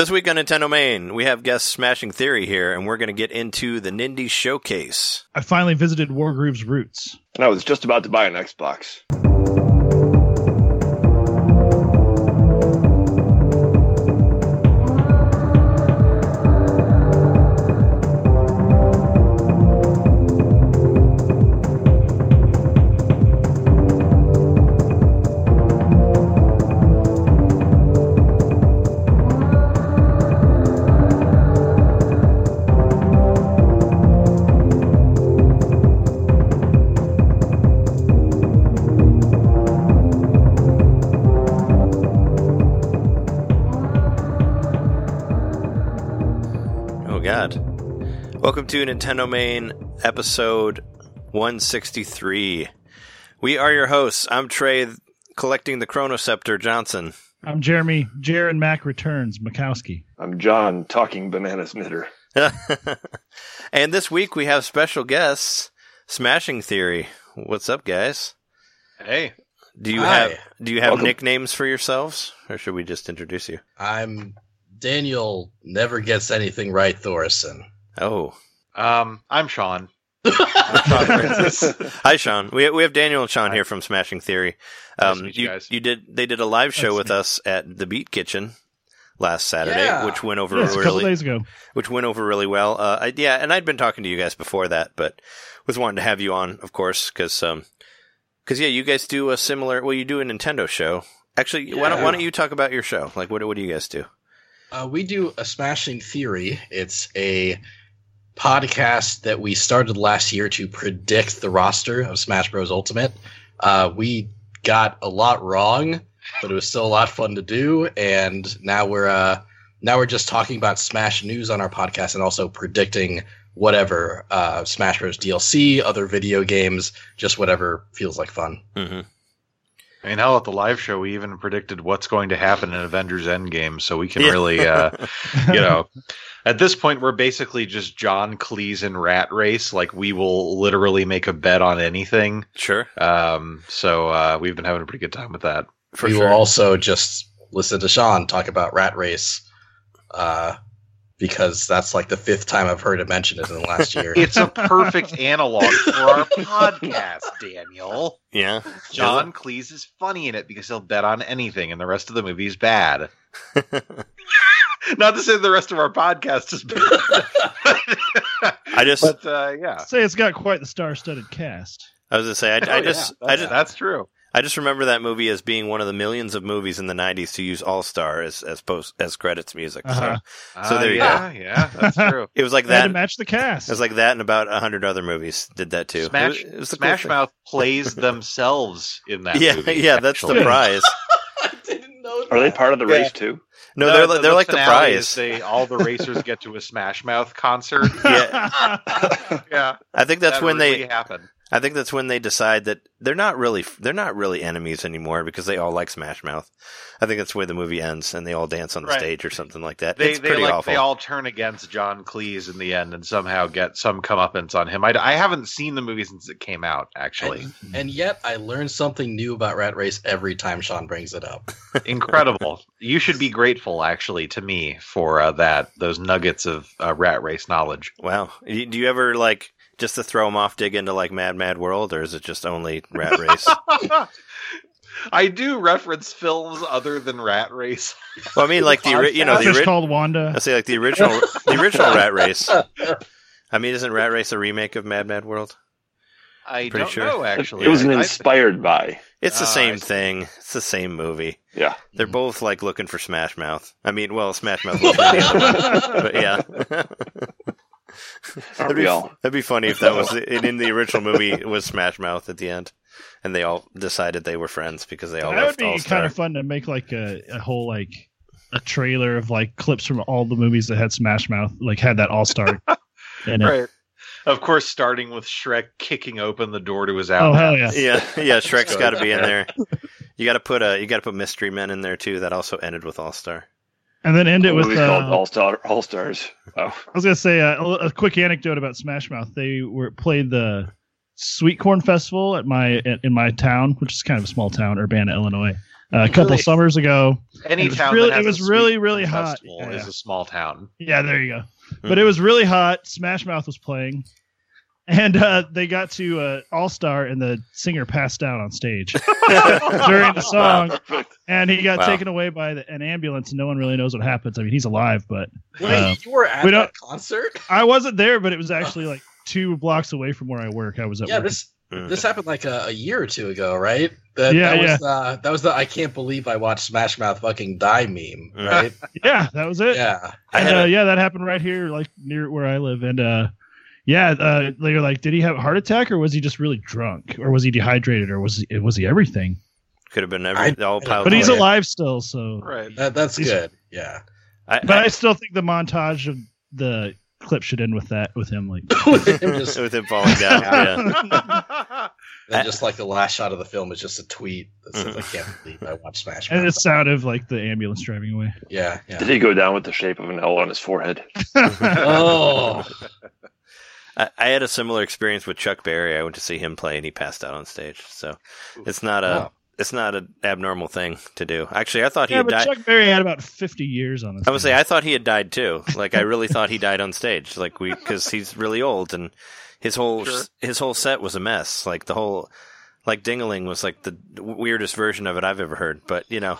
This week on Nintendo Main, we have guest Smashing Theory here, and we're going to get into the Nindie Showcase. I finally visited Wargroove's roots. And I was just about to buy an Xbox. To Nintendo Main episode 163. We are your hosts. I'm Trey, collecting the Chronoscepter Johnson. I'm Jeremy. Joe and Mac returns. Mikowski. I'm John, talking bananas knitter. and this week we have special guests, Smashing Theory. What's up, guys? Hey, Do you Hi. have do you have Welcome. nicknames for yourselves, or should we just introduce you? I'm Daniel. Never gets anything right, Thorson. Oh, um, I'm Sean. I'm Sean hi, Sean. We we have Daniel and Sean Hi. here from Smashing Theory. Um, meet you you guys. you did they did a live show Nice with meet us at the Beat Kitchen last Saturday, Yeah. which went over Yes, a couple really days ago. which went over really well. Uh, I, yeah, and I'd been talking to you guys before that, but was wanting to have you on, of course, because um, because yeah, you guys do a similar. Well, you do a Nintendo show. Actually, why don't why don't you talk about your show? Like, what what do you guys do? Uh, we do a Smashing Theory. It's a podcast that we started last year to predict the roster of Smash Bros. Ultimate. Uh, we got a lot wrong, but it was still a lot of fun to do. And now we're uh, now we're just talking about Smash news on our podcast and also predicting whatever uh, Smash Bros. DLC, other video games, just whatever feels like fun. hmm I mean, hell, at the live show, we even predicted what's going to happen in Avengers Endgame, so we can really, uh, you know, at this point, we're basically just John Cleese in Rat Race. Like, we will literally make a bet on anything. Sure, Um, so uh, we've been having a pretty good time with that. for we sure. will also just listen to Sean talk about Rat Race, uh, because that's like the fifth time I've heard it mentioned it in the last year. It's a perfect analog for our podcast, Daniel. yeah, John Cleese is funny in it because he'll bet on anything, and the rest of the movie is bad. Not to say the rest of our podcast is bad, I just but uh, yeah, Say it's got quite the star-studded cast. I was gonna say I, I Oh, just yeah, I that's, just that's true. I just remember that movie as being one of the millions of movies in the '90s to use All Star as as post as credits music. Uh-huh. So So Uh, there you yeah, Yeah, that's true. it was like that. to match the cast. It was like that, and about a hundred other movies did that too. Smash, it was, it was the cool Mouth plays themselves in that Yeah, movie. yeah, that's the prize. I didn't know. Are they part of the Yeah. race too? No, they're the- they're like the prize. is They all the racers get to a Smash Mouth concert. Yeah, yeah, I think that's that when really they. happen. I think that's when they decide that they're not really they're not really enemies anymore because they all like Smash Mouth. I think that's where the movie ends and they all dance on the Right. stage or something like that. They it's they pretty like awful. they all turn against John Cleese in the end and somehow get some comeuppance on him. I, I haven't seen the movie since it came out. Actually, And, and yet, I learn something new about Rat Race every time Sean brings it up. incredible. you should be grateful, actually, to me for uh, that those nuggets of uh, rat race knowledge. wow. Do you ever like just to throw them off dig into like Mad Mad World or is it just only Rat Race? I do reference films other than Rat Race. well, I mean like the ori- you know the ori- called Wanda. I say like the original the original Rat Race. I mean, isn't Rat Race a remake of Mad Mad World? I Pretty don't sure. know actually. it was an I- I- inspired by. It's the Oh, same thing. It's the same movie. Yeah. They're both like looking for Smash Mouth. I mean, well, Smash Mouth was the other one, but yeah. Aren't that'd, be, that'd be funny if that was in, in the original movie. It was Smash Mouth at the end, and they all decided they were friends because they all that would left be All kind of fun to make like a, a whole like a trailer of like clips from all the movies that had Smash Mouth, like had that All Star in it. Right. Of course, starting with Shrek kicking open the door to his Oh hell yeah! Yeah, yeah. Shrek's go got to be in there. there. You got to put a you got to put Mystery Men in there too. That also ended with All Star. And then end it with uh, All Star All Stars. Oh, I was gonna say uh, a, a quick anecdote about Smash Mouth. They were played the Sweet Corn Festival at my at, in my town, which is kind of a small town, Urbana, Illinois. uh, a couple Really? summers ago. Any It was town really- that has it was a really, really hot. festival Yeah. is a small town. Yeah, there you go. Hmm. But it was really hot. Smash Mouth was playing, and uh, they got to uh, All Star, and the singer passed out on stage during the song, Perfect. and he got Wow. taken away by the, an ambulance. And no one really knows what happens. I mean, he's alive, but Wait, Uh, you were at we that don't- concert? I wasn't there. But it was actually like two blocks away from where I work. I was at Yeah, work. this this happened like a, a year or two ago, right? That, Yeah, that was uh, that was the I can't believe I watched Smash Mouth fucking die meme, right? yeah, that was it. yeah. And, uh, yeah, that happened right here, like near where I live. And uh, yeah, uh, they were like, did he have a heart attack or was he just really drunk or was he dehydrated or was he, was he everything? Could have been everything. all piled But he's together. alive still, so. Right. That, that's He's- good. Yeah. I, But I still think the montage of the clip should end with that, with him like. With him just, with him falling down. yeah. and just like the last shot of the film is just a tweet that says, "I can't believe I watched Smash and Mouth." it sounded like the ambulance driving away. Yeah, Did he go down with the shape of an L on his forehead? Oh, I, I had a similar experience with Chuck Berry. I went to see him play, and he passed out on stage. So it's not a Wow. it's not an abnormal thing to do. Actually, I thought he yeah, had but died. Chuck Berry had about 50 years on this. I would say. I thought he had died too. Like I really thought he died on stage. Like we because he's really old and his whole Sure. his whole set was a mess. Like the whole like Dingaling was like the weirdest version of it I've ever heard. But you know,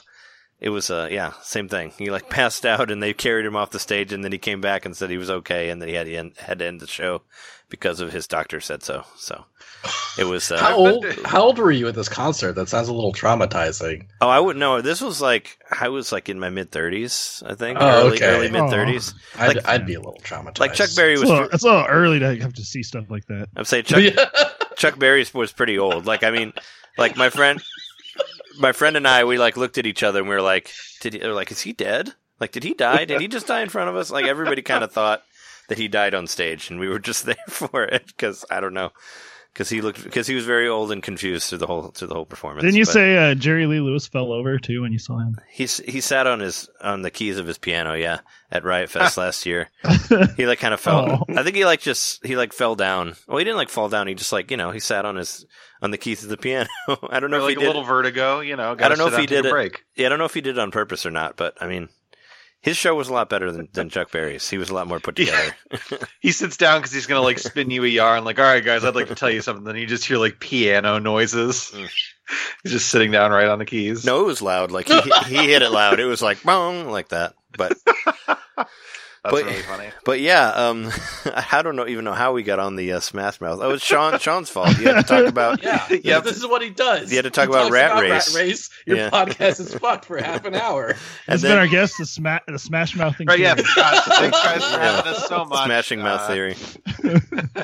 it was uh yeah same thing. He like passed out and they carried him off the stage and then he came back and said he was okay and then he had to end, had to end the show because of his doctor said so. So it was. Uh, how old? How old were you at this concert? That sounds a little traumatizing. Oh, I wouldn't know. This was like I was like in my mid thirties, I think. Oh, early, okay. early mid thirties. I'd, I'd be a little traumatized. Like Chuck Berry It's was. a, little, it's a little early to have to see stuff like that. I'm saying Chuck Yeah. Chuck Berry was pretty old. Like I mean, like my friend, my friend and I, we like looked at each other and we were like, "Did he?" Like, "Is he dead? Like, did he die? Did he just die in front of us?" Like everybody kind of thought that he died on stage, and we were just there for it because I don't know, because he looked because he was very old and confused through the whole through the whole performance. Didn't you But say uh, Jerry Lee Lewis fell over too when you saw him? he's he sat on his on the keys of his piano? Yeah, at Riot Fest last year. He like kind of fell. Oh. I think he like just he like fell down. Well, he didn't like fall down. He just like you know he sat on his on the keys of the piano. I don't know Or if like he a little vertigo, you know. I don't know if he did a it. break. Yeah, I don't know if he did it on purpose or not. But I mean, his show was a lot better than, than Chuck Berry's. He was a lot more put Yeah. together. He sits down because he's gonna like spin you a yarn. Like, all right, guys, I'd like to tell you something. Then you just hear like piano noises. Mm. he's just sitting down right on the keys. no, it was loud. Like he he hit it loud. It was like boom like that. But that's but- really funny. but yeah, um, I don't know even know how we got on the uh, Smash Mouth. Oh, it's Sean Sean's fault. You had to talk about. Yeah, Yep. this is what he does. You had to talk He about talks Rat Race. Rat Race. Your Yeah. podcast is fucked for half an hour. And He's then been our guest, the, sma- the Smash Mouth thing. Right? Yeah. Gosh, thanks guys for Yeah. having us so much. Smashing Mouth Uh, Theory.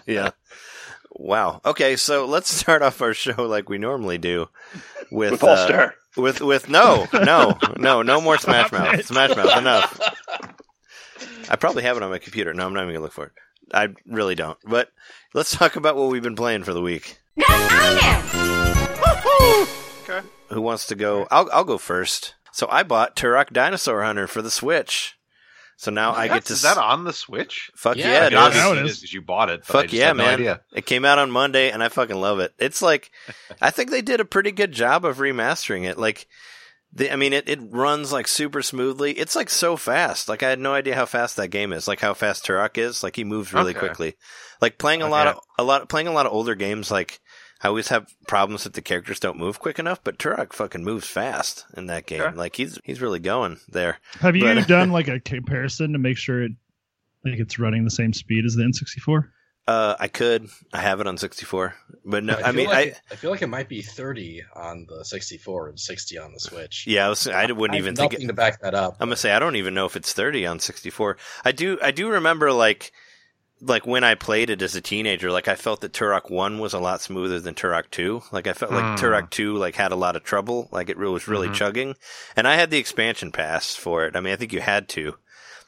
yeah. Wow. Okay, so let's start off our show like we normally do with With All uh, Star. with with no, no, no, no more Smash Mouth. Smash Mouth enough. I probably have it on my computer. No, I'm not even gonna look for it. I really don't. But let's talk about what we've been playing for the week. Okay. Who wants to go? I'll I'll go first. So I bought Turok Dinosaur Hunter for the Switch. So now I get to Is that on the Switch? fuck Yeah, yeah, I it mean, is. obviously- Obviously it it is. is because you bought it. Fuck yeah, had no man! It came out on Monday, and I fucking love it. It's like, I think they did a pretty good job of remastering it. Like, the, I mean, it, it runs like super smoothly. It's like so fast. Like I had no idea how fast that game is. Like how fast Turok is. Like he moves really Okay. quickly. Like playing a lot of a lot playing a lot of older games. Like I always have problems that the characters don't move quick enough, but Turok fucking moves fast in that game. Okay. Like he's he's really going there. Have you But- done like a comparison to make sure it like it's running the same speed as the N64? Uh, I could. I have it on 64, but no. I, feel mean, like I I feel like it might be 30 on the 64 and 60 on the Switch. yeah, I, was, I wouldn't I even have think. nothing to back that up. I'm gonna say I don't even know if it's 30 on 64. I do I do remember like like when I played it as a teenager, like I felt that Turok 1 was a lot smoother than Turok 2. Like I felt like Hmm. Turok 2 like had a lot of trouble, like it re- was really Mhm. chugging. And I had the expansion pass for it. I mean, I think you had to.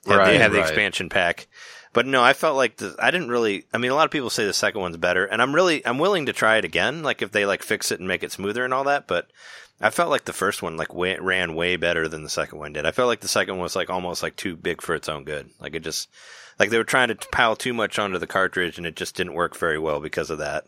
Have, Right, they have the expansion pack. But no, I felt like the, I didn't really. I mean, a lot of people say the second one's better, and I'm really I'm willing to try it again. Like if they like fix it and make it smoother and all that. But I felt like the first one like way, ran way better than the second one did. I felt like the second one was like almost like too big for its own good. Like it just like they were trying to pile too much onto the cartridge, and it just didn't work very well because of that.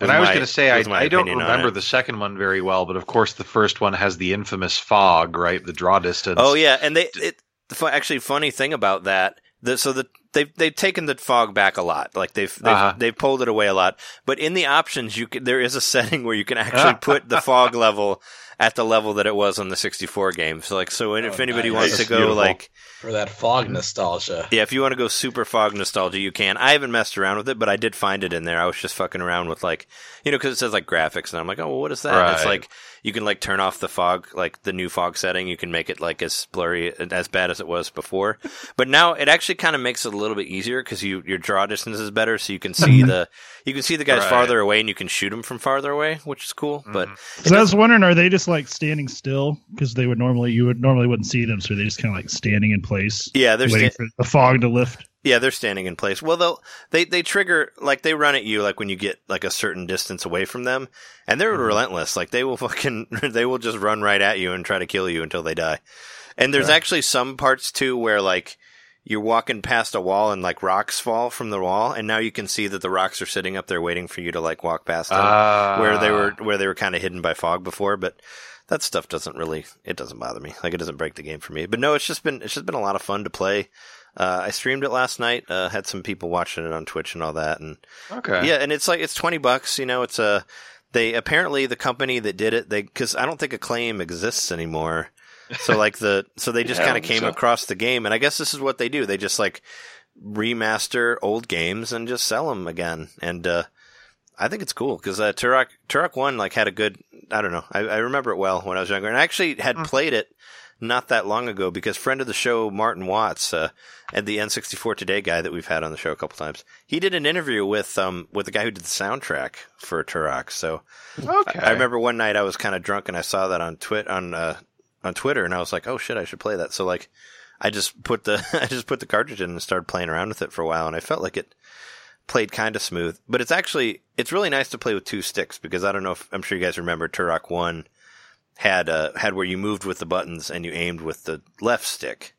And I was going to say, I, I don't remember the second one very well, but of course the first one has the infamous fog, right? The draw distance. Oh yeah, and they it actually funny thing about that. The, so the they've they've taken the fog back a lot. Like they've they've, Uh-huh. they've pulled it away a lot. But in the options, you can, there is a setting where you can actually put the fog level at the level that it was on the 64 game. So like so if Oh, anybody nice. wants to go beautiful. like For that fog nostalgia. yeah, if you want to go super fog nostalgia, you can. I haven't messed around with it, but I did find it in there. I was just fucking around with like, you know, because it says like graphics, and I'm like, oh, well, what is that? And It's like you can like turn off the fog, like the new fog setting. You can make it like as blurry, as bad as it was before. But now it actually kind of makes it a little bit easier because you your draw distance is better, so you can see the you can see the guys Right. farther away, and you can shoot them from farther away, which is cool. But Mhm. So I was wondering, are they just like standing still because they would normally you would normally wouldn't see them, so they're just kind of like standing in place, yeah, there's waiting for the fog to lift. Yeah, they're standing in place. Well, they'll they they trigger like they run at you like when you get like a certain distance away from them, and they're Mhm. relentless. Like they will fucking they will just run right at you and try to kill you until they die. And there's Yeah. actually some parts too where like you're walking past a wall and like rocks fall from the wall, and now you can see that the rocks are sitting up there waiting for you to like walk past them, Ah. where they were where they were kind of hidden by fog before, but. That stuff doesn't really, it doesn't bother me. Like it doesn't break the game for me. But no, it's just been, it's just been a lot of fun to play. Uh, I streamed it last night. Uh, had some people watching it on Twitch and all that, and Okay. yeah, and it's like it's twenty bucks. You know, it's a they apparently the company that did it they because I don't think Acclaim exists anymore. So like the so they just Yeah, kind of came so. across the game, and I guess this is what they do. They just like remaster old games and just sell them again, and uh, I think it's cool because uh, Turok Turok One like had a good. I don't know. I, I remember it well when I was younger, and I actually had Hmm. played it not that long ago because friend of the show Martin Watts uh, and the N64 Today guy that we've had on the show a couple times, he did an interview with um with the guy who did the soundtrack for Turok. So Okay. I remember one night I was kind of drunk and I saw that on twit on uh, on Twitter and I was like, oh shit, I should play that. So like, I just put the I just put the cartridge in and started playing around with it for a while, and I felt like it played kind of smooth. But it's actually it's really nice to play with two sticks because I don't know if I'm sure you guys remember Turok One had uh had where you moved with the buttons and you aimed with the left stick.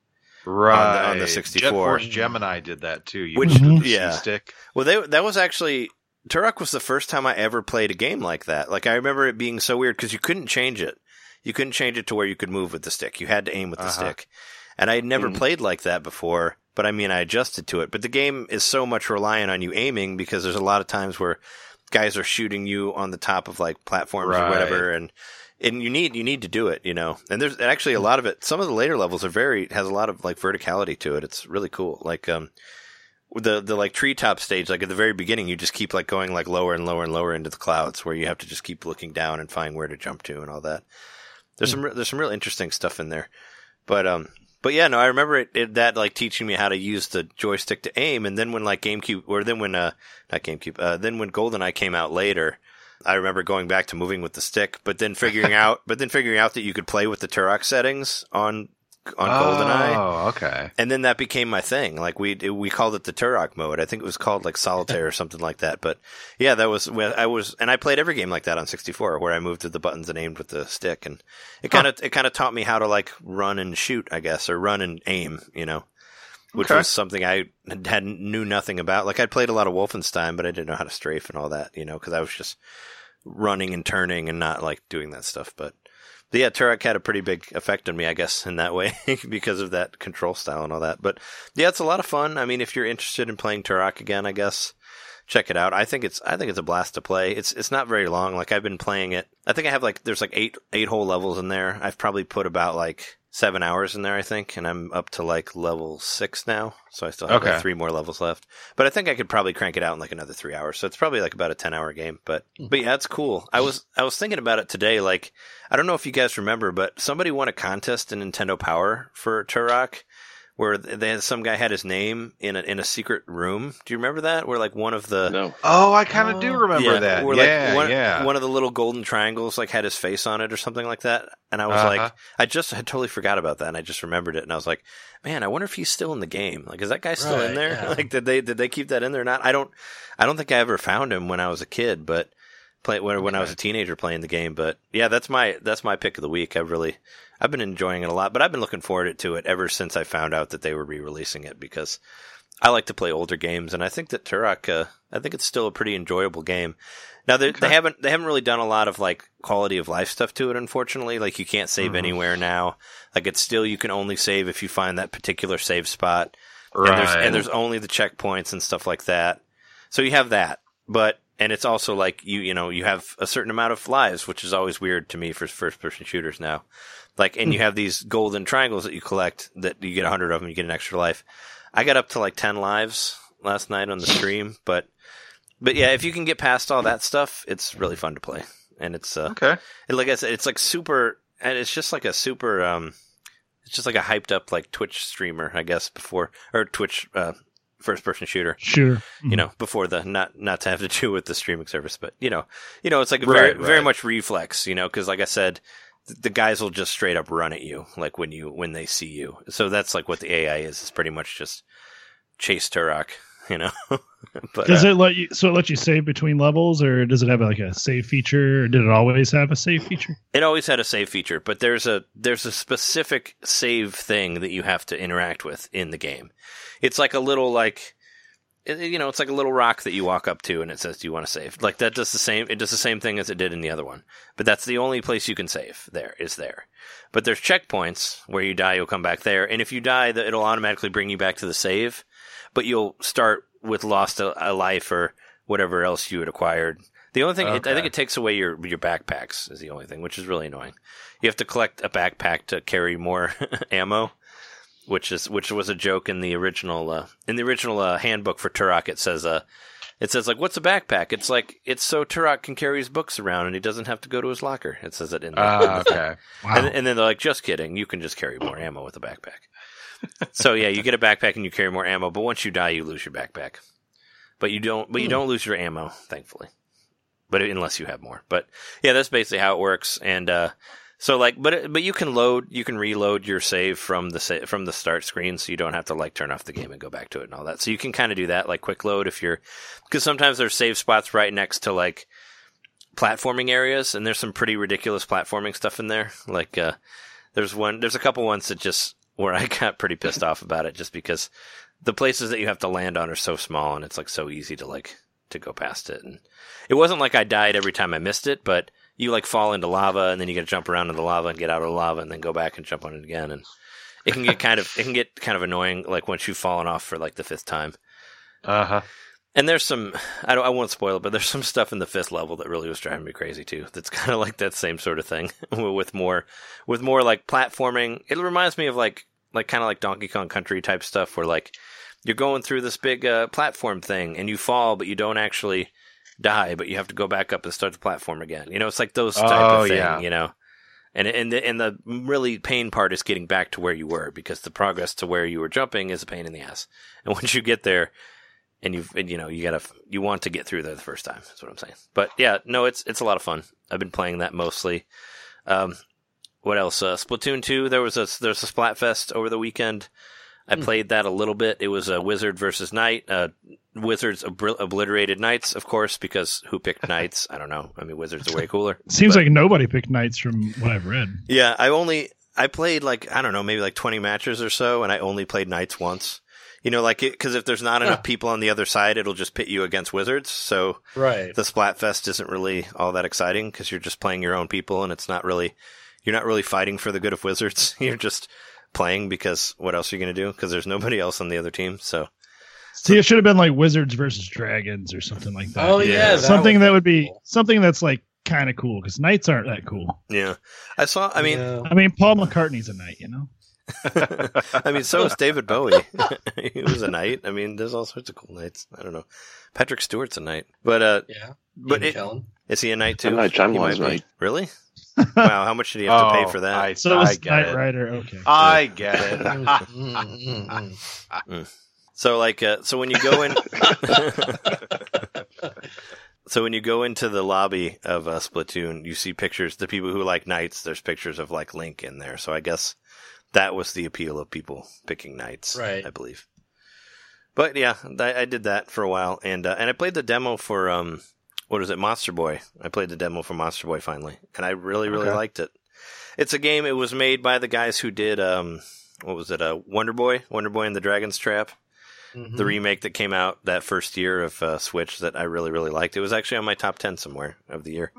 right on the 64. Jet Force Gemini did that too. You Which- moved the yeah. stick. Well, they, that was actually Turok was the first time I ever played a game like that. Like I remember it being so weird because you couldn't change it. You couldn't change it to where you could move with the stick. You had to aim with the Uh-huh. stick. And I had never Mhm. played like that before. But I mean, I adjusted to it. But the game is so much reliant on you aiming because there's a lot of times where guys are shooting you on the top of like platforms or whatever, and and you need you need to do it, you know. And there's actually a lot of it. Some of the later levels are very has a lot of like verticality to it. It's really cool. Like um, the the like treetop stage, like at the very beginning, you just keep like going like lower and lower and lower into the clouds, where you have to just keep looking down and find where to jump to and all that. There's some re- there's some real interesting stuff in there, but um, but yeah, no, I remember it, it that like teaching me how to use the joystick to aim, and then when like GameCube or then when uh not GameCube, uh then when GoldenEye came out later. I remember going back to moving with the stick, but then figuring out, but then figuring out that you could play with the Turok settings on on GoldenEye. Oh, okay. And then that became my thing. Like we we called it the Turok mode. I think it was called like Solitaire or something like that. But yeah, that was when I was, and I played every game like that on 64, where I moved to the buttons and aimed with the stick, and it kind of it kind of taught me how to like run and shoot, I guess, or run and aim. You know, which Okay. was something I had knew nothing about. Like I'd played a lot of Wolfenstein, but I didn't know how to strafe and all that. You know, because I was just running and turning and not like doing that stuff. But but yeah, Turok had a pretty big effect on me, I guess, in that way because of that control style and all that. But yeah, it's a lot of fun. I mean, if you're interested in playing Turok again, I guess check it out. I think it's I think it's a blast to play. It's it's not very long. Like I've been playing it. I think I have like there's like eight eight whole levels in there. I've probably put about like seven hours in there, I think, and I'm up to like level six now. So I still have like three more levels left. But I think I could probably crank it out in like another three hours. So it's probably like about a ten hour game. But hmm. but yeah, it's cool. I was I was thinking about it today. Like I don't know if you guys remember, but somebody won a contest in Nintendo Power for Turok. Where they had some guy had his name in a in a secret room. Do you remember that? Where like one of the No. Oh, I kind of do remember yeah, that. Where yeah, like one, yeah. one of the little golden triangles like had his face on it or something like that. And I was Uh-huh. like, I just had totally forgot about that, and I just remembered it, and I was like, man, I wonder if he's still in the game. Like, is that guy still in there? yeah. Like, did they did they keep that in there or not? I don't, I don't think I ever found him when I was a kid, but play when when I was a teenager playing the game. But yeah, that's my that's my pick of the week. I've really I've been enjoying it a lot, but I've been looking forward to it ever since I found out that they were re-releasing it because I like to play older games, and I think that Turok, uh, I think it's still a pretty enjoyable game. Now they, Okay. they haven't they haven't really done a lot of like quality of life stuff to it. Unfortunately, like you can't save Mhm. anywhere now. Like it's still you can only save if you find that particular save spot. And Right. there's and there's only the checkpoints and stuff like that. So you have that, but and it's also like you you know you have a certain amount of lives, which is always weird to me for first person shooters now. Like and you have these golden triangles that you collect that you get a hundred of them, you get an extra life. I got up to like ten lives last night on the stream, but but yeah, if you can get past all that stuff, it's really fun to play, and it's uh, okay. and like I said, it's like super, and it's just like a super, um, it's just like a hyped up like Twitch streamer, I guess, before or Twitch uh, first person shooter. Sure. You know, before the not not to have to do with the streaming service, but you know, you know, it's like a very Right, right. very much reflex, you know, because like I said, the guys will just straight up run at you like when you when they see you. So that's like what the AI is. It's pretty much just chase Turok, you know. but Does uh, it let you? So it lets you save between levels, or does it have like a save feature? Or did it always have a save feature? It always had a save feature, but there's a there's a specific save thing that you have to interact with in the game. It's like a little like it- you know, it's like a little rock that you walk up to and it says, "Do you want to save?" Like that does the same. It does the same thing as it did in the other one. But that's the only place you can save. There is there. But there's checkpoints where you die, you'll come back there, and if you die, it'll automatically bring you back to the save. But you'll start with lost a, a life or whatever else you had acquired. The only thing it, I think it takes away your your backpacks is the only thing, which is really annoying. You have to collect a backpack to carry more ammo, which is which was a joke in the original uh, in the original uh, handbook for Turok. It says uh, it says like what's a backpack? It's like it's so Turok can carry his books around and he doesn't have to go to his locker. It says it in the, Ah, okay. Wow. and, and then they're like, just kidding. You can just carry more ammo with a backpack. so yeah, you get a backpack and you carry more ammo, but once you die, you lose your backpack. But you don't. But you Hmm. don't lose your ammo, thankfully. But unless you have more. But yeah, that's basically how it works. And uh, so like, but but you can load, you can reload your save from the sa- from the start screen, so you don't have to like turn off the game and go back to it and all that. So you can kind of do that, like quick load if you're, because sometimes there's save spots right next to like platforming areas, and there's some pretty ridiculous platforming stuff in there. Like, uh, there's one, there's a couple ones that just where I got pretty pissed off about it, just because the places that you have to land on are so small, and it's like so easy to like to go past it. And it wasn't like I died every time I missed it, but you like fall into lava, and then you got to jump around in the lava and get out of the lava, and then go back and jump on it again, and it can get kind of it can get kind of annoying, like once you've fallen off for like the fifth time. Uh huh. And there's some I don't I won't spoil it, but there's some stuff in the fifth level that really was driving me crazy too. That's kind of like that same sort of thing with more with more like platforming. It reminds me of like like kind of like Donkey Kong Country type stuff where like you're going through this big uh, platform thing and you fall, but you don't actually die, but you have to go back up and start the platform again. You know, it's like those type Oh, of thing. yeah. You know. And and the, and the really pain part is getting back to where you were because the progress to where you were jumping is a pain in the ass. And once you get there, and you've and, you know you gotta you want to get through there the first time. That's what I'm saying. But yeah, no, it's it's a lot of fun. I've been playing that mostly. Um, what else? Uh, Splatoon two. There was a there's a Splatfest over the weekend. I Hmm. played that a little bit. It was a wizard versus knight. Uh, wizards obri- obliterated knights, of course, because who picked knights? I don't know. I mean, wizards are way cooler. Seems But- like nobody picked knights from what I've read. yeah, I only I played like I don't know, maybe like 20 matches or so and I only played knights once. You know, like cuz if there's not enough people on the other side, it'll just pit you against wizards. So Right. the Splatfest isn't really all that exciting cuz you're just playing your own people and it's not really you're not really fighting for the good of wizards. You're just playing because what else are you going to do cuz there's nobody else on the other team. So See, it should have been like wizards versus dragons or something like that. Oh Yeah. yeah, that something that would be cool. something that's like kind of cool because knights aren't that cool. yeah. I saw I mean Yeah. I mean, Paul McCartney's a knight, you know. I mean, so is David Bowie. he was a knight. I mean, there's all sorts of cool knights. I don't know. Patrick Stewart's a knight, but uh, yeah. but Ian it, Kellen. is he a knight too? A knight, John He Wall's might be. knight. Really? Wow, how much did he have to pay Oh, for that? I, So I was get Knight it. Rider. Okay. I get it. Mm, mm, mm. So like, uh, so when you go in, so when you go into the lobby of uh, Splatoon, you see pictures. The people who like knights, there's pictures of like Link in there. So I guess that was the appeal of people picking knights, Right. I believe. But yeah, I, I did that for a while, and uh, and I played the demo for um, what is it, Monster Boy? I played the demo for Monster Boy finally, and I really really Okay. liked it. It's a game. It was made by the guys who did um, what was it? Uh, Wonder Boy, Wonder Boy and the Dragon's Trap. Mhm. the remake that came out that first year of uh, Switch that I really really liked. It was actually on my top ten somewhere of the year.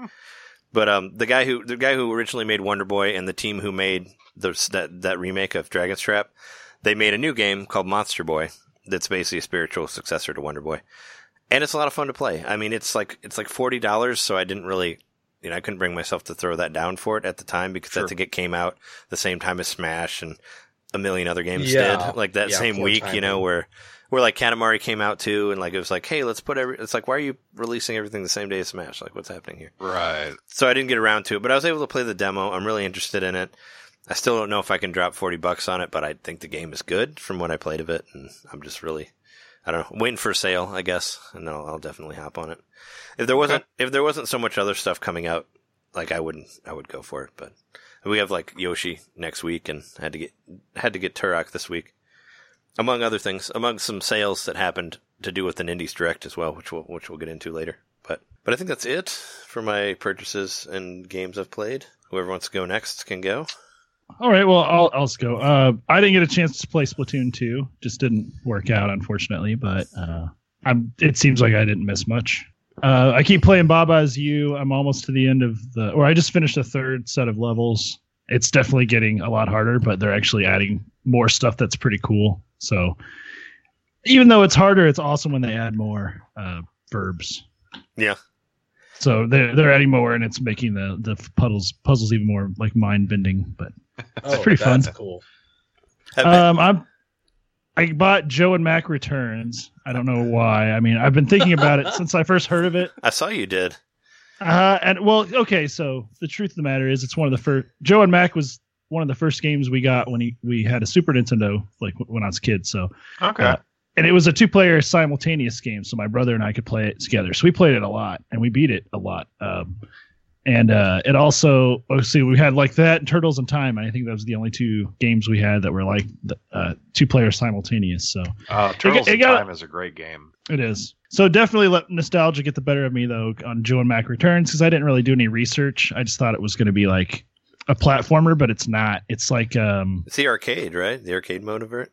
But um, the guy who the guy who originally made Wonder Boy and the team who made those, that that remake of Dragon's Trap, they made a new game called Monster Boy. That's basically a spiritual successor to Wonder Boy, and it's a lot of fun to play. I mean, it's like it's like forty dollars, so I didn't really. You know, I couldn't bring myself to throw that down for it at the time because I think it came out the same time as Smash and a million other games Yeah. did. Like that Yeah, same week, you know, where where like Katamari came out too, and like it was like, hey, let's put every. It's like, why are you releasing everything the same day as Smash? Like, what's happening here? Right. So I didn't get around to it, but I was able to play the demo. I'm really interested in it. I still don't know if I can drop forty bucks on it, but I think the game is good from what I played of it, and I'm just really, I don't know, waiting for sale, I guess, and then I'll, I'll definitely hop on it. If there wasn't, if there wasn't so much other stuff coming out, like I wouldn't, I would go for it. But we have like Yoshi next week, and I had to get had to get Turok this week, among other things, among some sales that happened to do with an Indies Direct as well, which we'll which we'll get into later. But but I think that's it for my purchases and games I've played. Whoever wants to go next can go. All right, well, I'll I'll just go. Uh, I didn't get a chance to play Splatoon 2. Just didn't work out, unfortunately. But uh, I'm. It seems like I didn't miss much. Uh, I keep playing Baba Is You. I'm almost to the end of the, or I just finished the third set of levels. It's definitely getting a lot harder, but they're actually adding more stuff that's pretty cool. So even though it's harder, it's awesome when they add more uh, verbs. Yeah. So they're they're adding more, and it's making the the puzzles puzzles even more like mind bending. But Oh, pretty fun. that's cool. Um, I'm. I bought Joe and Mac Returns. I don't know why. I mean, I've been thinking about it since I first heard of it. I saw you did. Uh, and well, okay. So the truth of the matter is, it's one of the first. Joe and Mac was one of the first games we got when he, we had a Super Nintendo, like when I was a kid. So, Okay. Uh, and it was a two-player simultaneous game, so my brother and I could play it together. So we played it a lot, and we beat it a lot. Um, and uh, it also, oh, see, we had like that and Turtles in Time. And I think that was the only two games we had that were like the, uh, two players simultaneous. So uh, Turtles it in got- Time is a great game. it is. So definitely let nostalgia get the better of me though on Joe and Mac Returns because I didn't really do any research. I just thought it was going to be like a platformer, but it's not. It's like um It's the arcade, right? The arcade mode of it.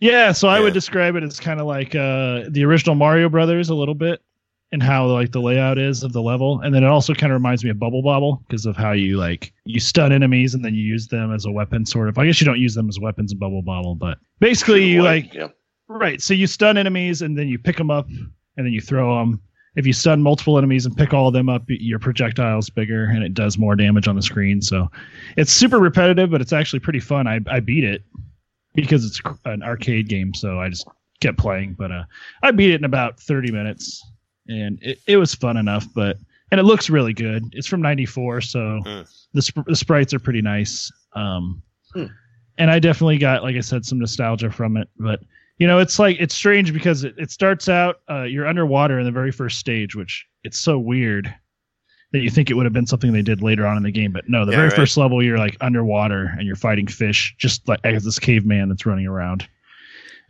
yeah. So I Yeah. would describe it as kind of like uh the original Mario Brothers a little bit and how like the layout is of the level, and then it also kind of reminds me of Bubble Bobble because of how you like you stun enemies and then you use them as a weapon. Sort of. I guess you don't use them as weapons in Bubble Bobble, but basically you like yeah. Right. So you stun enemies and then you pick them up and then you throw them. If you stun multiple enemies and pick all of them up, your projectile's bigger and it does more damage on the screen. So it's super repetitive, but it's actually pretty fun. I, I beat it because it's an arcade game. So I just kept playing. But uh, I beat it in about 30 minutes and it, it was fun enough. But and it looks really good. It's from 94. So Mm. the, sp- the sprites are pretty nice. Um, Hmm. And I definitely got, like I said, some nostalgia from it. But you know it's like it's strange because it, it starts out uh, you're underwater in the very first stage which it's so weird that you think it would have been something they did later on in the game but no the Yeah, very right. first level you're like underwater and you're fighting fish just like as this caveman that's running around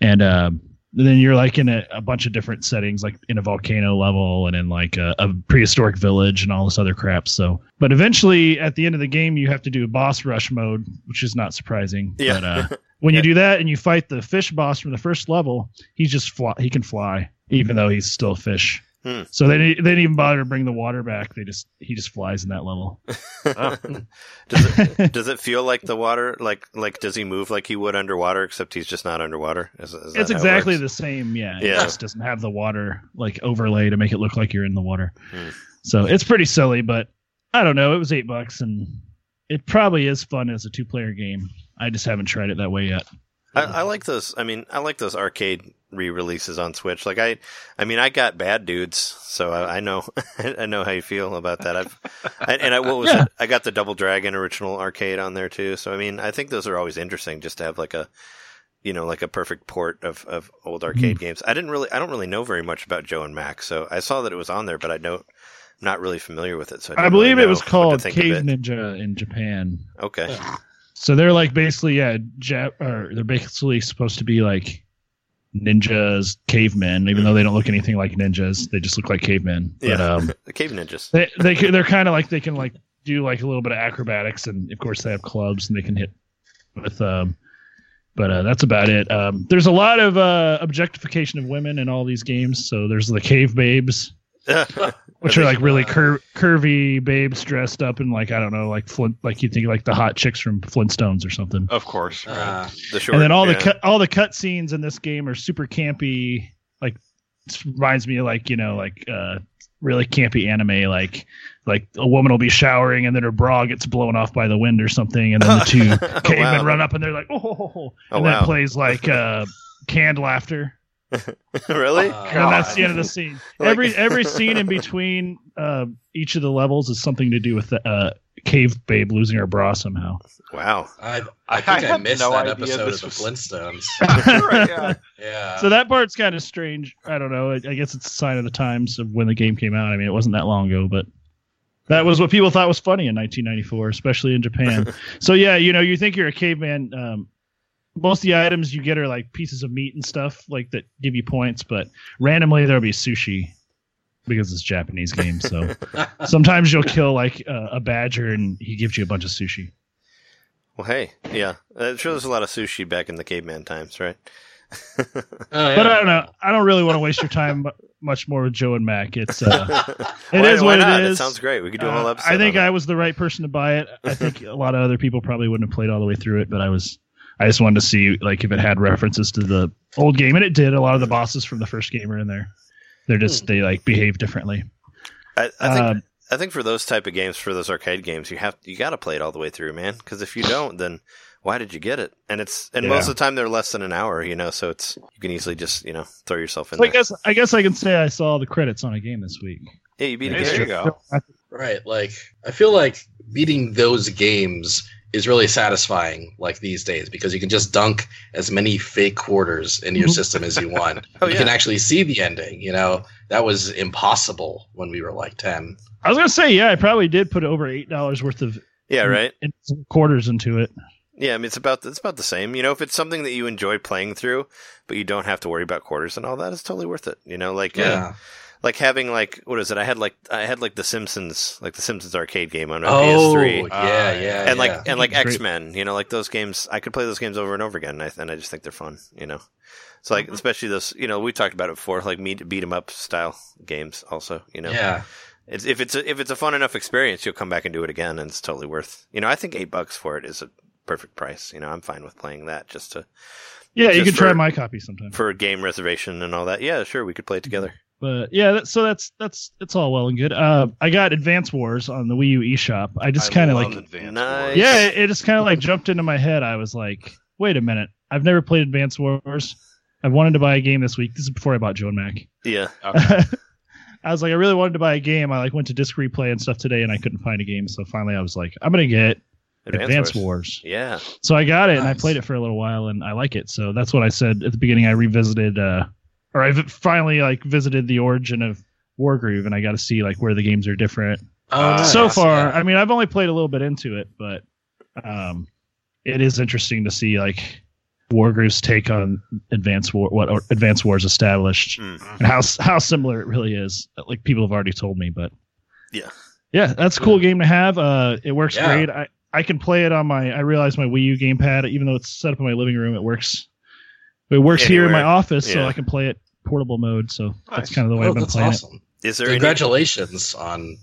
and um, then you're like in a, a bunch of different settings like in a volcano level and in like a, a prehistoric village and all this other crap so but eventually at the end of the game you have to do a boss rush mode which is not surprising Yeah. but uh when you do that and you fight the fish boss from the first level, he's just fly. He can fly, even though he's still a fish. Hmm. So they they didn't even bother to bring the water back. They just he just flies in that level. Oh. does it does it feel like the water like like does he move like he would underwater except he's just not underwater? Is, is it's how it exactly the same. Yeah, it Yeah. just doesn't have the water like overlay to make it look like you're in the water. Hmm. So it's pretty silly, but I don't know. It was eight bucks, and it probably is fun as a two player game. I just haven't tried it that way yet. I, I like those. I mean, I like those arcade re-releases on Switch. Like I, I mean, I got Bad Dudes, so I, I know, I know how you feel about that. I've, I, and I what was Yeah. it? I got the Double Dragon original arcade on there too. So I mean, I think those are always interesting, just to have like a, you know, like a perfect port of of old mm-hmm. arcade games. I didn't really, I don't really know very much about Joe and Mac, so I saw that it was on there, but I don't. Not really familiar with it, so I, I believe really it was called Cave it. Ninja in Japan. Okay, So they're like basically yeah, Jap- or they're basically supposed to be like ninjas, cavemen, even though they don't look anything like ninjas. They just look like cavemen. But Yeah. um, the Cave Ninjas. they they they're kind of like they can like do like a little bit of acrobatics, and of course they have clubs and they can hit with um But uh, that's about it. Um, there's a lot of uh, objectification of women in all these games. So there's the cave babes, which are like really cur- curvy babes dressed up in like I don't know, like Flint, like you think like the hot chicks from Flintstones or something. Of course. right. Uh, the short, and then all yeah. the cut all the cut scenes in this game are super campy. Like reminds me of like you know like uh, really campy anime. Like like a woman will be showering and then her bra gets blown off by the wind or something, and then the two cavemen wow. run up and they're like oh, Oh, and wow. that plays like uh, canned laughter. really? Uh, And that's the end of the scene. Like- every every scene in between uh, each of the levels is something to do with the uh, cave babe losing her bra somehow. Wow. I, I I think I, had missed no that idea episode this of the was- Flintstones. Right, yeah. Yeah. So that part's kind of strange. I don't know. I, I guess it's a sign of the times of when the game came out. I mean, it wasn't that long ago, but that was what people thought was funny in 1994, especially in Japan. so yeah, you know, you think you're a caveman. Um, most of the items you get are like pieces of meat and stuff like that give you points, but randomly there'll be sushi because it's a Japanese game. So sometimes you'll kill like uh, a badger and he gives you a bunch of sushi. Well, hey, yeah. I'm sure there's a lot of sushi back in the caveman times, right? Oh, yeah. But I don't know. I don't really want to waste your time much more with Joe and Mac. It's uh, It why, is why what it not? is. sounds great. We could do a whole Uh, episode. I think I it. was the right person to buy it. I think a lot of other people probably wouldn't have played all the way through it, but I was. I just wanted to see like if it had references to the old game, and it did. A lot of the bosses from the first game are in there. They're just they like behave differently. I, I think Um, I think for those type of games, for those arcade games, you have you got to play it all the way through, man. Because if you don't, then why did you get it? And it's and most of the time they're less than an hour, you know. So it's you can easily just you know throw yourself in So I guess I guess I can say I saw the credits on a game this week. Yeah, you beat a Hey, there you go. Right. Like, I feel like beating those games is really satisfying, like these days, because you can just dunk as many fake quarters into your system as you want. Oh, you yeah. can actually see the ending. You know, that was impossible when we were like 10. I was gonna say yeah, I probably did put over eight dollars worth of Yeah, right. in- quarters into it. Yeah, I mean it's about it's about the same. You know, if it's something that you enjoy playing through, but you don't have to worry about quarters and all that, it's totally worth it. You know, like uh, Yeah. Like having like what is it? I had like I had like the Simpsons, like the Simpsons arcade game on my Oh, PS3. yeah, Ah, yeah. yeah. and like yeah. and like X Men, you know, like those games. I could play those games over and over again, and I, and I just think they're fun. You know, so like especially those. You know, we talked about it before, like meet beat 'em up style games. Also, you know, yeah. it's if it's a, if it's a fun enough experience, you'll come back and do it again, and it's totally worth. You know, I think eight bucks for it is a perfect price. You know, I'm fine with playing that just to Yeah, you Just can try my copy sometime. for a game reservation and all that. Yeah, sure, we could play it together. But yeah, that, so that's that's it's all well and good. Uh, I got Advance Wars on the Wii U eShop. I just kind of like Advance Nice. Wars. yeah, it, it just kind of like jumped into my head. I was like, wait a minute, I've never played Advance Wars. I wanted to buy a game this week. This is before I bought Joe and Mac. Yeah, Okay. I was like, I really wanted to buy a game. I like went to Disc Replay and stuff today, and I couldn't find a game. So finally, I was like, I'm gonna get Advance, Wars. Yeah, So I got it, and I played it for a little while, and I like it. So that's what I said at the beginning. I revisited, uh, or I v- finally like visited the origin of Wargroove, and I got to see like where the games are different. Oh, Uh, so far, Yeah. I mean, I've only played a little bit into it, but um, it is interesting to see like Wargroove's take on Advance War, what or Advance Wars established, Mm. and how how similar it really is. Like people have already told me, but Yeah. yeah, that's a cool game to have. Uh, it works Yeah. great. I I can play it on my. I realize my Wii U gamepad, even though it's set up in my living room, it works. It works here in my Anywhere. office, so I can play it portable mode. So that's kind of the way Oh, I've been playing awesome. is there any Congratulations on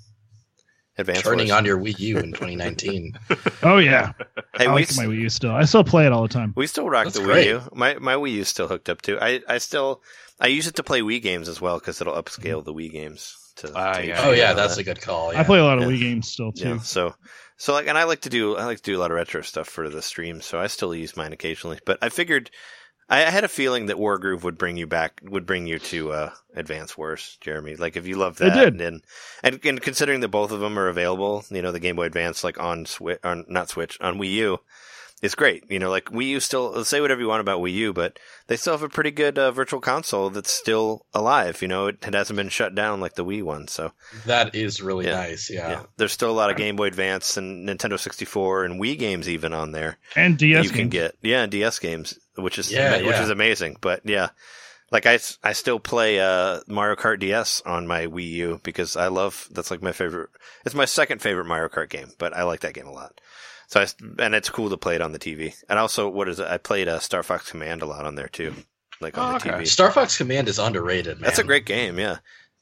advanced turning Wars? on your Wii U in 2019. Oh yeah, Hey, I we like my Wii U still. I still play it all the time. We still rock That's the great. Wii U. My my Wii U's still hooked up too. I I still I use it to play Wii games as well because it'll upscale the Wii games. To, Ah, to yeah. Oh yeah, and that's that. a good call. I play a lot of Yeah. Wii games still too. yeah. So so like, and I like to do I like to do a lot of retro stuff for the stream. So I still use mine occasionally. But I figured I, I had a feeling that Wargroove would bring you back would bring you to uh, Advance Wars, Jeremy. Like if you love It that, did. and and and considering that both of them are available, you know, the Game Boy Advance like on Switch, on not Switch, on Wii U. It's great, you know. Like Wii U still say whatever you want about Wii U, but they still have a pretty good uh, virtual console that's still alive. You know, it, it hasn't been shut down like the Wii one. So That is really Yeah. nice. Yeah. yeah, there's still a lot of Game Boy Advance and Nintendo 64 and Wii games even on there And DS you can get. Yeah, and DS games, which is Yeah, which yeah. is amazing. But yeah, like I, I still play uh, Mario Kart DS on my Wii U because I love that's like my favorite. It's my second favorite Mario Kart game, but I like that game a lot. So I, and it's cool to play it on the TV. And also, what is it? I played uh, Star Fox Command a lot on there too, like on Oh, the okay. TV. Star Fox Command is underrated, man. That's a great game. Yeah.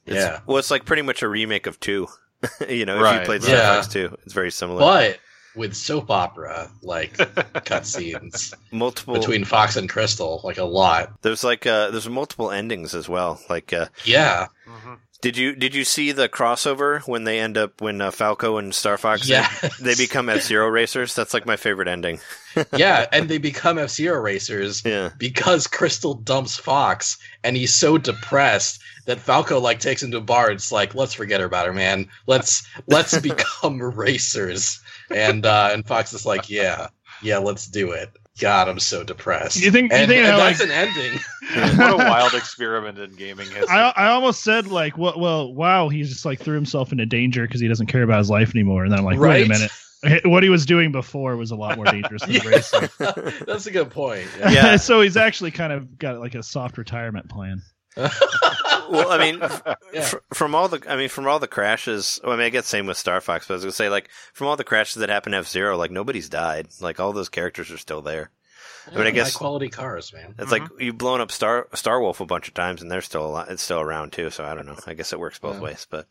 It's, Yeah. Well, it's like pretty much a remake of two. you know, if you played right. Star Yeah. Fox two, it's very similar. but with soap opera like cutscenes multiple between Fox and Krystal, like a lot. there's like uh there's multiple endings as well. Like uh Yeah, Mhm. did you did you see the crossover when they end up when uh, Falco and Star Fox they- yeah, they become F Zero racers? That's like my favorite ending. yeah, and they become F Zero racers Yeah. because Krystal dumps Fox, and he's so depressed that Falco like takes him to a bar. And it's like, let's forget about her, man. Let's let's become racers. And uh, and Fox is like, yeah, yeah, let's do it. God, I'm so depressed. You think- you think and that's like- an ending. what a wild experiment in gaming history. I, I almost said like, well, well, wow, he just like threw himself into danger because he doesn't care about his life anymore. And then I'm like, wait a minute, what he was doing before was a lot more dangerous than racing. that's a good point. Yeah. so he's actually kind of got like a soft retirement plan. Well, I mean, Yeah. fr- from all the, I mean, from all the crashes. Well, I mean, I guess same with Star Fox. But I was gonna say, like, from all the crashes that happened to F Zero, like nobody's died. Like all those characters are still there. I mean, I guess- high quality cars, man. It's like mm-hmm. you've blown up Star Star Wolf a bunch of times, and they're still a lot, it's still around too. So I don't know. I guess it works both Yeah. ways. But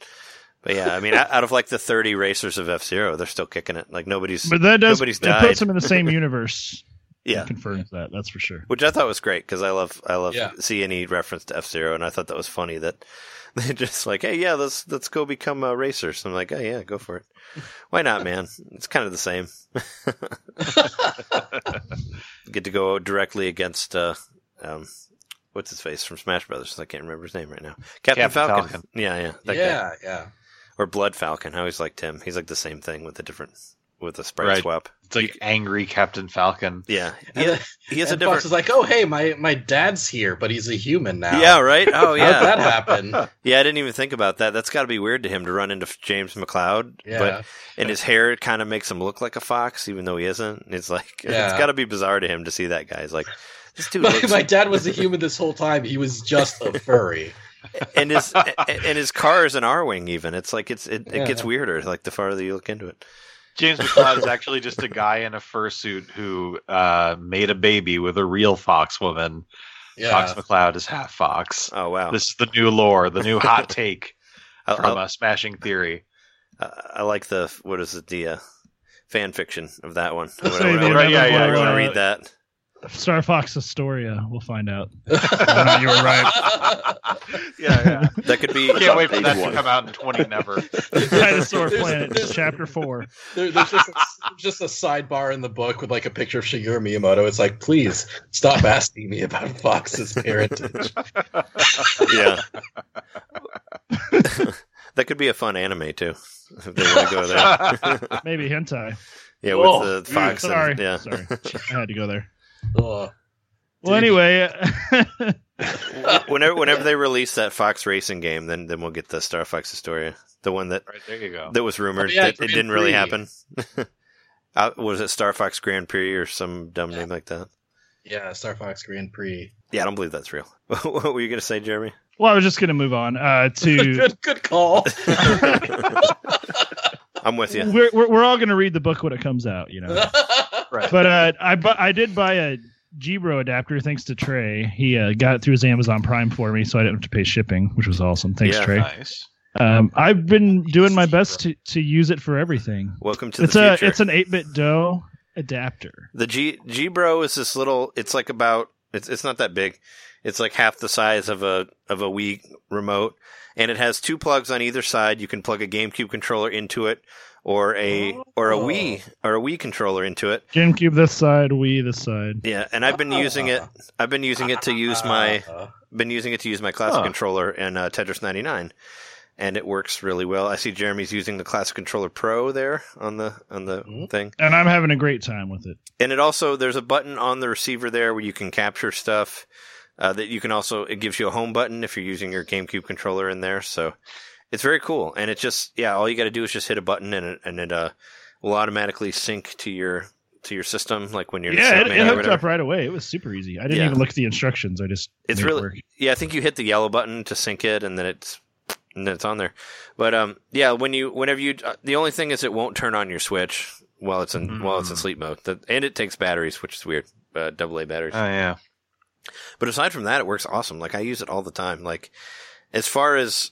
but yeah, I mean, out out of like the thirty racers of F Zero, they're still kicking it. Like nobody's But that does Nobody's it puts them in the same universe. Yeah. Confirms that. That's for sure. Which I thought was great because I love I love Yeah. see any reference to F Zero, and I thought that was funny that they just like, hey, yeah, let's let's go become uh, racers. I'm like, oh yeah, go for it. Why not, man? It's kind of the same. Get to go directly against uh, um, what's his face from Smash Brothers? I can't remember his name right now. Captain, Captain Falcon. Falcon. Yeah, yeah, that guy. yeah, yeah. Or Blood Falcon. I always liked him. He's like the same thing with a different with a sprite Right. swap. It's like angry Captain Falcon. Yeah, And, he, then- he has a and different. Fox is like, oh hey, my my dad's here, but he's a human now. yeah, right. Oh How'd yeah, that happen? Yeah, I didn't even think about that. That's got to be weird to him to run into James McCloud. Yeah. But and his hair kind of makes him look like a fox, even though he isn't. It's like Yeah. it's got to be bizarre to him to see that guy. He's like this dude my, looks, my dad was a human this whole time. He was just a furry. and his and his car is an Arwing. Even it's like it's it, it gets weirder. Like the farther you look into it. James McCloud is actually just a guy in a fursuit who uh, made a baby with a real fox woman. Yeah. Fox McCloud is half fox. Oh wow, This is the new lore, the new hot take from I, uh, Smashing Theory. I, I like the what is it the uh, fan fiction of that one. I want the right, yeah, yeah, to read that. Star Fox Astoria. We'll find out. Oh, not, you were right. Yeah, yeah. That could be. Can't wait for that one. to come out in 20 never. Dinosaur There's- Planet, there's- Chapter Four. There, there's just a, just a sidebar in the book with like a picture of Shigeru Miyamoto. It's like, please stop asking me about Fox's parentage. Yeah. that could be a fun anime too. If they want to go there. Maybe hentai. yeah, Oh, with the fox. Sorry, And, yeah. sorry. I had to go there. Ugh. Well, anyway, whenever whenever they release that Fox racing game, then then we'll get the Star Fox Astoria, the one that Right, there you go. that was rumored Oh, yeah, that it didn't really happen. uh, was it Star Fox Grand Prix or some dumb name like that? Yeah, Star Fox Grand Prix. Yeah, I don't believe that's real. what were you gonna say, Jeremy? well, I was just going to move on uh, to. good, good call. I'm with you. We're, we're we're all going to read the book when it comes out, you know. Right. But uh, I bu- I did buy a Gbro adapter thanks to Trey. He uh, got it through his Amazon Prime for me, so I didn't have to pay shipping, which was awesome. Thanks, Yeah. Trey. Nice. Um, I've been doing my best to, to use it for everything. Welcome to It's the a future. it's an 8BitDo adapter. The G G Bro is this little. It's like about. It's it's not that big. It's like half the size of a of a Wii remote, and it has two plugs on either side. You can plug a GameCube controller into it, or a or a Oh. Wii or a Wii controller into it. GameCube this side, Wii this side. Yeah, and I've been using it. I've been using it to use my been using it to use my classic Huh. controller in uh, Tetris 99, and it works really well. I see Jeremy's using the classic controller Pro there on the on the Mhm. thing. And I'm having a great time with it. And it also there's a button on the receiver there where you can capture stuff. Uh, that you can also it gives you a home button if you're using your GameCube controller in there. So it's very cool. And it just yeah, all you got to do is just hit a button and it and it uh will automatically sync to your to your system like when you're Yeah, it, it hooked up right away. It was super easy. I didn't Yeah. even look at the instructions. I just It's made it really work. yeah. I think you hit the yellow button to sync it, and then it's and it's on there. But um, yeah, when you whenever you uh, the only thing is it won't turn on your Switch while it's in while it's in Mm. sleep mode. That, and it takes batteries, which is weird. Uh, double A batteries. Oh yeah. But aside from that, it works awesome. Like I use it all the time. Like as far as,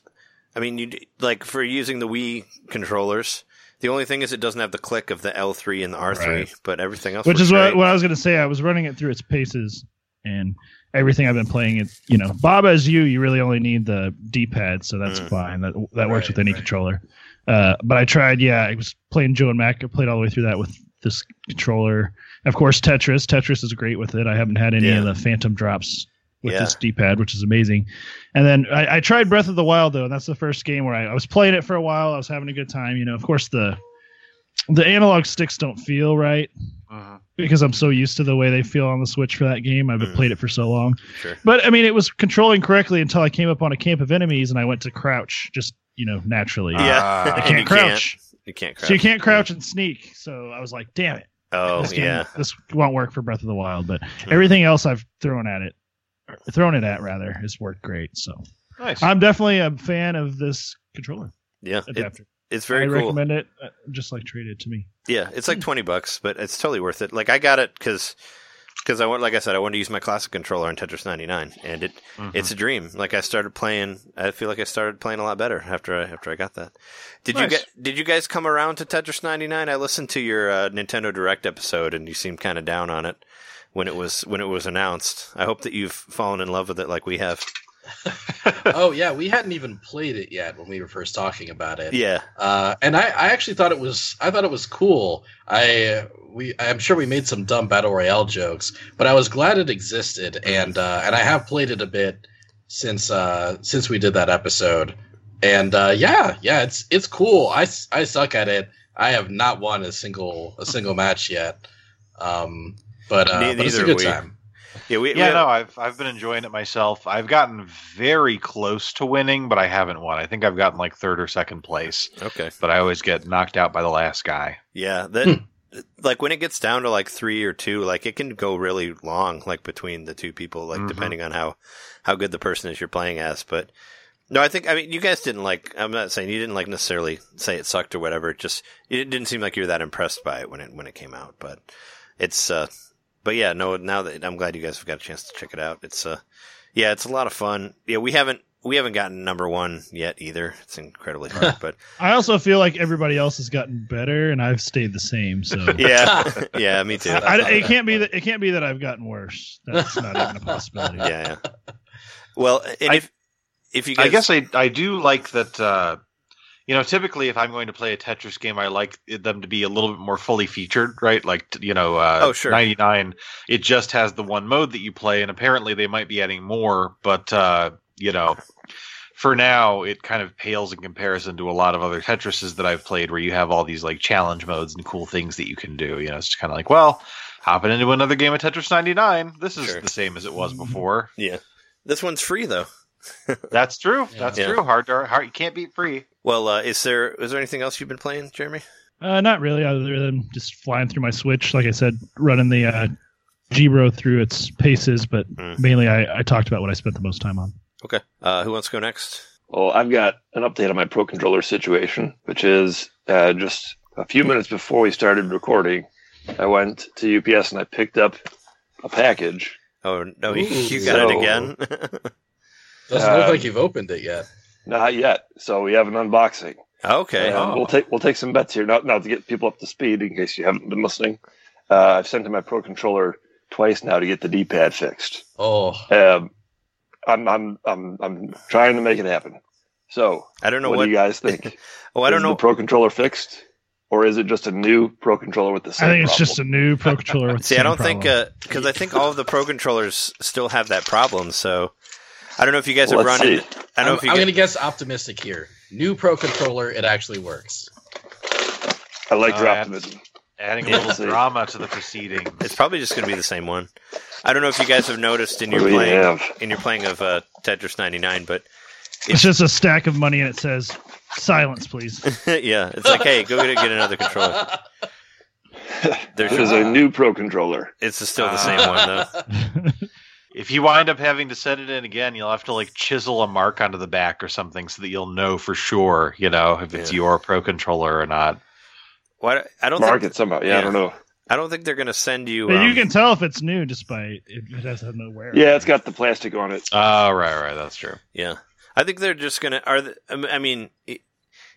I mean, you like for using the Wii controllers. The only thing is it doesn't have the click of the L3 and the R3, Right. but everything else. Which is what, what I was going to say. I was running it through its paces and everything I've been playing. It, you know, Baba Is You, you really only need the D-pad, so that's Mm. fine. That that works with any right. controller. Uh, but I tried. Yeah, I was playing Joe and Mac. I played all the way through that with this controller. Of course, Tetris. Tetris is great with it. I haven't had any Yeah. of the phantom drops with Yeah. this D-pad, which is amazing. And then I, I tried Breath of the Wild though, and that's the first game where I, I was playing it for a while. I was having a good time. You know, of course the the analog sticks don't feel right Mhm. because I'm so used to the way they feel on the Switch for that game. I've Mm. played it for so long. Sure. But I mean, it was controlling correctly until I came up on a camp of enemies and I went to crouch just, you know, naturally. Yeah. Ah. I can't you crouch. You can't crouch. So you can't crouch and sneak. So I was like, damn it. Oh this game- yeah. This won't work for Breath of the Wild. But everything else I've thrown at it, or thrown it at rather, has worked great. So Nice. I'm definitely a fan of this controller Yeah. It, adapter. it's very I cool. recommend it, uh, just like traded to me. Yeah, it's like twenty bucks, but it's totally worth it. Like I got it because because I want, like I said, I wanted to use my classic controller on Tetris 99, and it Mhm. it's a dream. Like I started playing, I feel like I started playing a lot better after I after I got that. Did you get Did you guys come around to Tetris 99? I listened to your uh, Nintendo Direct episode, and you seemed kind of down on it when it was when it was announced. I hope that you've fallen in love with it like we have. oh yeah, we hadn't even played it yet when we were first talking about it. Yeah, Uh, and I, I actually thought it was I thought it was cool. I we I'm sure we made some dumb battle royale jokes, but I was glad it existed, and uh, and I have played it a bit since uh, since we did that episode. And uh, yeah, yeah, it's it's cool. I, I suck at it. I have not won a single a single match yet. Um, but, uh, Ne- but it's a good we. time. yeah, we, we yeah, have- no, I've I've been enjoying it myself. I've gotten very close to winning, but I haven't won. I think I've gotten like third or second place, okay. but I always get knocked out by the last guy. Yeah, that like when it gets down to like three or two, like it can go really long, like between the two people, like Mhm. depending on how how good the person is you're playing as. But no, I think I mean you guys didn't like. I'm not saying you didn't like necessarily say it sucked or whatever. It just it didn't seem like you were that impressed by it when it when it came out. But it's uh, but yeah, no. Now that I'm glad you guys have got a chance to check it out. It's uh, yeah, it's a lot of fun. Yeah, we haven't we haven't gotten number one yet either. It's incredibly hard, but I also feel like everybody else has gotten better and I've stayed the same. So yeah, yeah, me too. I, it can't be that it can't be that I've gotten worse. That's not even a possibility. yeah, yeah. Well, and I- if if you guys, I guess I I do like that. Uh, you know, typically if I'm going to play a Tetris game, I like them to be a little bit more fully featured, right? Like you know, uh, Oh, sure. 99. It just has the one mode that you play, and apparently they might be adding more, but uh, you know. For now, it kind of pales in comparison to a lot of other Tetrises that I've played, where you have all these like challenge modes and cool things that you can do. You know, it's kind of like, well, hopping into another game of Tetris 99. This is Sure. the same as it was before. yeah, this one's free though. That's true. Yeah. That's Yeah. true. Hard, to, hard. You can't beat free. Well, uh, is there is there anything else you've been playing, Jeremy? Uh, not really, other than just flying through my Switch. Like I said, running the uh, G-Bro through its paces, but Mm. mainly I, I talked about what I spent the most time on. Okay, uh, who wants to go next? Well, I've got an update on my Pro Controller situation, which is uh, just a few minutes before we started recording, I went to UPS and I picked up a package. Oh no, you, you got So- it again. Doesn't look Um, like you've opened it yet. Not yet, so we have an unboxing. okay, Uh, Oh. We'll take we'll take some bets here now. Now to get people up to speed, in case you haven't been listening, uh, I've sent in my Pro Controller twice now to get the D-pad fixed. Oh, Um, I'm I'm I'm I'm trying to make it happen. So, I don't know what, what. do you guys think? oh, I don't is know. the Pro Controller fixed, or is it just a new Pro Controller with the same? I same? think it's problem? just a new Pro Controller. With the See, I don't think problem. because I think all of the Pro controllers still have that problem. So I don't know if you guys have let's run see. it. I don't know I'm, if you. I'm guys- going to guess optimistic here. New Pro Controller, it actually works. I like Oh, your optimism. Adding a little drama to the proceedings. It's probably just going to be the same one. I don't know if you guys have noticed in your do we playing have? in your playing of uh, Tetris 99, but it's just a stack of money and it says "silence, please." yeah, it's like, hey, go get, get another controller. There's There's a new Pro Controller. it's still the same one though. if you wind up having to send it in again, you'll have to like chisel a mark onto the back or something so that you'll know for sure, you know, if it's Yeah. your pro controller or not. What I don't Mark think it somehow. Yeah, yeah. I don't know. I don't think they're going to send you. But you um, can tell if it's new just by if it has no wear. Yeah, it's got the plastic on it. Oh, right, right, that's true. Yeah, I think they're just gonna. Are the, um, I mean,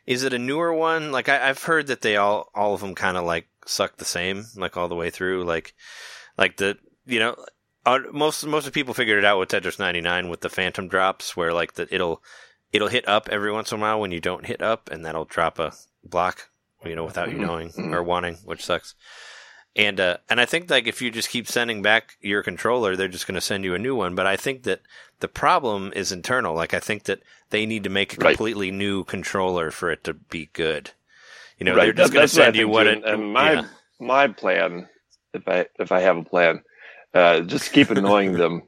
is it a newer one? Like I, I've heard that they all all of them kind of like suck the same, like all the way through. Like, like the you know, uh, most most of people figured it out with Tetris 99 with the phantom drops, where like the it'll it'll hit up every once in a while when you don't hit up, and that'll drop a block, you know, without you knowing or wanting, which sucks. And uh, and I think like if you just keep sending back your controller, they're just going to send you a new one. But I think that the problem is internal. Like I think that they need to make a Right. completely new controller for it to be good. You know, Right, they're just going to that's what send you what it. And- and my- yeah. My plan, if I if I have a plan, uh, just keep annoying them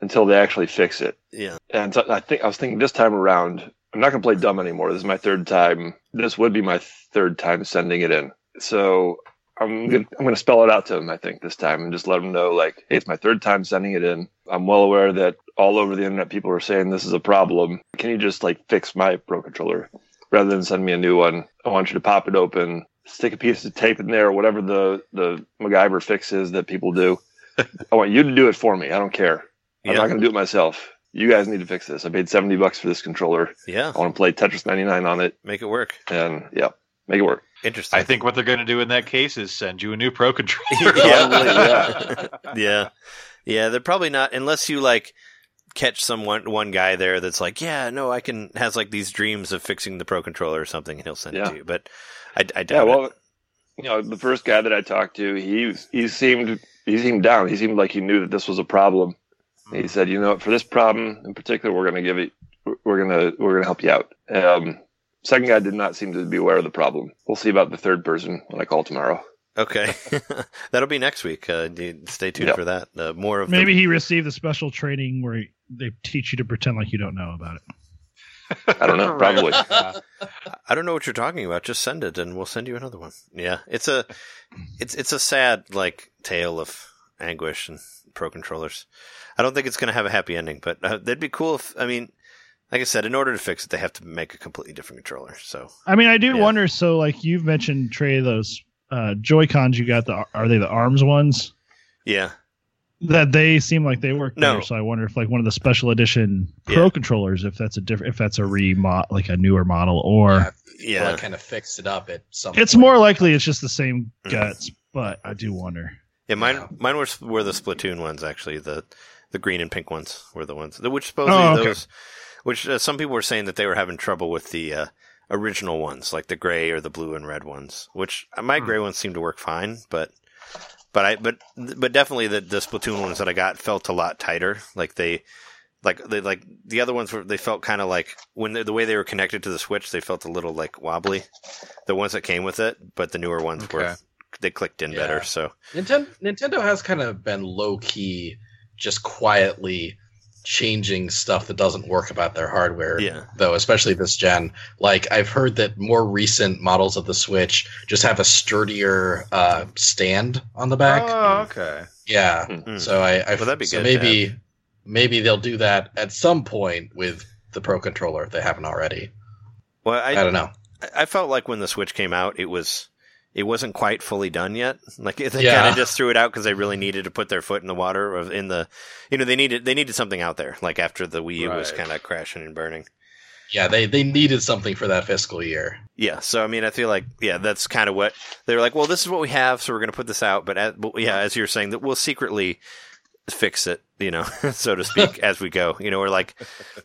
until they actually fix it. yeah, And so I think I was thinking this time around, I'm not going to play dumb anymore. This is my third time. This would be my third time sending it in. So I'm gonna I'm gonna spell it out to them. I think this time and just let them know like, hey, it's my third time sending it in. I'm well aware that all over the internet people are saying this is a problem. Can you just like fix my pro controller rather than send me a new one? I want you to pop it open, stick a piece of tape in there, whatever the the MacGyver fix is that people do. I want you to do it for me. I don't care. I'm Yeah. not going to do it myself. You guys need to fix this. I paid 70 bucks for this controller. yeah, I want to play Tetris 99 on it make it work. and yeah, make it work. Interesting. I think what they're going to do in that case is send you a new pro controller. yeah. yeah. Yeah, they're probably not unless you like catch someone one guy there that's like, yeah, no, I can has like these dreams of fixing the pro controller or something, and he'll send it to you. But I, I Yeah, doubt well, it. you know, the first guy that I talked to, he he seemed he seemed down. He seemed like he knew that this was a problem. He said, you know, for this problem in particular, we're going to give it, we're going to we're going to help you out. Um, second guy did not seem to be aware of the problem. We'll see about the third person when I call tomorrow. Okay, that'll be next week. Uh, stay tuned Yeah. for that. Uh, more of Maybe he received the special training where they teach you to pretend like you don't know about it. I don't know, probably. The, I don't know what you're talking about. Just send it, and we'll send you another one. Yeah, it's a, it's it's a sad like tale of anguish and pro controllers. I don't think it's going to have a happy ending, but uh, that'd be cool if I mean, like I said, in order to fix it, they have to make a completely different controller. So I mean, I do Yeah. wonder. So, like you've mentioned, Trey, those uh, Joy Cons you got the are they the arms ones? yeah, That they seem like they work No. better. So I wonder if like one of the special edition Pro Yeah. controllers, if that's a different, if that's a remod, like a newer model, or yeah. like kind of fixed it up at some. it's point. more likely it's just the same Mhm. guts. But I do wonder. Yeah, mine Yeah. mine were were the Splatoon ones actually. The the green and pink ones were the ones the- which supposedly Oh, okay. those which uh, some people were saying that they were having trouble with the uh, original ones, like the gray or the blue and red ones. Which uh, my Hmm. gray ones seem to work fine, but but I but but definitely the the Splatoon ones that I got felt a lot tighter. Like they. Like they like the other ones were they felt kind of like when they, the way they were connected to the switch they felt a little like wobbly, the ones that came with it. But the newer ones Okay. were they clicked in better. So Nintendo Nintendo has kind of been low key, just quietly changing stuff that doesn't work about their hardware. yeah, Though, especially this gen, like I've heard that more recent models of the Switch just have a sturdier uh, stand on the back. Oh, okay. yeah, Mm. so I, I Well, that'd be so good to maybe maybe they'll do that at some point with the Pro controller if they haven't already. Well, I, I, don't know. I felt like when the Switch came out, it was it wasn't quite fully done yet. Like they Yeah. kind of just threw it out because they really needed to put their foot in the water of in the, you know, they needed they needed something out there. Like after the Wii U was kind of crashing and burning. Yeah, they they needed something for that fiscal year. Yeah, so I mean, I feel like yeah, that's kind of what they're like. Well, this is what we have, so we're going to put this out. But, but yeah, as you're saying, that we'll secretly fix it, you know, so to speak, as we go. You know, or like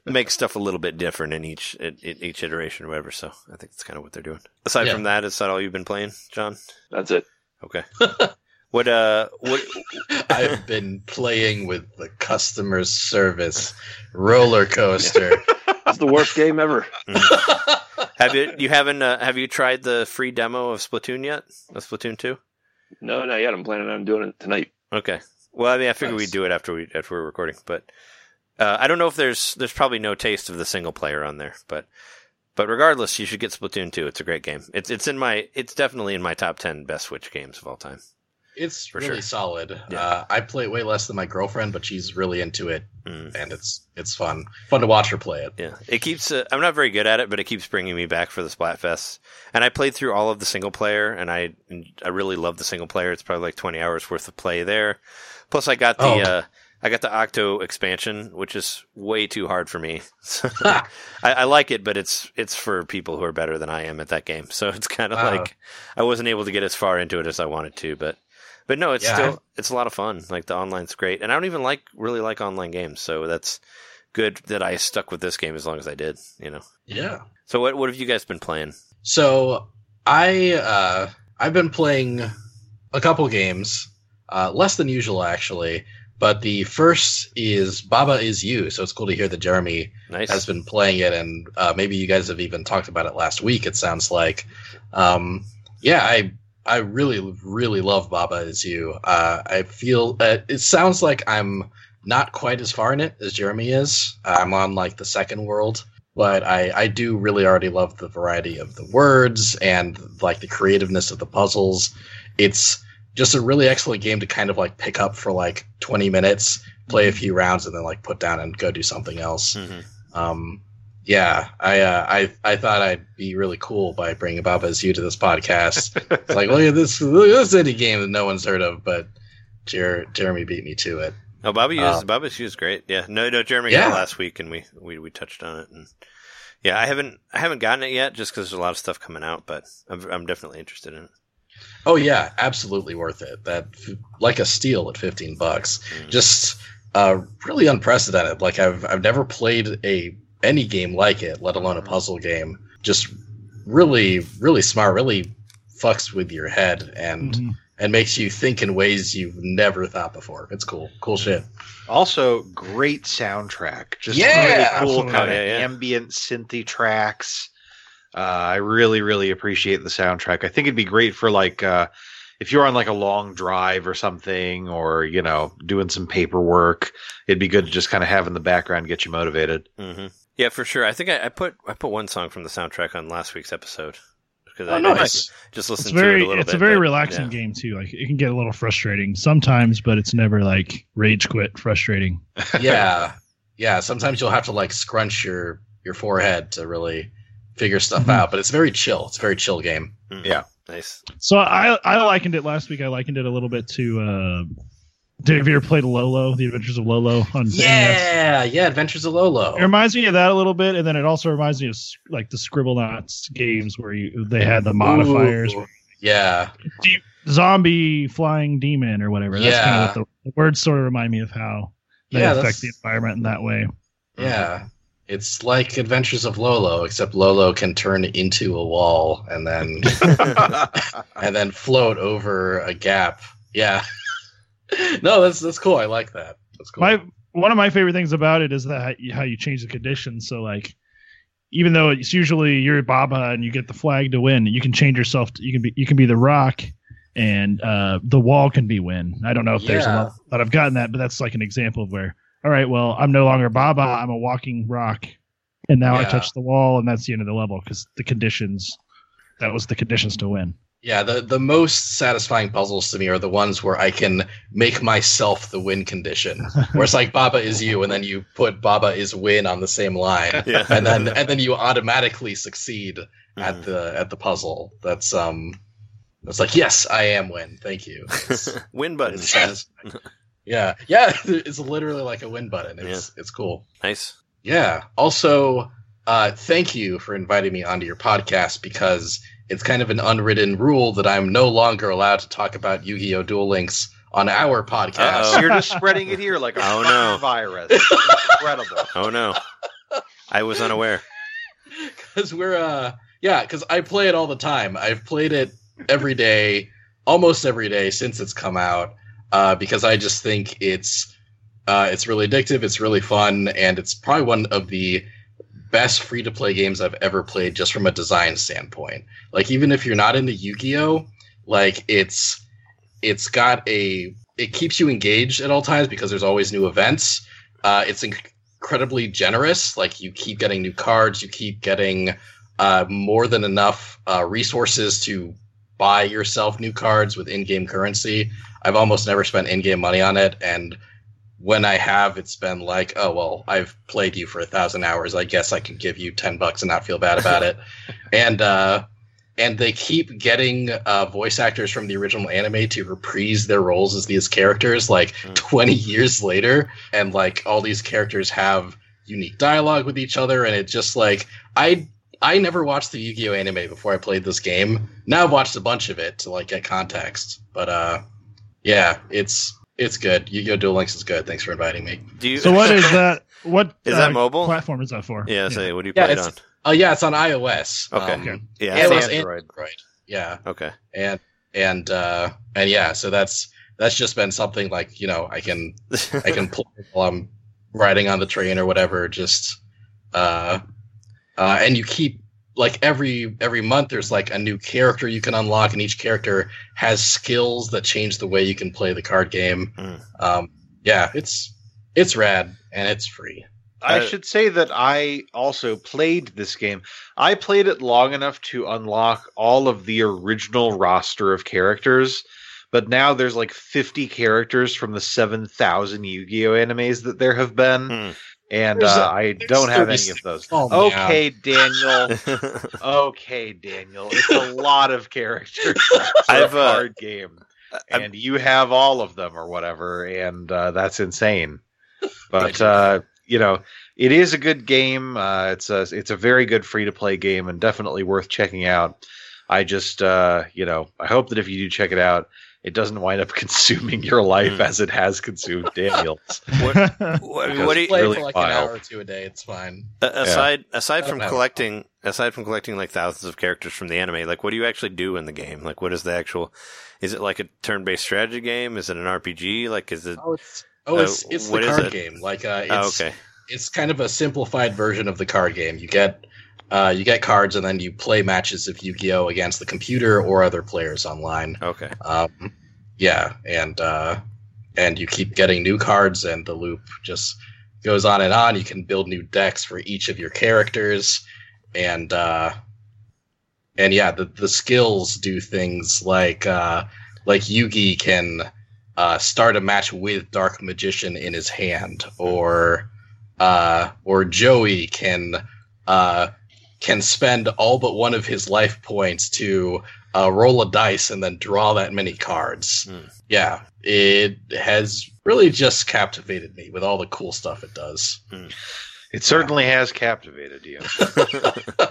make stuff a little bit different in each in, in each iteration or whatever. So I think that's kind of what they're doing. Aside Yeah. from that, is that all you've been playing, John? That's it. Okay. what uh what I've been playing with the customer service roller coaster. It's the worst game ever. have you you haven't uh, have you tried the free demo of Splatoon yet? Of Splatoon two? No, not yet. I'm planning on doing it tonight. Okay. Well, I mean, I figured Nice. we'd do it after we after we're recording, but uh, I don't know if there's there's probably no taste of the single player on there, but but regardless, you should get Splatoon 2. It's a great game. It's it's in my it's definitely in my top ten best Switch games of all time. it's really sure. solid. Yeah. Uh, I play it way less than my girlfriend, but she's really into it, Mm. and it's it's fun. Fun to watch her play it. Yeah, it keeps. Uh, I'm not very good at it, but it keeps bringing me back for the Splatfest. And I played through all of the single player, and I I really love the single player. It's probably like 20 hours worth of play there. Plus, I got the Oh. uh, I got the Octo expansion, which is way too hard for me. I, I like it, but it's it's for people who are better than I am at that game. So it's kind of Wow. like I wasn't able to get as far into it as I wanted to, but. But no, it's Yeah, still I've- it's a lot of fun. Like the online's great, and I don't even like really like online games, so that's good that I stuck with this game as long as I did. You know. Yeah. So what what have you guys been playing? So I uh, I've been playing a couple games, uh, less than usual actually. But the first is Baba is You, so it's cool to hear that Jeremy Nice. has been playing it, and uh, maybe you guys have even talked about it last week. It sounds like, um, yeah, I I really really love Baba is You. Uh, I feel uh, it sounds like I'm not quite as far in it as Jeremy is. I'm on like the second world, but I I do really already love the variety of the words and like the creativeness of the puzzles. It's just a really excellent game to kind of like pick up for like 20 minutes, play a few rounds, and then like put down and go do something else. Mhm. Um, yeah, I, uh, I I thought I'd be really cool by bringing Baba Is You to this podcast. it's like, look at this, look at this indie game that no one's heard of, but Jer- Jeremy beat me to it. Oh, Bobby Uh, is Bobby is great. Yeah, no, no, Jeremy Yeah. got it last week, and we, we we touched on it, and yeah, I haven't I haven't gotten it yet, just because there's a lot of stuff coming out, but I'm I'm definitely interested in it. Oh yeah, absolutely worth it. That like a steal at fifteen bucks. Mm. Just uh, really unprecedented. Like I've I've never played a any game like it, let alone a puzzle game. Just really really smart. Really fucks with your head and Mhm. and makes you think in ways you've never thought before. It's cool. Cool shit. Also, great soundtrack. Just Yeah, really cool kind of Yeah, yeah. ambient synthy tracks. Uh, I really, really appreciate the soundtrack. I think it'd be great for like uh, if you're on like a long drive or something, or you know, doing some paperwork. It'd be good to just kind of have in the background, get you motivated. hmm Yeah, for sure. I think I, I put I put one song from the soundtrack on last week's episode because Oh, I, I nice. just, just listened It's very to it a little it's bit. a very but, relaxing yeah. game too. Like it can get a little frustrating sometimes, but it's never like rage quit frustrating. yeah, yeah. Sometimes you'll have to like scrunch your your forehead to really figure stuff Mhm. out, but it's very chill. It's a very chill game. Mhm. Yeah. nice. So I I likened it last week. I likened it a little bit to. Uh, have you ever played Lolo? The Adventures of Lolo on NES? Yeah, yeah. Adventures of Lolo. It reminds me of that a little bit, and then it also reminds me of like the Scribblenauts games where you they had the modifiers, Ooh, yeah, Deep- zombie flying demon or whatever. That's kind Yeah. of what the, the words sort of remind me of how they yeah. affect the environment in that way. yeah. It's like Adventures of Lolo, except Lolo can turn into a wall and then and then float over a gap. Yeah. no, that's that's cool. I like that. That's cool. My one of my favorite things about it is that how you change the conditions. So like, even though it's usually you're Baba and you get the flag to win, you can change yourself. To, you can be you can be the Rock, and uh, the wall can be win. I don't know if there's a lot that I've gotten that, but that's like an example of where. All right, well, I'm no longer Baba. I'm a walking rock, and now I touch the wall, and that's the end of the level because the conditions. That was the conditions to win. Yeah, the, the most satisfying puzzles to me are the ones where I can make myself the win condition. Where it's like Baba is you, and then you put Baba is win on the same line. Yeah. And then and then you automatically succeed at Mhm. the at the puzzle. That's um that's like, yes, I am win. Thank you. Win button. It's satisfying. yeah. Yeah, it's literally like a win button. It's it's cool. Nice. Yeah. Also, uh, thank you for inviting me onto your podcast because it's kind of an unwritten rule that I'm no longer allowed to talk about Yu-Gi-Oh! Duel Links on our podcast. Uh-oh. You're just spreading it here like a Oh, no. virus. Incredible. Oh no, I was unaware. Because we're, uh, yeah, because I play it all the time. I've played it every day, almost every day since it's come out, uh, because I just think it's, uh, it's really addictive. It's really fun, and it's probably one of the best free to play games I've ever played, just from a design standpoint. Like even if you're not into Yu-Gi-Oh, like it's, it's got a, it keeps you engaged at all times because there's always new events. Uh, it's incredibly generous. Like you keep getting new cards, you keep getting uh, more than enough uh, resources to buy yourself new cards with in-game currency. I've almost never spent in-game money on it, and when I have, it's been like, oh well, I've played you for a thousand hours. I guess I can give you ten bucks and not feel bad about it. and uh, and they keep getting uh, voice actors from the original anime to reprise their roles as these characters, like Mm. twenty years later, and like all these characters have unique dialogue with each other, and it just like I. I never watched the Yu-Gi-Oh anime before I played this game. Now I've watched a bunch of it to like get context. But uh yeah, it's it's good. Yu-Gi-Oh! Duel Links is good. Thanks for inviting me. Do you? So what is that? What Is that mobile? platform is that for? Yeah. Say, what do you Yeah, play it on? Oh yeah, it's on iOS. Okay. Um, Okay. Yeah. and And it's Android. Android. Yeah, Okay. and and uh and yeah, so that's that's just been something like you know I can I can play while I'm riding on the train or whatever. Just uh, uh, and you keep like every every month there's like a new character you can unlock, and each character has skills that change the way you can play the card game. Mm. Um, yeah, it's it's rad and it's free. I Uh, should say that I also played this game. I played it long enough to unlock all of the original roster of characters, but now there's like 50 characters from the 7,000 Yu-Gi-Oh animes that there have been, Hmm. And There's uh, a- I don't have any of those. Oh, man. Okay, Daniel. Okay, Daniel. It's a lot of characters I've, a uh, card game, I'm- and you have all of them or whatever, and uh, that's insane. But uh, you know, it is a good game. Uh, it's a it's a very good free to play game, and definitely worth checking out. I just uh, you know, I hope that if you do check it out, it doesn't wind up consuming your life Mm. as it has consumed Daniel's. what, what, what do you, play really for like wild. an hour or two a day. It's fine. A- aside aside from know. collecting aside from collecting like thousands of characters from the anime like what do you actually do in the game like what is the actual is it like a turn-based strategy game is it an rpg like is it Oh, it's oh, Uh, it's it's the what is card it? game. Like uh, it's oh, okay it's kind of a simplified version of the card game. You get uh, you get cards and then you play matches of Yu-Gi-Oh against the computer or other players online. okay Um, yeah, and uh, and you keep getting new cards, and the loop just goes on and on. You can build new decks for each of your characters, and uh, and yeah, the the skills do things like uh, like Yugi can uh, start a match with Dark Magician in his hand, or uh, or Joey can uh, can spend all but one of his life points to uh, roll a dice and then draw that many cards. Hmm. Yeah, it has really just captivated me with all the cool stuff it does. It certainly has captivated you.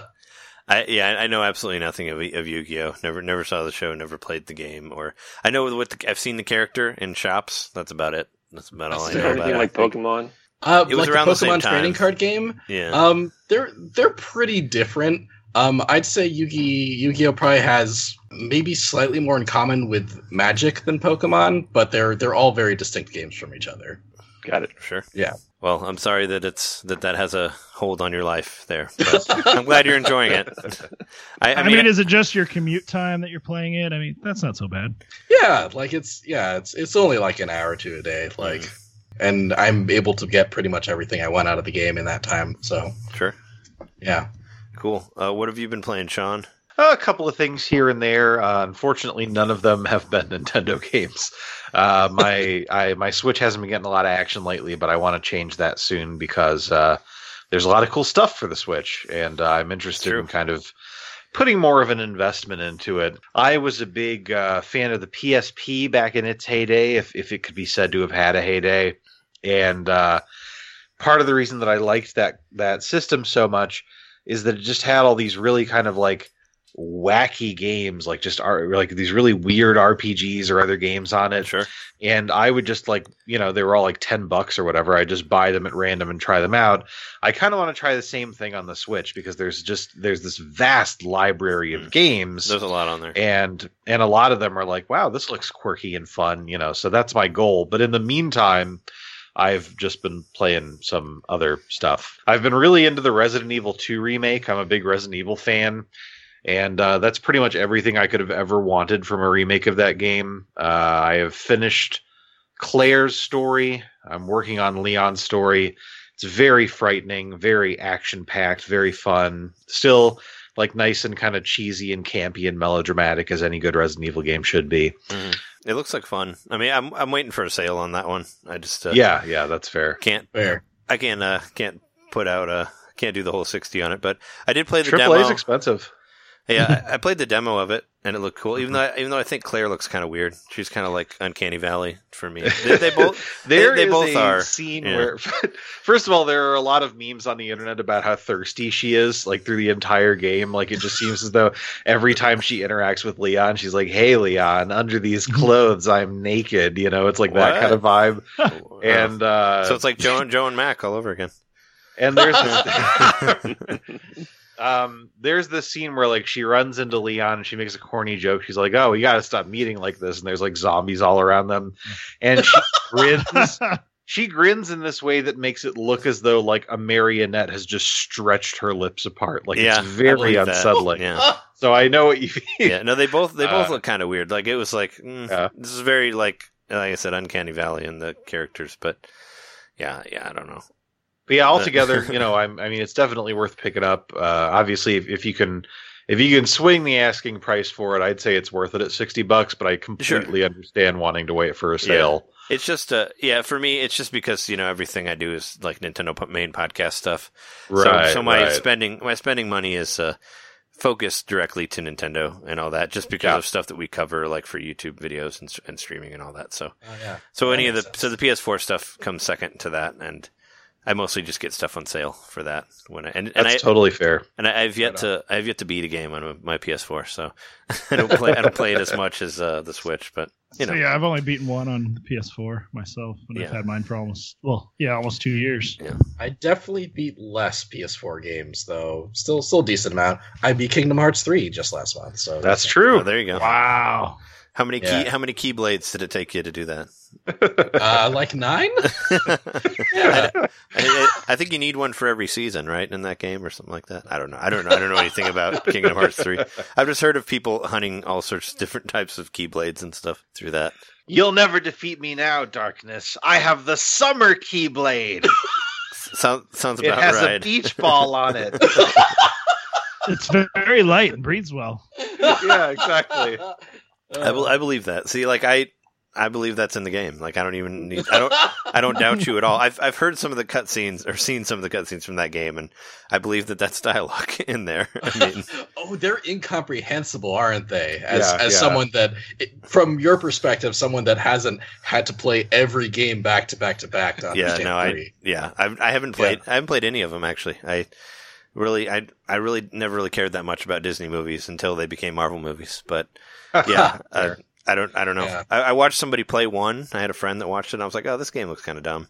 I, yeah, I I know absolutely nothing of, of Yu-Gi-Oh. Never, never saw the show. Never played the game. Or I know what the, I've seen the character in shops. That's about it. That's about all I know about anything like Pokemon? Uh, It was like around the the same Pokemon trading time. card game. yeah. Um, they're they're pretty different. Um, I'd say Yugi Yu-Gi-Oh probably has maybe slightly more in common with Magic than Pokemon, but they're they're all very distinct games from each other. Got it. sure. yeah. Well, I'm sorry that it's that that has a hold on your life there. But I'm glad you're enjoying it. I, I, I, mean, mean, is it just your commute time that you're playing it? I mean, that's not so bad. Yeah, like it's yeah, it's it's only like an hour or two a day, like, and I'm able to get pretty much everything I want out of the game in that time. So sure. yeah, Cool. Uh, what have you been playing, Sean? a couple of things here and there. Uh, unfortunately, none of them have been Nintendo games. Uh, my I, my Switch hasn't been getting a lot of action lately, but I want to change that soon because uh, there's a lot of cool stuff for the Switch, and uh, I'm interested in kind of putting more of an investment into it. I was a big uh, fan of the PSP back in its heyday, if if it could be said to have had a heyday, and uh, part of the reason that I liked that that system so much is that it just had all these really kind of like wacky games like just are like these really weird RPGs or other games on it Sure. and I would just like you know they were all like 10 bucks or whatever I just buy them at random and try them out I kind of want to try the same thing on the Switch because there's just there's this vast library of Mm. games There's a lot on there. and and a lot of them are like wow this looks quirky and fun you know so that's my goal but in the meantime I've just been playing some other stuff. I've been really into the Resident Evil 2 remake. I'm a big Resident Evil fan. And uh, that's pretty much everything I could have ever wanted from a remake of that game. Uh, I have finished Claire's story. I'm working on Leon's story. It's very frightening, very action packed, very fun. Still like nice and kind of cheesy and campy and melodramatic as any good Resident Evil game should be. Mhm. It looks like fun. I mean, I'm I'm waiting for a sale on that one. I just uh, Yeah, yeah, that's fair. can't Fair. I can't uh, can't put out uh can't do the whole sixty on it. But I did play the Triple demo. A's expensive. yeah, I, I played the demo of it and it looked cool. Even though I, even though I think Claire looks kind of weird. She's kind of like Uncanny Valley for me. They, they both There they is both are, scene yeah. where, first of all, there are a lot of memes on the internet about how thirsty she is, like through the entire game. Like it just seems as though every time she interacts with Leon, she's like, "Hey, Leon, under these clothes, I'm naked." You know, it's like that kind of vibe. Uh, And uh, so it's like Joe and Joe and Mac all over again. and there's um there's this scene where like she runs into Leon and she makes a corny joke. She's like, "Oh, we got to stop meeting like this." And there's like zombies all around them, and she grins. She grins in this way that makes it look as though like a marionette has just stretched her lips apart. Like Yeah, it's very believe unsettling. Yeah, So I know what you mean. yeah. No, they both they both Uh, look kind of weird. Like it was like mm, Yeah. this is very like like I said, Uncanny Valley in the characters. But yeah, yeah, I don't know. But yeah, altogether, you know, I'm, I mean, it's definitely worth picking up. Uh, obviously, if, if you can, if you can swing the asking price for it, I'd say it's worth it at sixty bucks. But I completely understand wanting to wait for a sale. It's just uh yeah for me it's just because you know everything I do is like Nintendo main podcast stuff. Right. so, so my right. spending my spending money is uh focused directly to Nintendo and all that just because Yeah. of stuff that we cover like for YouTube videos and, and streaming and all that. So Oh, yeah. so That any of the makes so the PS4 stuff comes second to that and I mostly just get stuff on sale for that when I and, and That's I totally fair. and I, I've yet Right to I've yet to beat a game on my PS4 so I don't play I don't play it as much as uh, the Switch but you know so yeah, I've only beaten one on the PS4 myself, and I've had mine for almost well, yeah, almost two years. Yeah, I definitely beat less PS4 games though. Still, still a decent amount. I beat Kingdom Hearts 3 just last month. So That's oh, true. there you go Wow. How many key Yeah. how many keyblades did it take you to do that? Uh, like nine? I, I, I think you need one for every season, right? In that game or something like that. I don't know. I don't know. I don't know anything about Kingdom Hearts 3. I've just heard of people hunting all sorts of different types of keyblades and stuff through that. You'll never defeat me now, darkness. I have the summer keyblade. Sound, sounds about right. It has right. a beach ball on it. It's very light and breathes well. yeah, exactly. I, bel uh. I believe that. See, like I, I believe that's in the game. Like I don't even need. I don't. I don't doubt you at all. I've I've heard some of the cutscenes or seen some of the cutscenes from that game, and I believe that that's dialogue in there. I mean, oh, they're incomprehensible, aren't they? As Yeah, as yeah. someone that, from your perspective, someone that hasn't had to play every game back to back to back to yeah, no, I three. yeah, I've, I haven't played. I haven't played any of them actually. I really, I I really never really cared that much about Disney movies until they became Marvel movies. But yeah, I, I don't, I don't know. Yeah. I, I watched somebody play one. I had a friend that watched it. and I was like, oh, this game looks kind of dumb.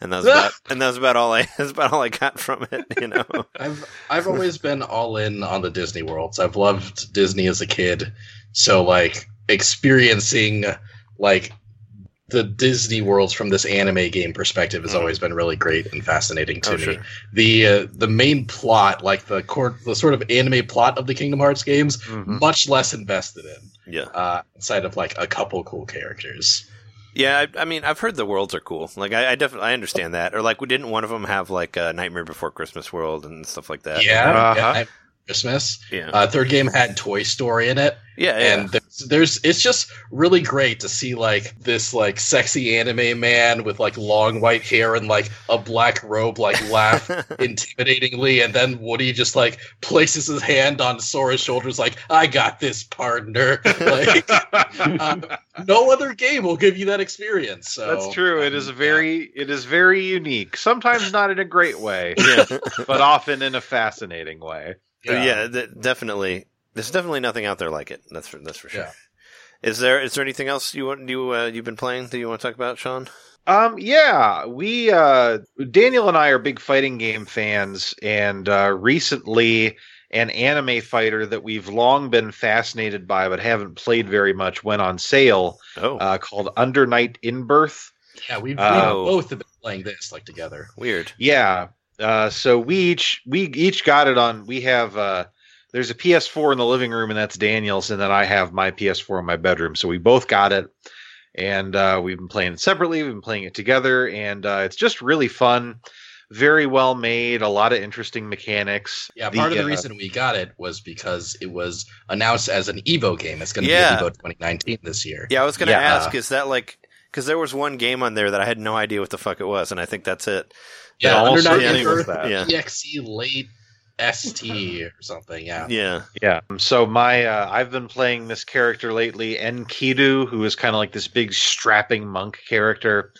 And that was about, and that was about all I, that's about all I got from it, you know. I've I've always been all in on the Disney worlds. I've loved Disney as a kid, so like experiencing like the Disney worlds from this anime game perspective has Mm. always been really great and fascinating to Oh, me. sure. The uh, the main plot, like the core, the sort of anime plot of the Kingdom Hearts games, Mhm. much less invested in. Yeah. Uh, inside of like a couple cool characters. Yeah, I, I mean, I've heard the worlds are cool. Like, I, I definitely I understand that. Or like, we didn't one of them have like a Nightmare Before Christmas world and stuff like that? yeah, Uh-huh. yeah, I- Christmas. yeah, Uh, third game had Toy Story in it. yeah, yeah. and there's, there's it's just really great to see like this like sexy anime man with like long white hair and like a black robe like laugh intimidatingly and then woody just like places his hand on sora's shoulders like i got this partner like uh, no other game will give you that experience so That's true. It is very, it is very unique. Sometimes not in a great way, yeah. but often in a fascinating way. Yeah, th- definitely. There's definitely nothing out there like it. That's for that's for sure. Yeah. Is there is there anything else you want you uh, you've been playing that you want to talk about, Sean? Um, yeah, we uh, Daniel and I are big fighting game fans, and uh, recently an anime fighter that we've long been fascinated by but haven't played very much went on sale Oh, uh, called Under Night in Birth. yeah we've, we both have been playing this like together weird. Yeah. Uh, so we each we each got it on. We have uh, there's a PS4 in the living room, and that's Daniel's, and then I have my PS4 in my bedroom. So we both got it, and uh, we've been playing it separately. We've been playing it together, and uh, it's just really fun. very well made, a lot of interesting mechanics. Yeah, part of the uh, reason we got it was because it was announced as an Evo game. It's going to Yeah. be Evo 2019 this year. Yeah, I was gonna Yeah. ask, is that like because there was one game on there that I had no idea what the fuck it was, and I think that's it. Yeah, almost Under Night certainly was Emperor that. Yeah. EXE late ST or something. Yeah. Yeah, Yeah. So my uh, I've been playing this character lately, Enkidu, who is kind of like this big strapping monk character.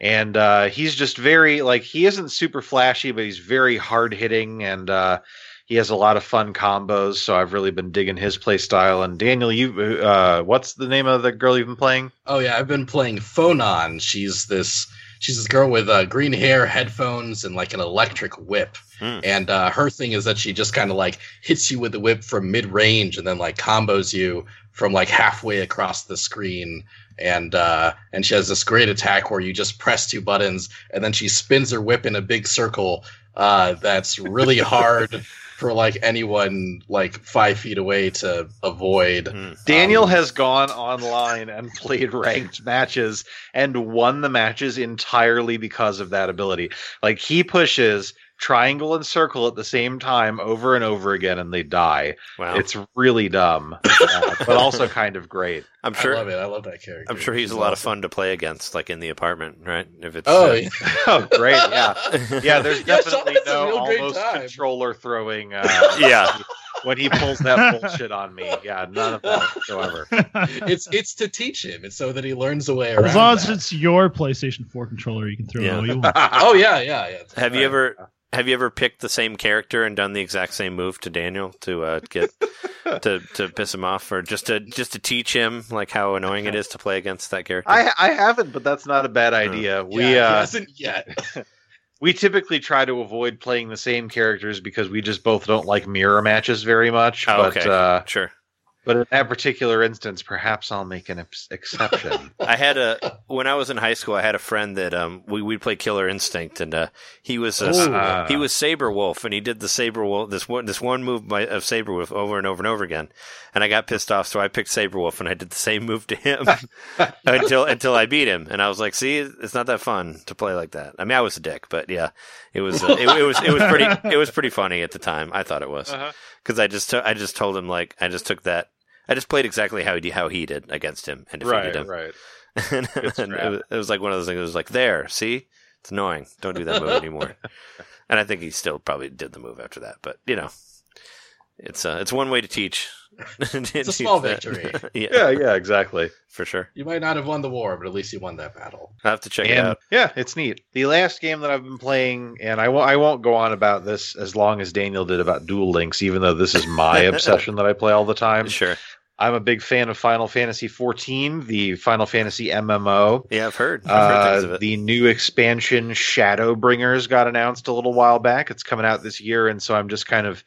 And uh, he's just very like he isn't super flashy, but he's very hard hitting and uh, he has a lot of fun combos. So I've really been digging his play style. And Daniel, you uh, what's the name of the girl you've been playing? Oh yeah, I've been playing Phonon. She's this she's this girl with uh, green hair, headphones, and like an electric whip. Hmm. And uh, her thing is that she just kind of like hits you with the whip from mid range, and then like combos you from like halfway across the screen. And uh, and she has this great attack where you just press two buttons, and then she spins her whip in a big circle. Uh, that's really hard for like anyone like five feet away to avoid. Hmm. Daniel Um, has gone online and played ranked matches and won the matches entirely because of that ability. Like he pushes triangle and circle at the same time over and over again and they die. wow. It's really dumb, uh, but also kind of great. I'm sure. I sure. love it. I love that character. I'm sure he's She's a lot of fun to play against, like in the apartment, right? If it's Oh, uh, yeah. Oh, great! Yeah, yeah. There's definitely has a no almost controller throwing. Uh, Yeah. when he pulls that bullshit on me, yeah, none of that whatsoever. it's it's to teach him. It's so that he learns the way around. as long as it's your PlayStation 4 controller, you can throw Yeah. it all you want. oh yeah, yeah, yeah. Have you ever have you ever picked the same character and done the exact same move to Daniel to uh, get to to piss him off, or just to just to teach him like how annoying it is to play against that character? I I haven't, but that's not a bad idea. Yeah, we he uh, hasn't yet. we typically try to avoid playing the same characters because we just both don't like mirror matches very much. Oh, but okay. uh, sure. But in that particular instance, perhaps I'll make an exception. I had a when I was in high school. I had a friend that um we we'd play Killer Instinct, and uh, he was Ooh. Uh, he was Sabrewulf, and he did the Sabrewulf this one this one move by, of Sabrewulf over and over and over again. And I got pissed off, so I picked Sabrewulf, and I did the same move to him until until I beat him. And I was like, "See, it's not that fun to play like that." I mean, I was a dick, but yeah, it was uh, it, it was it was pretty it was pretty funny at the time. I thought it was Uh-huh. because I just took I just told him like I just took that. I just played exactly how he how he did against him and defeated right, him. right. and, and it, was, it was like one of those things. It was like, there, see, it's annoying. Don't do that move anymore. and I think he still probably did the move after that. But you know, it's uh, it's one way to teach. It's a small victory. yeah, Yeah, yeah, exactly. for sure. You might not have won the war, but at least you won that battle. I have to check it out. yeah, it's neat. The last game that I've been playing, and I won't, I won't go on about this as long as Daniel did about Duel Links, even though this is my obsession that I play all the time. Sure. I'm a big fan of Final Fantasy 14, the Final Fantasy MMO. Yeah, I've heard. I've heard things of Uh, it. the new expansion Shadowbringers got announced a little while back. It's coming out this year, and so I'm just kind of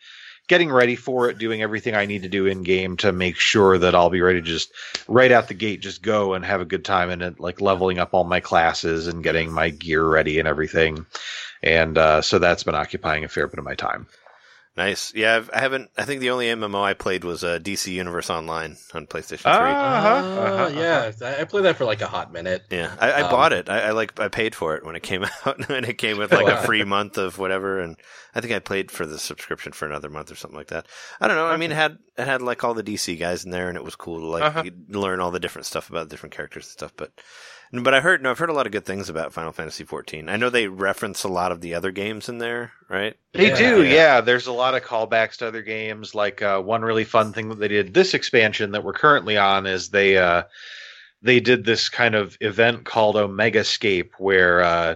getting ready for it, doing everything I need to do in game to make sure that I'll be ready to just right out the gate, just go and have a good time in it, like leveling up all my classes and getting my gear ready and everything. And uh, so that's been occupying a fair bit of my time. Nice. Yeah, I've, I haven't. I think the only MMO I played was uh, DC Universe Online on PlayStation 3. Ah. Uh-huh, uh-huh, yeah, I I played that for like a hot minute. Yeah, I, I Um, bought it. I, I like I paid for it when it came out, and it came with like a free month of whatever. And I think I played for the subscription for another month or something like that. I don't know. I mean, it had it had like all the DC guys in there, and it was cool to like Uh-huh. learn all the different stuff about the different characters and stuff. But but I heard no, I've heard a lot of good things about Final Fantasy 14. I know they reference a lot of the other games in there, right? They Yeah. do, Yeah. yeah. There's a lot of callbacks to other games. Like uh, one really fun thing that they did this expansion that we're currently on is they uh, they did this kind of event called Omega Omegascape, where uh,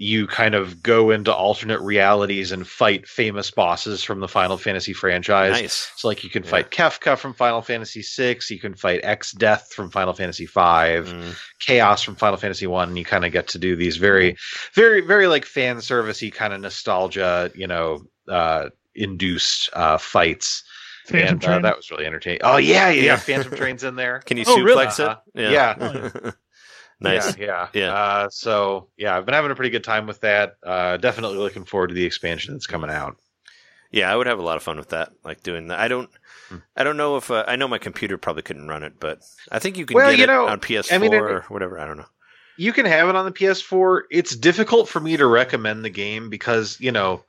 you kind of go into alternate realities and fight famous bosses from the Final Fantasy franchise. Nice. So, like, you can Yeah. fight Kefka from Final Fantasy VI, you can fight Exdeath from Final Fantasy V, Mm. Chaos from Final Fantasy One. And you kind of get to do these very, very, very like fan servicey kind of nostalgia, you know, uh, induced uh, fights. Phantom and uh, Train. that was really entertaining. Oh yeah, yeah, Yeah. Phantom Train's in there. Can you Oh, really? suplex Uh-huh. it? Yeah. nice. Yeah, yeah, Yeah. Uh, so yeah, I've been having a pretty good time with that. Uh, definitely looking forward to the expansion that's coming out. Yeah, I would have a lot of fun with that, like doing that. I don't, Hmm. I don't know if uh, I know my computer probably couldn't run it, but I think you can Well, get you it know, on PS4 I mean, it- or whatever. I don't know. you can have it on the PS4. It's difficult for me to recommend the game because you know,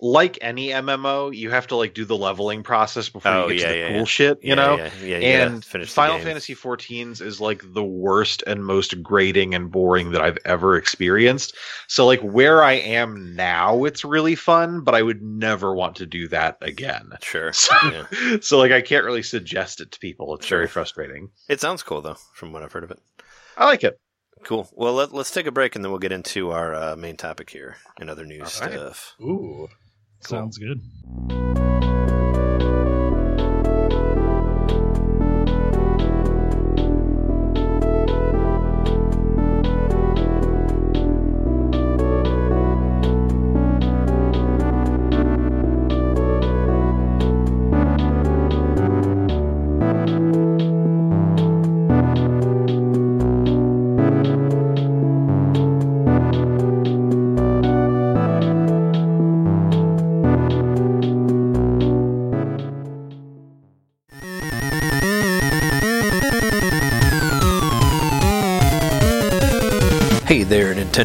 like any MMO, you have to like do the leveling process before Oh, you get yeah, to the yeah, cool yeah. shit. You Yeah, know, yeah, yeah, you and finish Final. Fantasy XIV's is like the worst and most grating and boring that I've ever experienced. So like where I am now, it's really fun, but I would never want to do that again. Sure. So, Yeah. so like I can't really suggest it to people. It's very frustrating. It sounds cool though, from what I've heard of it. I like it. Cool. Well, let, let's take a break and then we'll get into our uh, main topic here and other news All right. stuff. Ooh. Sounds good.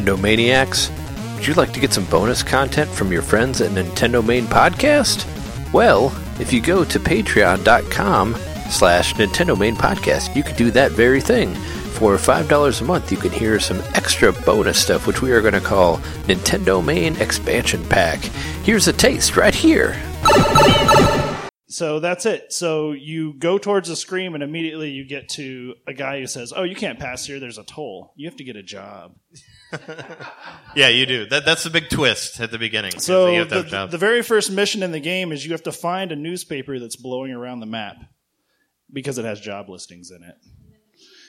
Nintendo Maniacs! Would you like to get some bonus content from your friends at Nintendo Main Podcast? Well, if you go to patreon.com slash Nintendo Main Podcast, you can do that very thing. For $5 a month, you can hear some extra bonus stuff, which we are going to call Nintendo Main Expansion Pack. Here's a taste right here. So that's it. So you go towards the scream, and immediately you get to a guy who says, "Oh, you can't pass here. There's a toll. You have to get a job." Yeah, you do. That, that's the big twist at the beginning. So you have to have the, the very first mission in the game is you have to find a newspaper that's blowing around the map because it has job listings in it.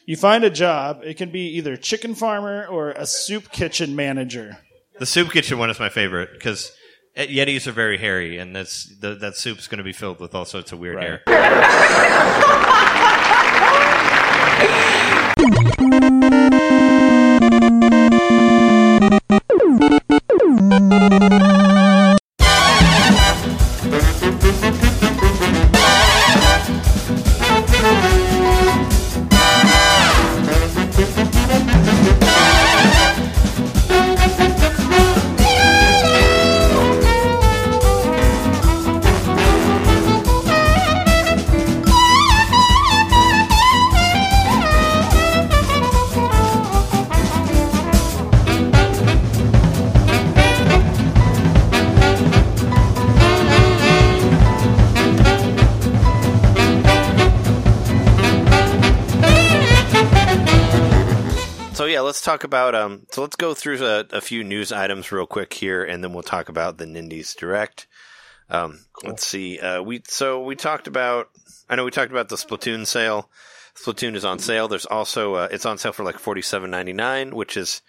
You find a job. It can be either chicken farmer or a soup kitchen manager. The soup kitchen one is my favorite because Uh, Yetis are very hairy, and that's the, that soup's going to be filled with all sorts of weird Right. hair. about um. So let's go through a, a few news items real quick here, and then we'll talk about the Nindies Direct. Um, let's see. Uh, we so we talked about. I know we talked about the Splatoon sale. Splatoon is on sale. There's also uh, it's on sale for like forty seven ninety nine, which is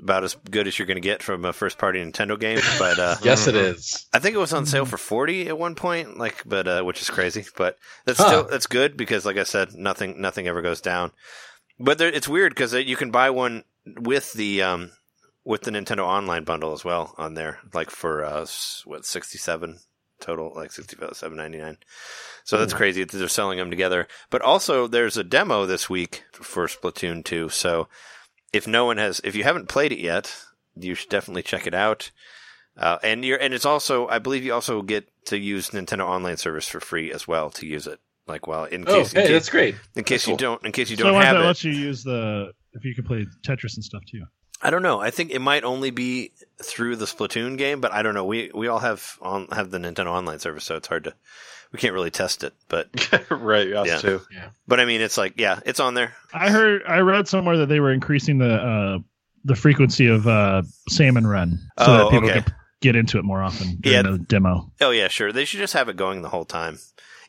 about as good as you're going to get from a first party Nintendo game. But uh, Yes, it is. I think it was on sale for forty at one point, like, but uh, which is crazy. But that's Huh. still that's good because, like I said, nothing nothing ever goes down. But there, it's weird because you can buy one with the um with the Nintendo Online bundle as well on there, like for uh s- what sixty seven total, like sixty seven ninety nine. So that's crazy that they're selling them together. But also, there's a demo this week for Splatoon two. So if no one has, if you haven't played it yet, you should definitely check it out. Uh, and you're, and it's also, I believe you also get to use Nintendo Online service for free as well to use it. Like, well, in Oh, case, in case, that's great. in case that's you cool. don't, in case you don't I wonder have that it. lets you use the if you can play Tetris and stuff too. I don't know. I think it might only be through the Splatoon game, but I don't know. We we all have on have the Nintendo Online service, so it's hard to. We can't really test it, but right, us Yeah. too. but I mean, it's like yeah, it's on there. I heard I read somewhere that they were increasing the uh, the frequency of uh, salmon run so Oh, that people okay. could get into it more often during Yeah. the demo. Oh yeah, sure. They should just have it going the whole time.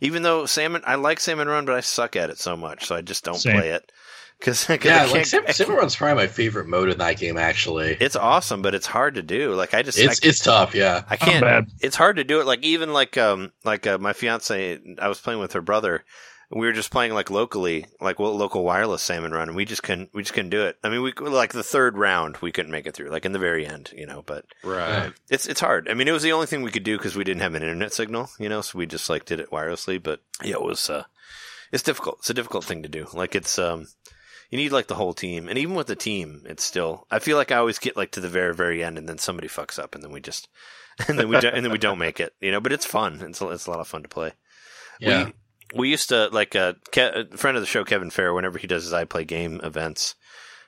Even though salmon, I like salmon run, but I suck at it so much, so I just don't Same. play it. Because Yeah, like Sim- Simmer Run's probably my favorite mode in that game. Actually, it's awesome, but it's hard to do. Like I just it's I, it's tough. Yeah, I can't. bad. It's hard to do it. Like even like um like uh, my fiance, I was playing with her brother. and We were just playing like locally, like well, local wireless salmon run, and we just couldn't. We just couldn't do it. I mean, we like the third round, we couldn't make it through. Like in the very end, you know. But Right. it's it's hard. I mean, it was the only thing we could do because we didn't have an internet signal, you know. So we just like did it wirelessly. But yeah, it was uh, it's difficult. It's a difficult thing to do. Like it's um, you need like the whole team, and even with the team, it's still. I feel like I always get like to the very very end, and then somebody fucks up, and then we just, and then we do, and then we don't make it. You know, but it's fun. It's a, it's a lot of fun to play. Yeah. We, we used to like uh, Ke- a friend of the show, Kevin Fair. Whenever he does his I Play Game events,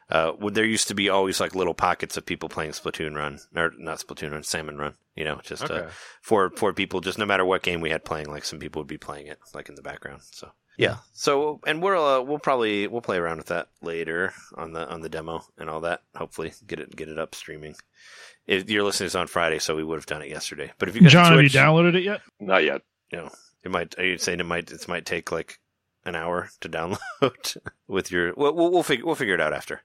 uh, would- there used to be always like little pockets of people playing Splatoon Run or not Splatoon Run, Salmon Run. You know, just uh, Okay. for for people. Just no matter what game we had playing, like some people would be playing it like in the background. So yeah. So and we'll uh, we'll probably we'll play around with that later on the on the demo and all that. Hopefully get it get it up streaming. If you're listening to this on Friday, so we would have done it yesterday. But if you got John, have you downloaded it yet? Not yet. you know, it might. Are you saying it might? It might take like an hour to download with your. We'll we'll, we'll figure we'll figure it out after.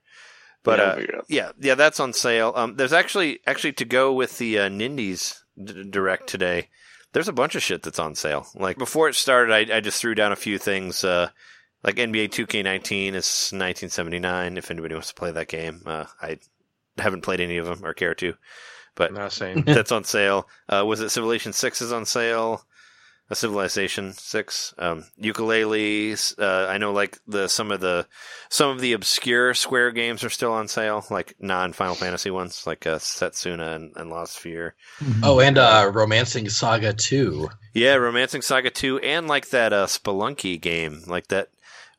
But Yeah, I'll uh, out. yeah, yeah, that's on sale. Um, there's actually actually to go with the uh, Nindies d- direct today. There's a bunch of shit that's on sale. Like before it started, I, I just threw down a few things. Uh, like NBA 2K19 is 1979. If anybody wants to play that game, uh, I haven't played any of them or care to. But that's on sale. Uh, was it Civilization Six is on sale? A Civilization Six, um, Yooka-Laylee's. Uh, I know, like the some of the some of the obscure Square games are still on sale, like non Final Fantasy ones, like uh, Setsuna and, and Lost Sphear. Oh, and uh, Romancing Saga 2. Yeah, Romancing Saga Two, and like that uh, Spelunky game, like that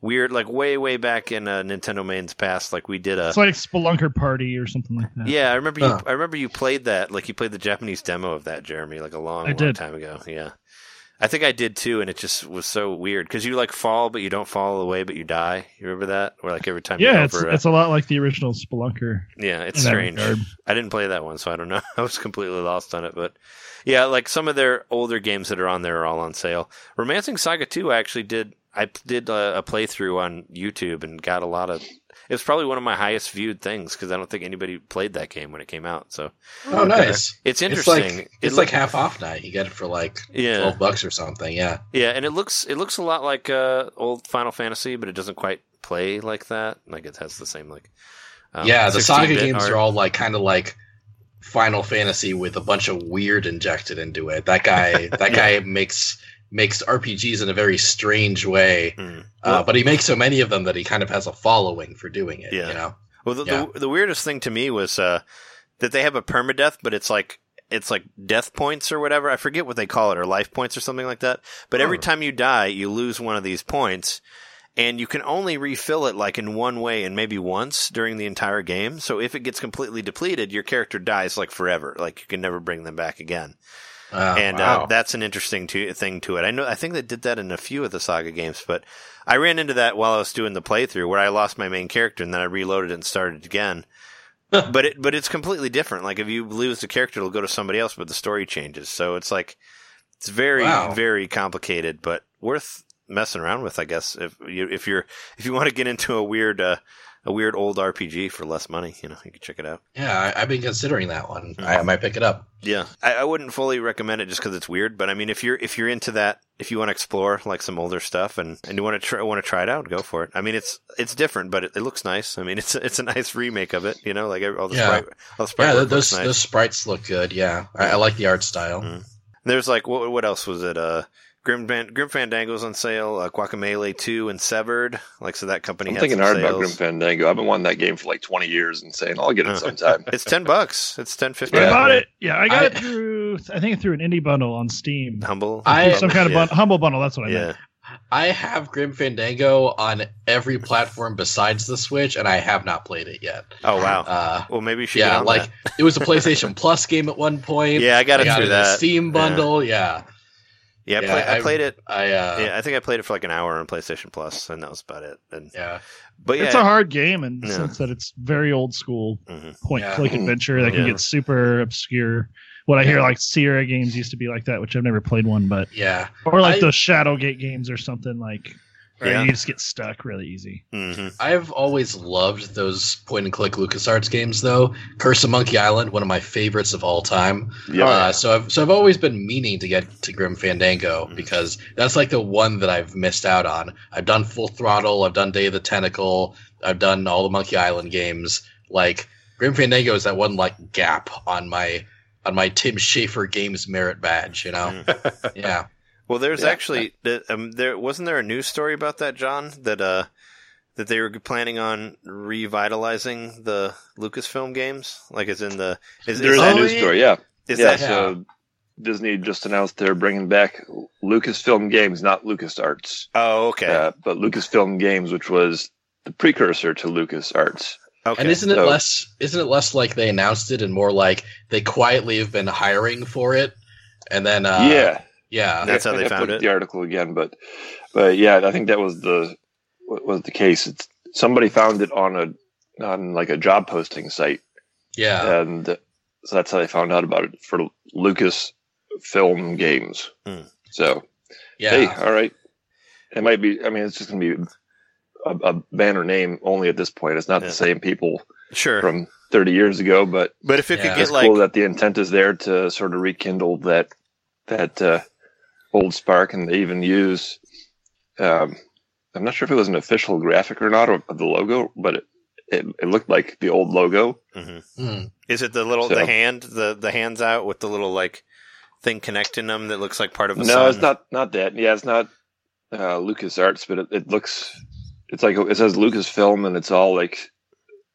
weird, like way way back in uh, Nintendo Main's past, like we did a It's like Spelunker Party or something like that. Yeah, I remember you. Huh. I remember you played that. Like you played the Japanese demo of that, Jeremy, like a long, I long did. time ago. Yeah, I think I did too, and it just was so weird because you like fall, but you don't fall away, but you die. You remember that? Or like every time. Yeah, you it's over, a- it's a lot like the original Spelunker. yeah, it's strange. I didn't play that one, so I don't know. I was completely lost on it, but yeah, like some of their older games that are on there are all on sale. Romancing Saga Two, I actually did. I did a, a playthrough on YouTube and got a lot of. It was probably one of my highest viewed things because I don't think anybody played that game when it came out. So Oh, nice. it's It's interesting. like it's look- like half off now. You get it for like Yeah. twelve bucks or something. Yeah. yeah, and it looks it looks a lot like uh, old Final Fantasy, but it doesn't quite play like that. Like it has the same like. um, yeah, the Saga games art. are all like kind of like Final Fantasy with a bunch of weird injected into it. That guy, that guy makes makes RPGs in a very strange way, Hmm. uh, but he makes so many of them that he kind of has a following for doing it. Yeah. You know. Well, the, Yeah. the, the weirdest thing to me was uh, that they have a permadeath, but it's like it's like death points or whatever. I forget what they call it, or life points or something like that. But every Oh. time you die, you lose one of these points, and you can only refill it like in one way and maybe once during the entire game. So if it gets completely depleted, your character dies like forever. Like you can never bring them back again. Uh, and wow. uh, that's an interesting to, thing to it. I know. I think they did that in a few of the Saga games, but I ran into that while I was doing the playthrough, where I lost my main character and then I reloaded and started again. but it, but it's completely different. Like if you lose the character, it'll go to somebody else, but the story changes. So it's like it's very Wow. very complicated, but worth messing around with, I guess. If you if you're if you want to get into a weird uh, a weird old RPG for less money, you know, you can check it out. yeah, I, I've been considering that one. Mhm. I, I might pick it up. Yeah, I, I wouldn't fully recommend it just because it's weird. But I mean, if you're if you're into that, if you want to explore like some older stuff and, and you want to try want to try it out, go for it. I mean, it's it's different, but it, it looks nice. I mean, it's it's a nice remake of it. You know, like all the Yeah. sprite, all the sprite Yeah, those nice. those sprites look good. Yeah, I, I like the art style. Mhm. There's like what what else was it? Uh, Grim Ban- Grim Fandango's on sale. Uh, Guacamelee two and Severed. Like so, that company. I'm had thinking some hard sales. about Grim Fandango. I've been wanting that game for like 20 years and saying I'll get it sometime. It's ten bucks. It's ten fifty. I Yeah. bought it. Yeah, I got I- it through. I think it through an indie bundle on Steam. Humble. I- Some kind of yeah. bun- humble bundle. That's what I Yeah. meant. I have Grim Fandango on every platform besides the Switch, and I have not played it yet. Oh wow. Uh, well, maybe you should. get yeah, on like that. it was a PlayStation Plus game at one point. Yeah, I got it got through it in a that. Steam bundle. Yeah, Yeah, I, Yeah, play, I I- played it. I uh, Yeah, I think I played it for like an hour on PlayStation Plus, and that was about it. And yeah. but yeah, It's a hard game in the Yeah. sense that it's very old school Mhm. point Yeah. click adventure that can Yeah. get super obscure. What I hear like Sierra games used to be like that, which I've never played one, but Yeah, or like I- those Shadowgate games or something like where Yeah. you just get stuck really easy. hmm I've always loved those point and click LucasArts games, though. Curse of Monkey Island, one of my favorites of all time. Yeah. Uh, so I've so I've always been meaning to get to Grim Fandango Mhm. because that's like the one that I've missed out on. I've done Full Throttle, I've done Day of the Tentacle, I've done all the Monkey Island games. Like Grim Fandango is that one like gap on my on my Tim Schafer Games merit badge, you know? yeah. Well, there's Yeah. actually um, there wasn't there a news story about that, John? That uh, that they were planning on revitalizing the Lucasfilm games? Like, is in the is, There is is that, a news story, yeah. is yeah, that so Disney just announced they're bringing back Lucasfilm Games, not LucasArts, oh okay uh, but Lucasfilm Games, which was the precursor to LucasArts. okay And isn't it So- less? Isn't it less like they announced it and more like they quietly have been hiring for it, and then uh, yeah, yeah, That's how I'd they have to found it? The article again, but but yeah, I think that was the what was the case. It's somebody found it on a on like a job posting site, yeah. and so that's how they found out about it for Lucas Film Games. Hmm. So yeah. hey, all right, it might be. I mean, it's just gonna be a, a banner name only at this point. It's not Yeah. the same people sure from 30 years ago, but but if it Yeah. could get it's like cool that the intent is there to sort of rekindle that that uh, old spark, and they even use. Um, I'm not sure if it was an official graphic or not of of the logo, but it, it, it looked like the old logo. Mhm. Hmm. is it the little So- the hand the the hands out with the little like thing connecting them that looks like part of a no, sun? it's not not that. Yeah, it's not uh, LucasArts, but it, it looks. It's like it says Lucasfilm, and it's all like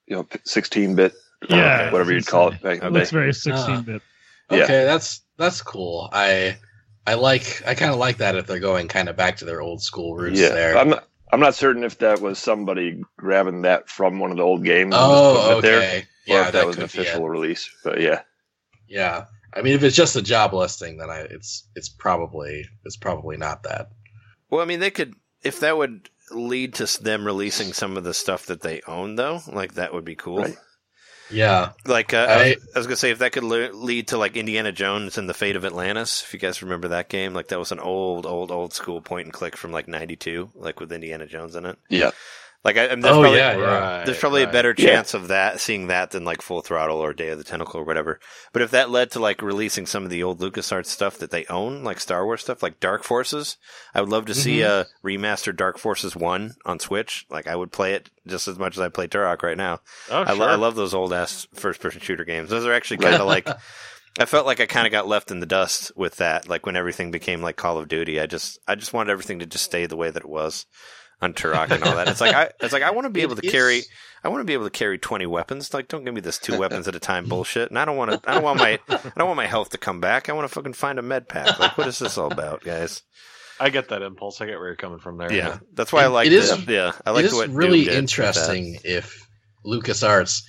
you know 16 bit, Yeah, whatever you'd call it. Back It looks day. very 16 bit. Yeah. Okay, that's that's cool. I I like I kind of like that if they're going kind of back to their old school roots yeah, there. I'm not. I'm not certain if that was somebody grabbing that from one of the old games. and just oh, putting it there, oh, okay. or Yeah, if that, was an be it. official release. But yeah, Yeah, I mean, if it's just a job listing, then I it's it's probably it's probably not that. Well, I mean, they could if that would lead to them releasing some of the stuff that they own, though. Like that would be cool. Right. Yeah, Like uh, I, I- was, I was gonna say, if that could le- lead to like Indiana Jones and the Fate of Atlantis, if you guys remember that game, like that was an old, old, old school point and click from like '92, like with Indiana Jones in it. yeah, Like I, I mean, there's Oh, probably, yeah, yeah. Right, there's probably a right. better Yeah. chance of that seeing that than like Full Throttle or Day of the Tentacle or whatever. But if that led to like releasing some of the old LucasArts stuff that they own, like Star Wars stuff, like Dark Forces, I would love to see mm-hmm. a remastered Dark Forces One on Switch. Like I would play it just as much as I play Turok right now. Oh, I, sure. lo- I love those old ass first person shooter games. Those are actually kind of like. I felt like I kind of got left in the dust with that. Like when everything became like Call of Duty, I just I just wanted everything to just stay the way that it was on Turok and all that. It's like I it's like I want to be It able to is- carry I want to be able to carry twenty weapons. Like don't give me this two weapons at a time bullshit. And I don't want to. I don't want my I don't want my health to come back. I want to fucking find a med pack. Like what is this all about, guys? I get that impulse. I get where you're coming from there. Yeah, that's why I like it is- it. Yeah, I like it is what Doom really did interesting if LucasArts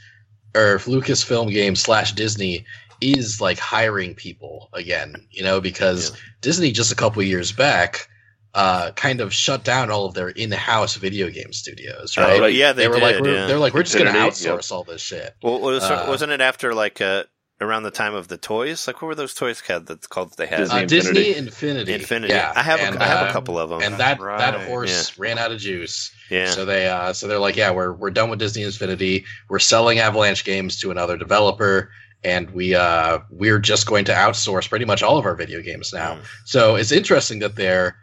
or if Lucasfilm Games slash Disney is like hiring people again, you know, because Yeah. Disney just a couple years back uh, kind of shut down all of their in-house video game studios, Oh, right? right. yeah, they, were did. like, we're, yeah. they're like, we're just going to outsource yep. all this shit. Well, was, Uh, wasn't it after like uh, around the time of the toys? Like, what were those toys called that called that they had? Disney Uh, Disney Infinity. Infinity, Infinity. yeah, I have and, a, I have uh, a couple of them. and that that Right. horse ran out of juice. yeah, So they uh so they're like, yeah, we're we're done with Disney Infinity. We're selling Avalanche games to another developer, and we uh we're just going to outsource pretty much all of our video games now. Mm. So it's interesting that they're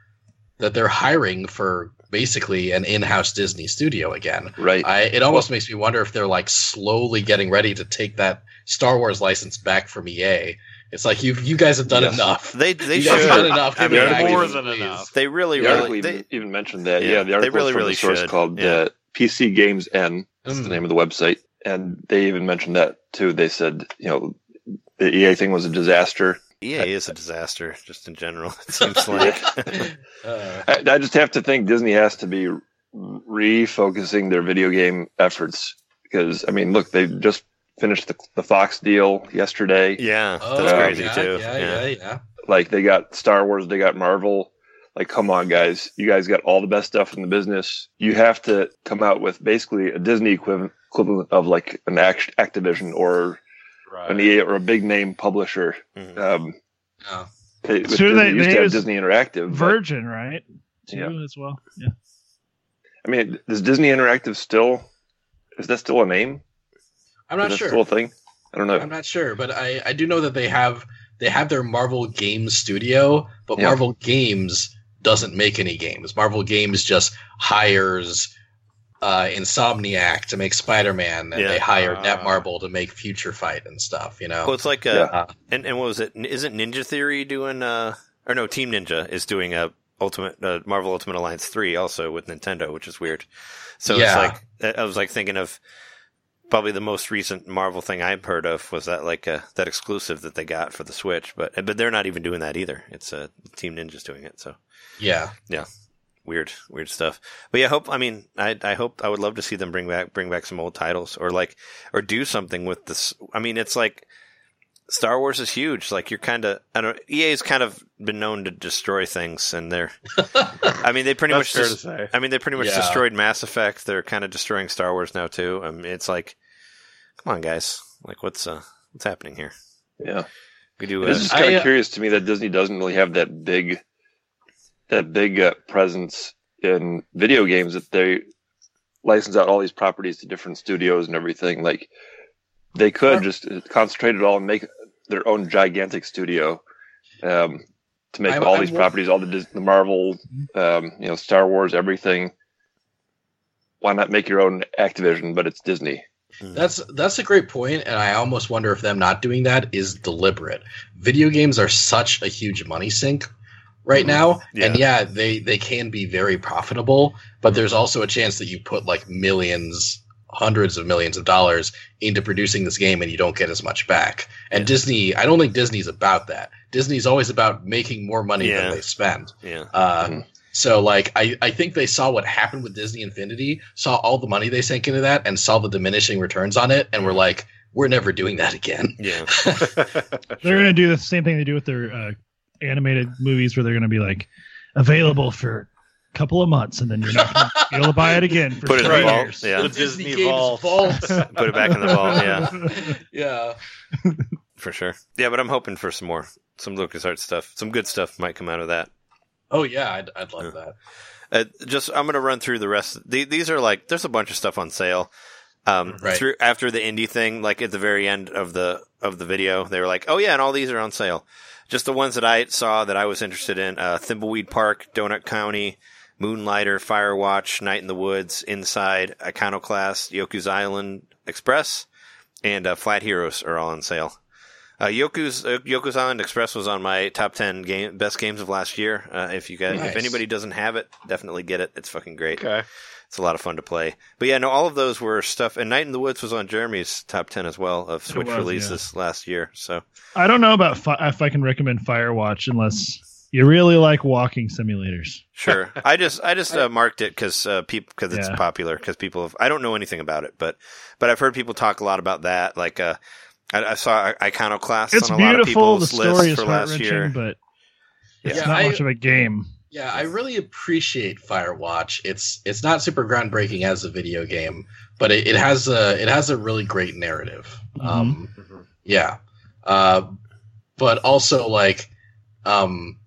that they're hiring for basically an in-house Disney studio again. right. I it almost makes me wonder if they're like slowly getting ready to take that Star Wars license back from EA. It's like you you guys have done Yes. enough. they they you guys should. have done enough. I Give mean, back, more please. than enough. They really, the really they, even mentioned that. Yeah, Yeah, the they article really, from really the source should. called Yeah. uh, PCGamesN. That's Mm. the name of the website, and they even mentioned that too. They said, you know, the EA thing was a disaster. EA is a disaster, just in general. It seems like. Uh, I, I just have to think Disney has to be refocusing their video game efforts because I mean, look, they just finished the, the Fox deal yesterday. yeah, oh, that's crazy yeah, too. Yeah, yeah, yeah. Like they got Star Wars, they got Marvel. Like, come on, guys, you guys got all the best stuff in the business. You have to come out with basically a Disney equivalent, equivalent of like an Act- Activision or Right. an EA or a big name publisher. Mhm. Um, Yeah. they, with Sure, Disney, they- used they to have Disney Interactive. but- Virgin, right? Too, Yeah. as well. Yeah. I mean, does Disney Interactive still? Is that still a name? I'm not that sure. still a thing? I don't know. I'm not sure, but I, I do know that they have they have their Marvel Games studio, but Yeah. Marvel Games doesn't make any games. Marvel Games just hires uh, Insomniac to make Spider-Man, and Yeah. they hire Ah. Netmarble to make Future Fight and stuff. You know, Well, it's like uh, Yeah. Uh, and and what was it? Isn't Ninja Theory doing? uh Or no, Team Ninja is doing a Ultimate uh, Marvel Ultimate Alliance three also with Nintendo, which is weird. So Yeah. it's like I was like thinking of probably the most recent Marvel thing I've heard of was that like uh, that exclusive that they got for the Switch, but but they're not even doing that either. It's uh, Team Ninja's doing it, so yeah, Yeah. Weird weird stuff. But yeah, I hope I mean I I hope I would love to see them bring back bring back some old titles or like or do something with this. I mean, it's like Star Wars is huge. Like you're kind of I don't EA's kind of been known to destroy things, and they're I mean they pretty much fair just. I mean, they pretty much Yeah. destroyed Mass Effect. They're kind of destroying Star Wars now too. I mean, it's like, come on, guys, like what's uh, what's happening here? Yeah. We do. It's Uh, just kind of uh, curious to me that Disney doesn't really have that big, that big uh, presence in video games that they license out all these properties to different studios and everything. Like they could Or- just concentrate it all and make their own gigantic studio um, to make I'm- all I'm these wa- properties, all the, Dis- the Marvel, um, you know, Star Wars, everything. Why not make your own Activision, but it's Disney? That's that's a great point, and I almost wonder if them not doing that is deliberate. Video games are such a huge money sink right now, Yeah. and yeah, they they can be very profitable, but there's also a chance that you put like millions, hundreds of millions of dollars into producing this game, and you don't get as much back. And Disney, I don't think Disney's about that. Disney's always about making more money Yeah. than they spend. yeah, Uh, Mhm. So like I, I think they saw what happened with Disney Infinity, saw all the money they sank into that, and saw the diminishing returns on it, and were like, we're never doing that again. yeah, They're going to do the same thing they do with their uh, animated movies, where they're going to be like available for a couple of months, and then you're not going to be able to buy it again for Put it in three the vault. years. Yeah. The Disney, Disney Vault. Vault. put it back in the vault. Yeah, yeah. for sure. Yeah, but I'm hoping for some more, some LucasArts stuff, some good stuff might come out of that. Oh yeah, I'd, I'd love that. Uh, just I'm going to run through the rest. The, these are like there's a bunch of stuff on sale. Um, Right. through after the indie thing, like at the very end of the of the video, they were like, "Oh yeah, and all these are on sale." Just the ones that I saw that I was interested in: uh, Thimbleweed Park, Donut County, Moonlighter, Firewatch, Night in the Woods, Inside, Iconoclast, Yoku's Island Express, and uh, Flat Heroes are all on sale. Uh, Yoku's uh, Yoku's Island Express was on my top ten game best games of last year. Uh, if you guys, Nice. if anybody doesn't have it, definitely get it. It's fucking great. okay. It's a lot of fun to play. But yeah, no, all of those were stuff. And Night in the Woods was on Jeremy's top ten as well of Switch was, releases last year. So I don't know about fi- if I can recommend Firewatch unless you really like walking simulators. sure, I just I just uh, marked it because uh, people because it's Yeah. popular because people have. I don't know anything about it, but but I've heard people talk a lot about that. Like uh, I, I saw Iconoclast It's on a lot of beautiful. The people's story lists is for last year. but it's Yeah, not I- much of a game. Yeah, I really appreciate Firewatch. It's it's not super groundbreaking as a video game, but it, it has a it has a really great narrative. Um, yeah, uh, but also like, um,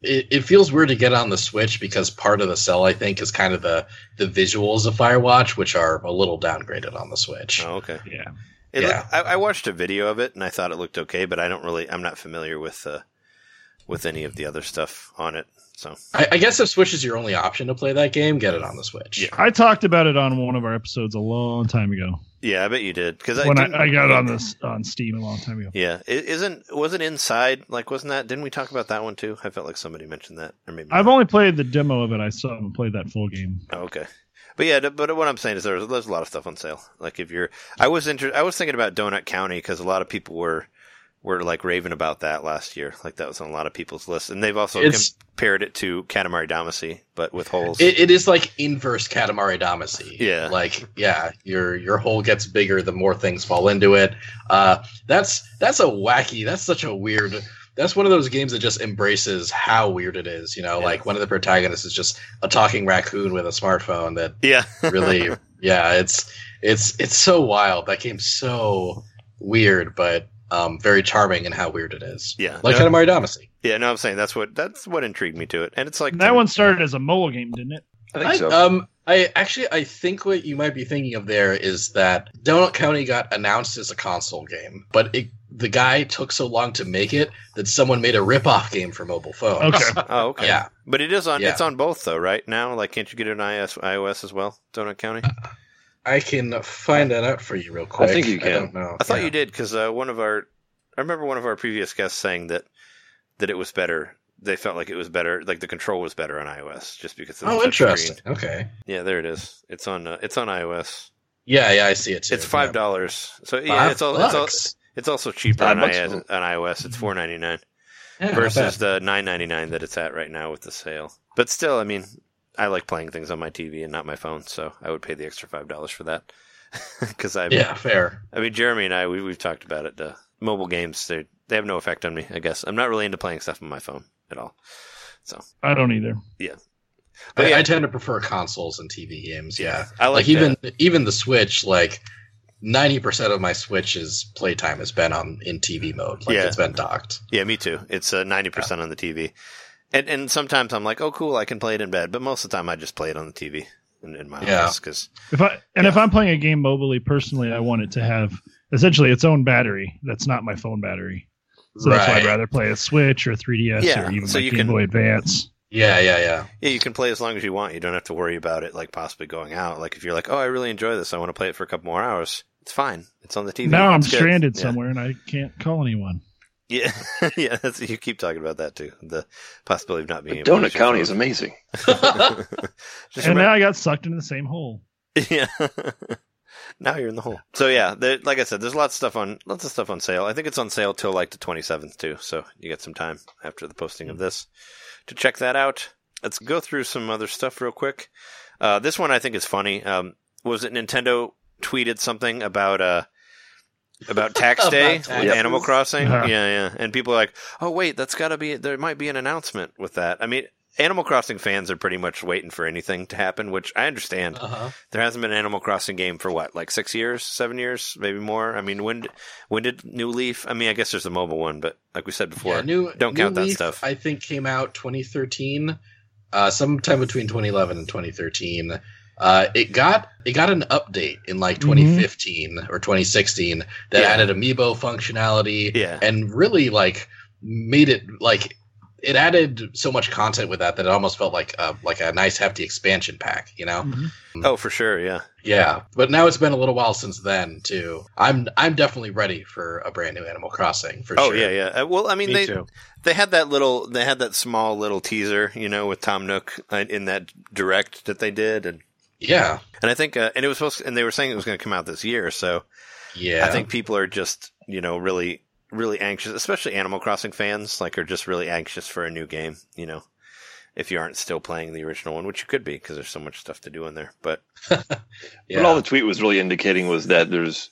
it, it feels weird to get on the Switch because part of the sell I think is kind of the the visuals of Firewatch, which are a little downgraded on the Switch. Oh, okay. Yeah. It Yeah. looked- I, I watched a video of it and I thought it looked okay, but I don't really. I'm not familiar with uh, with any of the other stuff on it. So I, I guess if Switch is your only option to play that game, get it on the Switch. Yeah. I talked about it on one of our episodes a long time ago. yeah, I bet you did because when didn't- I, I got it on this on Steam a long time ago. Yeah, it isn't wasn't inside like wasn't that? Didn't we talk about that one too? I felt like somebody mentioned that, or maybe I've not. only played the demo of it. I still haven't played that full game. Oh, okay. But yeah, but what I'm saying is there's there's a lot of stuff on sale. Like if you're, I was inter- I was thinking about Donut County because a lot of people were were like raving about that last year. Like that was on a lot of people's lists, and they've also It's- compared it to Katamari Damacy, but with holes. It, it is like inverse Katamari Damacy. Yeah. Like yeah, your your hole gets bigger the more things fall into it. Uh, that's that's a wacky. That's such a weird. That's one of those games that just embraces how weird it is. You know, Yeah. like one of the protagonists is just a talking raccoon with a smartphone. That yeah, really, yeah, it's it's it's so wild. That game's so weird, but um, very charming in how weird it is. yeah, Like no, Katamari Damacy. yeah. No, I'm saying that's what that's what intrigued me to it, and it's like that one started as a mobile game, didn't it? I think I, so. Um, I actually I think what you might be thinking of there is that Donut County got announced as a console game, but it, the guy took so long to make it that someone made a rip-off game for mobile phones. Okay. Oh, okay. Yeah. But it is on. Yeah. It's on both though, right now. Like, can't you get it on iOS, iOS as well? Donut County. I can find that out for you real quick. I think you can. don't know. I thought Yeah. you did because uh, one of our, I remember one of our previous guests saying that that it was better they felt like it was better, like the control was better on iOS, just because. Of the Oh, touch interesting. screen. Okay. Yeah, there it is. It's on. Uh, it's on iOS. Yeah, yeah, I see it too. It's five Yeah. dollars. So yeah, Five it's all, it's all, it's also cheaper on, bucks I- on iOS. It's four ninety nine Yeah, not versus bad. the nine ninety nine that it's at right now with the sale. But still, I mean, I like playing things on my TV and not my phone, so I would pay the extra five dollars for that. Because I, yeah, fair. I mean, Jeremy and I, we, we've talked about it. The mobile games, they they have no effect on me. I guess I'm not really into playing stuff on my phone at all. So I don't either. But I, yeah. I tend to prefer consoles and TV games. Yeah, I like, like, even even the Switch, like ninety percent of my Switch's playtime has been on in TV mode. Like Yeah. it's been docked. Yeah, me too. It's uh, ninety percent on the TV, and and sometimes I'm like, oh, cool, I can play it in bed. But most of the time, I just play it on the TV in, in my Yeah. office because If I and if I'm playing a game mobily, personally, I want it to have essentially its own battery. That's not my phone battery. So that's why I'd rather play a Switch or 3DS Yeah, or even so my you Game can- Boy Advance. Yeah, yeah, yeah. yeah, you can play as long as you want. You don't have to worry about it like possibly going out. Like if you're like, oh, I really enjoy this, I want to play it for a couple more hours. It's fine. It's on the TV. Now I'm good. stranded Yeah. somewhere and I can't call anyone. Yeah, yeah. That's, you keep talking about that too. The possibility of not being able Donut use County is amazing. And remember- now I got sucked into the same hole. yeah. now you're in the hole. So yeah, there, like I said, there's lots of stuff on lots of stuff on sale. I think it's on sale till like the 27th too. So you get some time after the posting of this to check that out. Let's go through some other stuff real quick. Uh, this one I think is funny. Um, was it Nintendo tweeted something about uh about tax About day with taxes. Animal Crossing? Uh-huh. Yeah, yeah. And people are like, "Oh wait, that's got to be there might be an announcement with that." I mean, Animal Crossing fans are pretty much waiting for anything to happen, which I understand. Uh-huh. There hasn't been an Animal Crossing game for what, like six years, seven years, maybe more. I mean, when when did New Leaf? I mean, I guess there's a mobile one, but like we said before, Yeah, new, don't New count that stuff. I think came out 2013, uh, sometime between 2011 and 2013. Uh, it got it got an update in like Mm-hmm. 2015 or 2016 that Yeah. added amiibo functionality yeah, and really like made it like it added so much content with that that it almost felt like a, like a nice hefty expansion pack, you know? oh for sure, yeah, Yeah, but now it's been a little while since then too. I'm I'm definitely ready for a brand new Animal Crossing for oh sure. Oh yeah, yeah. Uh, well, I mean, Me they too. they had that little, they had that small little teaser, you know, with Tom Nook uh, in that direct that they did, and yeah, and I think, uh, and it was supposed, and they were saying it was going to come out this year, so yeah. I think people are just, you know, really, really anxious, especially Animal Crossing fans, like are just really anxious for a new game, you know, if you aren't still playing the original one, which you could be because there's so much stuff to do in there. But yeah. But all the tweet was really indicating was that there's,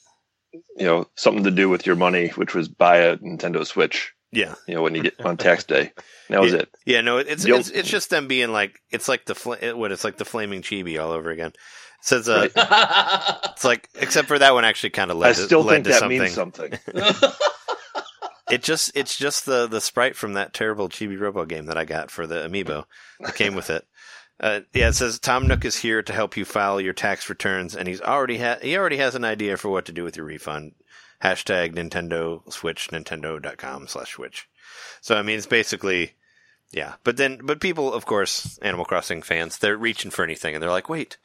you know, something to do with your money, which was buy a Nintendo Switch. Yeah, You know, when you get on tax day. That was it. yeah, no, it's it's, it's just them being like, it's like the fl- it- what it's like the flaming chibi all over again. It says, uh, Right. it's like, except for that one actually kind of led, I to- still led think that something. means something. It just it's just the the sprite from that terrible Chibi Robo game that I got for the amiibo that came with it. Uh, yeah, it says Tom Nook is here to help you file your tax returns, and he's already ha- he already has an idea for what to do with your refund. Hashtag Nintendo Switch Nintendo.com slash Switch. So I mean, it's basically yeah. But then, but people, of course, Animal Crossing fans, they're reaching for anything, and they're like, wait,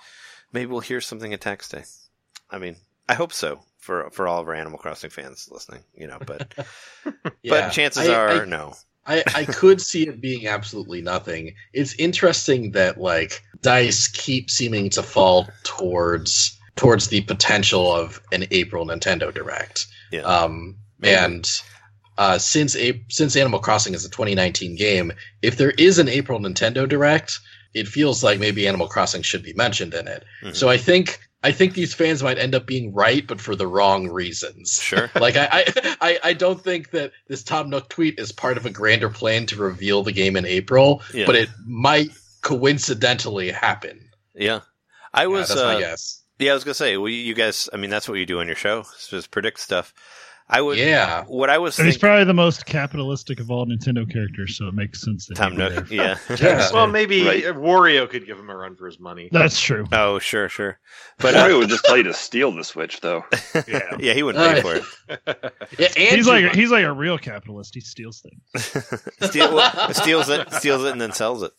maybe we'll hear something at tax day. I mean, I hope so for for all of our Animal Crossing fans listening, you know, but. Yeah. But chances I- are, I- no. I, I could see it being absolutely nothing. It's interesting that like dice keep seeming to fall towards towards the potential of an April Nintendo Direct. Yeah. Um, and uh, since a- since Animal Crossing is a 2019 game, if there is an April Nintendo Direct, it feels like maybe Animal Crossing should be mentioned in it. Mhm. So I think I think these fans might end up being right, but for the wrong reasons. Sure. Like I, I, I, don't think that this Tom Nook tweet is part of a grander plan to reveal the game in April, Yeah. but it might coincidentally happen. Yeah. I Yeah, was, that's my uh, guess. Yeah, I was gonna say, well, you guys, I mean, that's what you do on your show, just predict stuff. I would, Yeah. what I was And he's probably the most capitalistic of all Nintendo characters, so it makes sense that Tom Nook, yeah. Yeah. Well, maybe Right. Wario could give him a run for his money. That's true. oh, sure, sure. But Wario uh, would just tell you to steal the Switch, though. Yeah. yeah, he wouldn't pay Uh, for Yeah, and He's like Juba. he's like a real capitalist. He steals things. Steal, well, steals it, steals it, and then sells it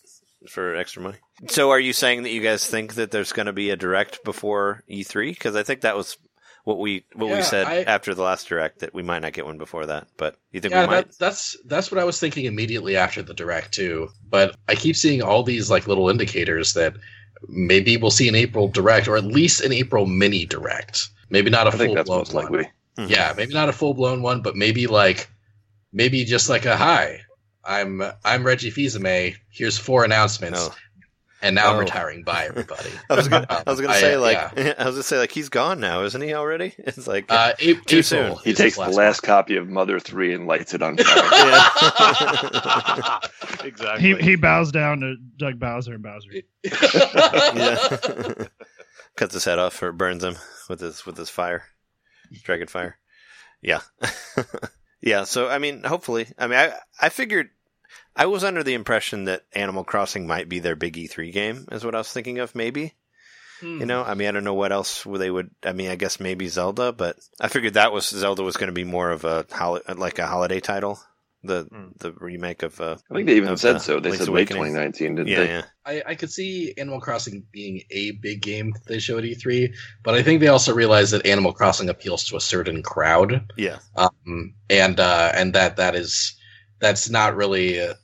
for extra money. So, are you saying that you guys think that there's going to be a direct before E3? Because I think that was what we what we said I- after the last direct that we might not get one before that. But you think yeah, we might? that, that's that's what I was thinking immediately after the direct too. But I keep seeing all these like little indicators that maybe we'll see an April direct or at least an April mini direct. Maybe not a I think full that's blown most one. likely. Mhm. Yeah, maybe not a full blown one, but maybe like maybe just like a hi. I'm I'm Reggie Fils-Aimé. Here's four announcements, Oh. and now I'm Oh. retiring. Bye, everybody. I was gonna, Um, I was gonna I, say like yeah. I was gonna say like he's gone now, isn't he already? It's like Uh, A- Too April soon. He takes his the one. last copy of Mother Three and lights it on fire. exactly. He he bows down to Doug Bowser and Bowser. yeah. Cuts his head off or burns him with his with his fire, dragon fire. Yeah, yeah. So I mean, hopefully, I mean, I I figured I was under the impression that Animal Crossing might be their big E3 game, is what I was thinking of. Maybe Hmm. you know, I mean, I don't know what else they would. I mean, I guess maybe Zelda, but I figured that was Zelda was going to be more of a hol- like a holiday title, the Hmm. the remake of. Uh, I think they even Of, said uh, so. They Link's said late 2019, didn't yeah, they? yeah. I, I could see Animal Crossing being a big game that they showed at E3, but I think they also realized that Animal Crossing appeals to a certain crowd, Yeah, um, and uh, and that that is that's not really uh,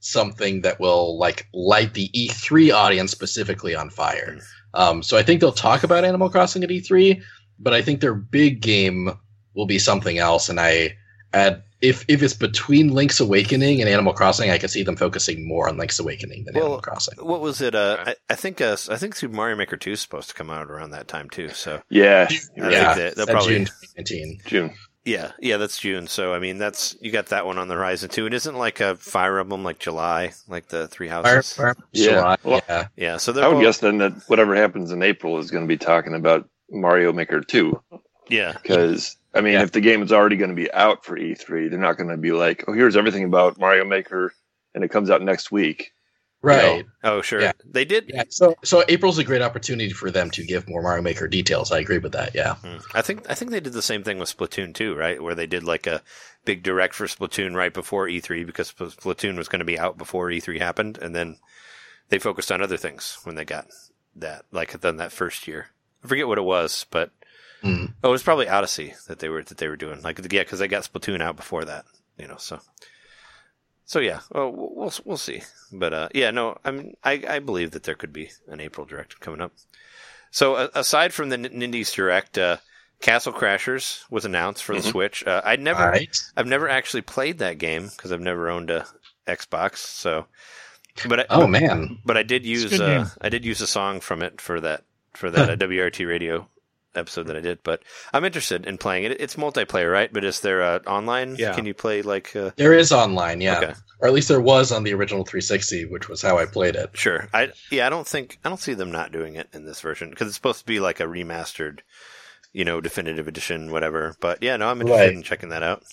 something that will like light the E3 audience specifically on fire. Um, so I think they'll talk about Animal Crossing at E3, but I think their big game will be something else. And I, at, if if it's between Link's Awakening and Animal Crossing, I could see them focusing more on Link's Awakening than Well, Animal Crossing. What was it? Uh, I, I think uh, I think Super Mario Maker Two is supposed to come out around that time too. So Yeah, I yeah, think that- they'll probably- June 2019. June. Yeah, yeah, that's June. So I mean, that's you got that one on the horizon too. It isn't like a Fire Emblem like July, like the Three Houses. Fire, Yeah. July, Well, yeah. Yeah, so I would both- guess then that whatever happens in April is going to be talking about Mario Maker 2. yeah, Because, I mean, Yeah. if the game is already going to be out for E3, they're not going to be like, oh, here's everything about Mario Maker, and it comes out next week. Right. oh sure, Yeah. they did. Yeah. So so April's a great opportunity for them to give more Mario Maker details. I agree with that. Yeah. Hmm. I think I think they did the same thing with Splatoon 2, right? Where they did like a big direct for Splatoon right before E3 because Splatoon was going to be out before E3 happened, and then they focused on other things when they got that, like then that first year. I forget what it was, but Mm. oh, it was probably Odyssey that they were that they were doing. Like yeah, because they got Splatoon out before that, you know. So so yeah, well, we'll we'll, we'll see. But uh, yeah, no, I mean, I I believe that there could be an April direct coming up. So uh, aside from the N- Nindies direct, uh, Castle Crashers was announced for the Mhm. Switch. Uh, I'd never, All right. I've never actually played that game because I've never owned a Xbox. So, but I, Oh man. but I did use uh. I did use a song from it for that for that uh, WRT radio episode that I did. But I'm interested in playing it. It's multiplayer, right? But is there uh, online? Yeah. Can you play like? Uh, There is online, yeah. Okay, Or at least there was on the original 360, which was how I played it. sure. I yeah, I don't think I don't see them not doing it in this version because it's supposed to be like a remastered, you know, definitive edition, whatever. But yeah, no, I'm interested Right. in checking that out.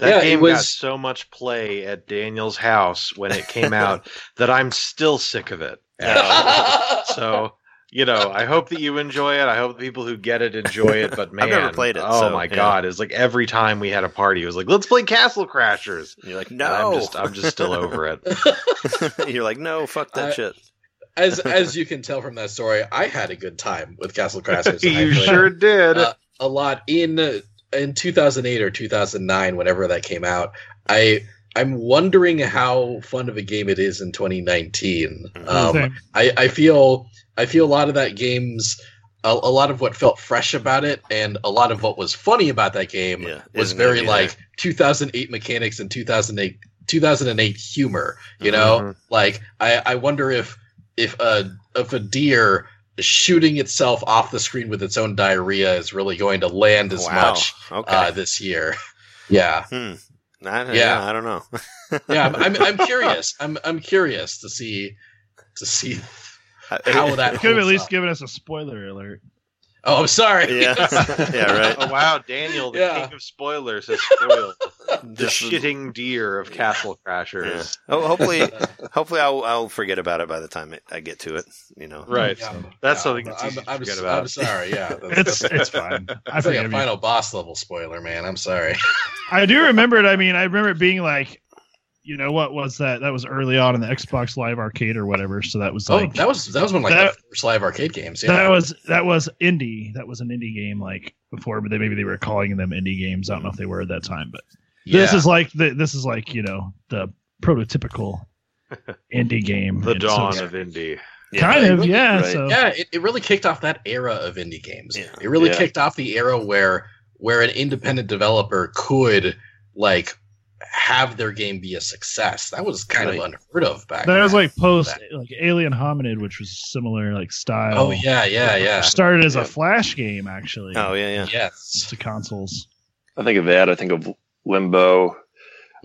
That Yeah, it game was- got so much play at Daniel's house when it came out that I'm still sick of it. so, you know, I hope that you enjoy it. I hope the people who get it enjoy it. But man, never played it, Oh so, my yeah. god! It's like every time we had a party, it was like, let's play Castle Crashers. And you're like, And no, I'm just, I'm just still over it. you're like, no, fuck that I- shit. as as you can tell from that story, I had a good time with Castle Crashers. you played sure did. Uh, a lot in in 2008 or 2009, whenever that came out. I I'm wondering how fun of a game it is in 2019. Um, I, I feel I feel a lot of that game's a, a lot of what felt fresh about it and a lot of what was funny about that game Yeah, was very like 2008 mechanics and 2008 2008 humor you know Mhm. like I, I wonder if if a if a deer shooting itself off the screen with its own diarrhea is really going to land as Wow. much Okay. uh, this year yeah hmm. I, yeah. I don't know. yeah I'm, I'm, I'm curious I'm, I'm curious to see to see how that Could have at least up. given us a spoiler alert. oh I'm sorry Yeah. yeah, right. Oh wow, Daniel, the Yeah. king of spoilers, has spoiled the shitting deer of Castle Crashers. Yeah. Oh, hopefully, hopefully I'll, I'll forget about it by the time I get to it. You know. Right. Yeah, That's yeah, something that's I'm, easy to I'm, forget I'm, about. sorry yeah that's, It's it's fine. I it's like a forgive you. final boss level spoiler man I'm sorry I do remember it. I mean, I remember it being like, you know what was that? That was early on in the Xbox Live Arcade or whatever. So that was Oh, that was that was one of like that- the first live arcade games. Yeah. that was that was indie. That was an indie game like before, but they, maybe they were calling them indie games. I don't know if they were at that time, but this is like the, this is like you know the prototypical indie game. The And so dawn of indie. kind of yeah. Right. So yeah, it, it really kicked off that era of indie games. Yeah. It really Yeah. kicked off the era where where an independent developer could like have their game be a success. That was kind Right. of unheard of back. that was like post like Alien Hominid, which was similar like style. oh yeah, yeah, yeah. Started as Yeah. a flash game actually. Oh yeah, yeah. Yes. to consoles. I think of that. I think of Limbo.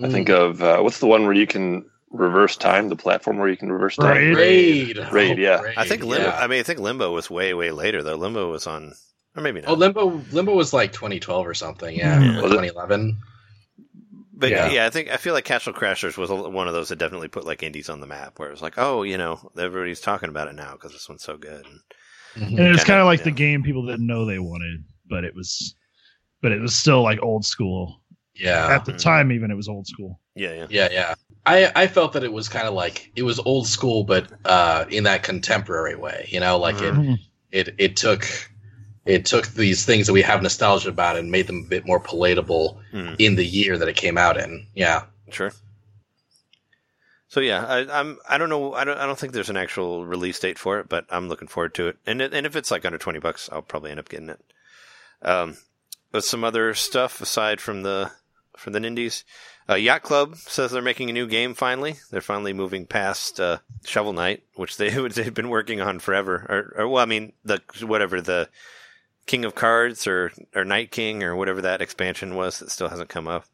I think Mm. of uh, what's the one where you can reverse time? The platform where you can reverse time. Braid. Braid. Braid, yeah. I think Limbo. yeah. I mean, I think Limbo was way, way later though. Limbo was on, or maybe not. Oh, Limbo. Limbo was like 2012 or something. Yeah, Yeah. or Was it? 2011. But yeah. Yeah. I think I feel like Castle Crashers was one of those that definitely put like indies on the map, where it was like, oh, you know, everybody's talking about it now because this one's so good. And it was Kinda, kind of like the game people didn't know they wanted, but it was, but it was still like old school Yeah. at the time. Even it was old school. Yeah, yeah, Yeah, yeah. I, I felt that it was kind of like it was old school, but uh, in that contemporary way. You know, like Mhm. it, it it took it took these things that we have nostalgia about and made them a bit more palatable Mm. in the year that it came out in. Yeah. sure. So yeah, I, I'm. I don't know. I don't. I don't think there's an actual release date for it, but I'm looking forward to it. And it, and if it's like under twenty bucks, I'll probably end up getting it. Um, with some other stuff aside from the from the indies, uh, Yacht Club says they're making a new game. Finally, they're finally moving past uh, Shovel Knight, which they they've been working on forever. Or, or well, I mean the whatever the King of Cards or or Night King or whatever that expansion was that still hasn't come up.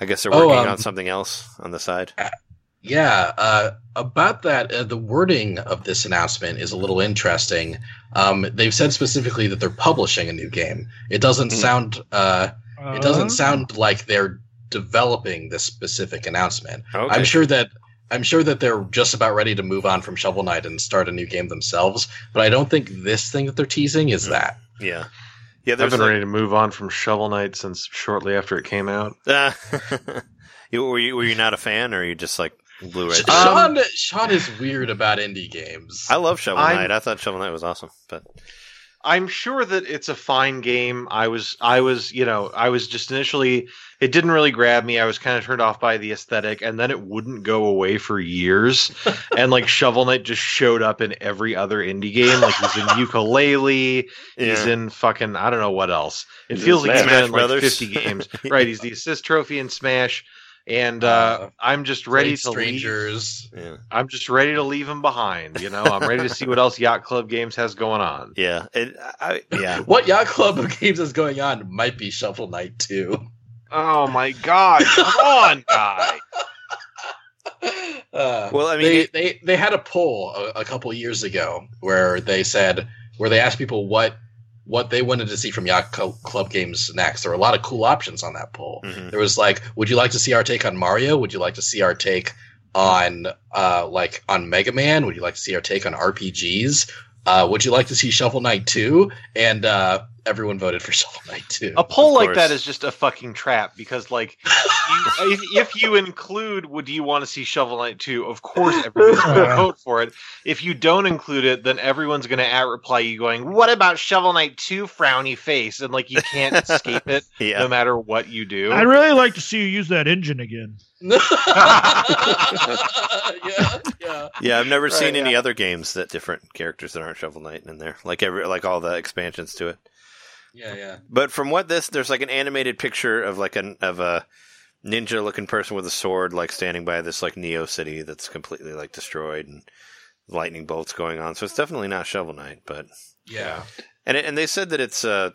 I guess they're Oh, working um, on something else on the side. Yeah, uh, about that, uh, the wording of this announcement is a little interesting. Um, they've said specifically that they're publishing a new game. It doesn't Hmm. sound uh, it doesn't Uh, sound like they're developing this specific announcement. Okay. I'm sure that I'm sure that they're just about ready to move on from Shovel Knight and start a new game themselves. But I don't think this thing that they're teasing is that. Yeah. Yeah, I've been like- ready to move on from Shovel Knight since shortly after it came out. Uh, were you were you not a fan, or you just like blew right? Sh- through it? Sean Sean is weird about indie games. I love Shovel I'm- Knight. I thought Shovel Knight was awesome, but I'm sure that it's a fine game. I was, I was, you know, I was just initially, it didn't really grab me. I was kind of turned off by the aesthetic, and then it wouldn't go away for years. and like Shovel Knight just showed up in every other indie game. Like he's in Yooka-Laylee, he's in fucking, I don't know what else. It He's feels like he's been in like Brothers. 50 games. right, he's the assist trophy in Smash. And uh, Uh, I'm just ready Played to leave. strangers. yeah, I'm just ready to leave him behind. You know, I'm ready to see what else Yacht Club Games has going on. yeah, it, I, yeah. What Yacht Club games is going on might be Shovel Knight too. Oh my god! Come on, guy. Uh, Well, I mean, they, it- they they had a poll a, a couple years ago where they said where they asked people what what they wanted to see from Yacht Cl- Club games next. There were a lot of cool options on that poll. Mhm. There was like, would you like to see our take on Mario? Would you like to see our take on uh like on Mega Man? Would you like to see our take on RPGs? Uh, would you like to see Shovel Knight 2? And uh, everyone voted for Shovel Knight 2. A poll like that is just a fucking trap because, like, you, if, if you include, would you want to see Shovel Knight 2? Of course, everyone's going to vote for it. If you don't include it, then everyone's going to at reply you going, "What about Shovel Knight 2?" Frowny face, and like you can't escape it Yeah. no matter what you do. I'd really like to see you use that engine again. yeah, yeah. Yeah, I've never Right, seen any other games that different characters that aren't Shovel Knight in there. Like every like all the expansions to it. Yeah, yeah. But from what this, there's like an animated picture of like an of a ninja looking person with a sword, like standing by this like Neo city that's completely like destroyed and lightning bolts going on. So it's definitely not Shovel Knight, but Yeah. and it, and they said that it's uh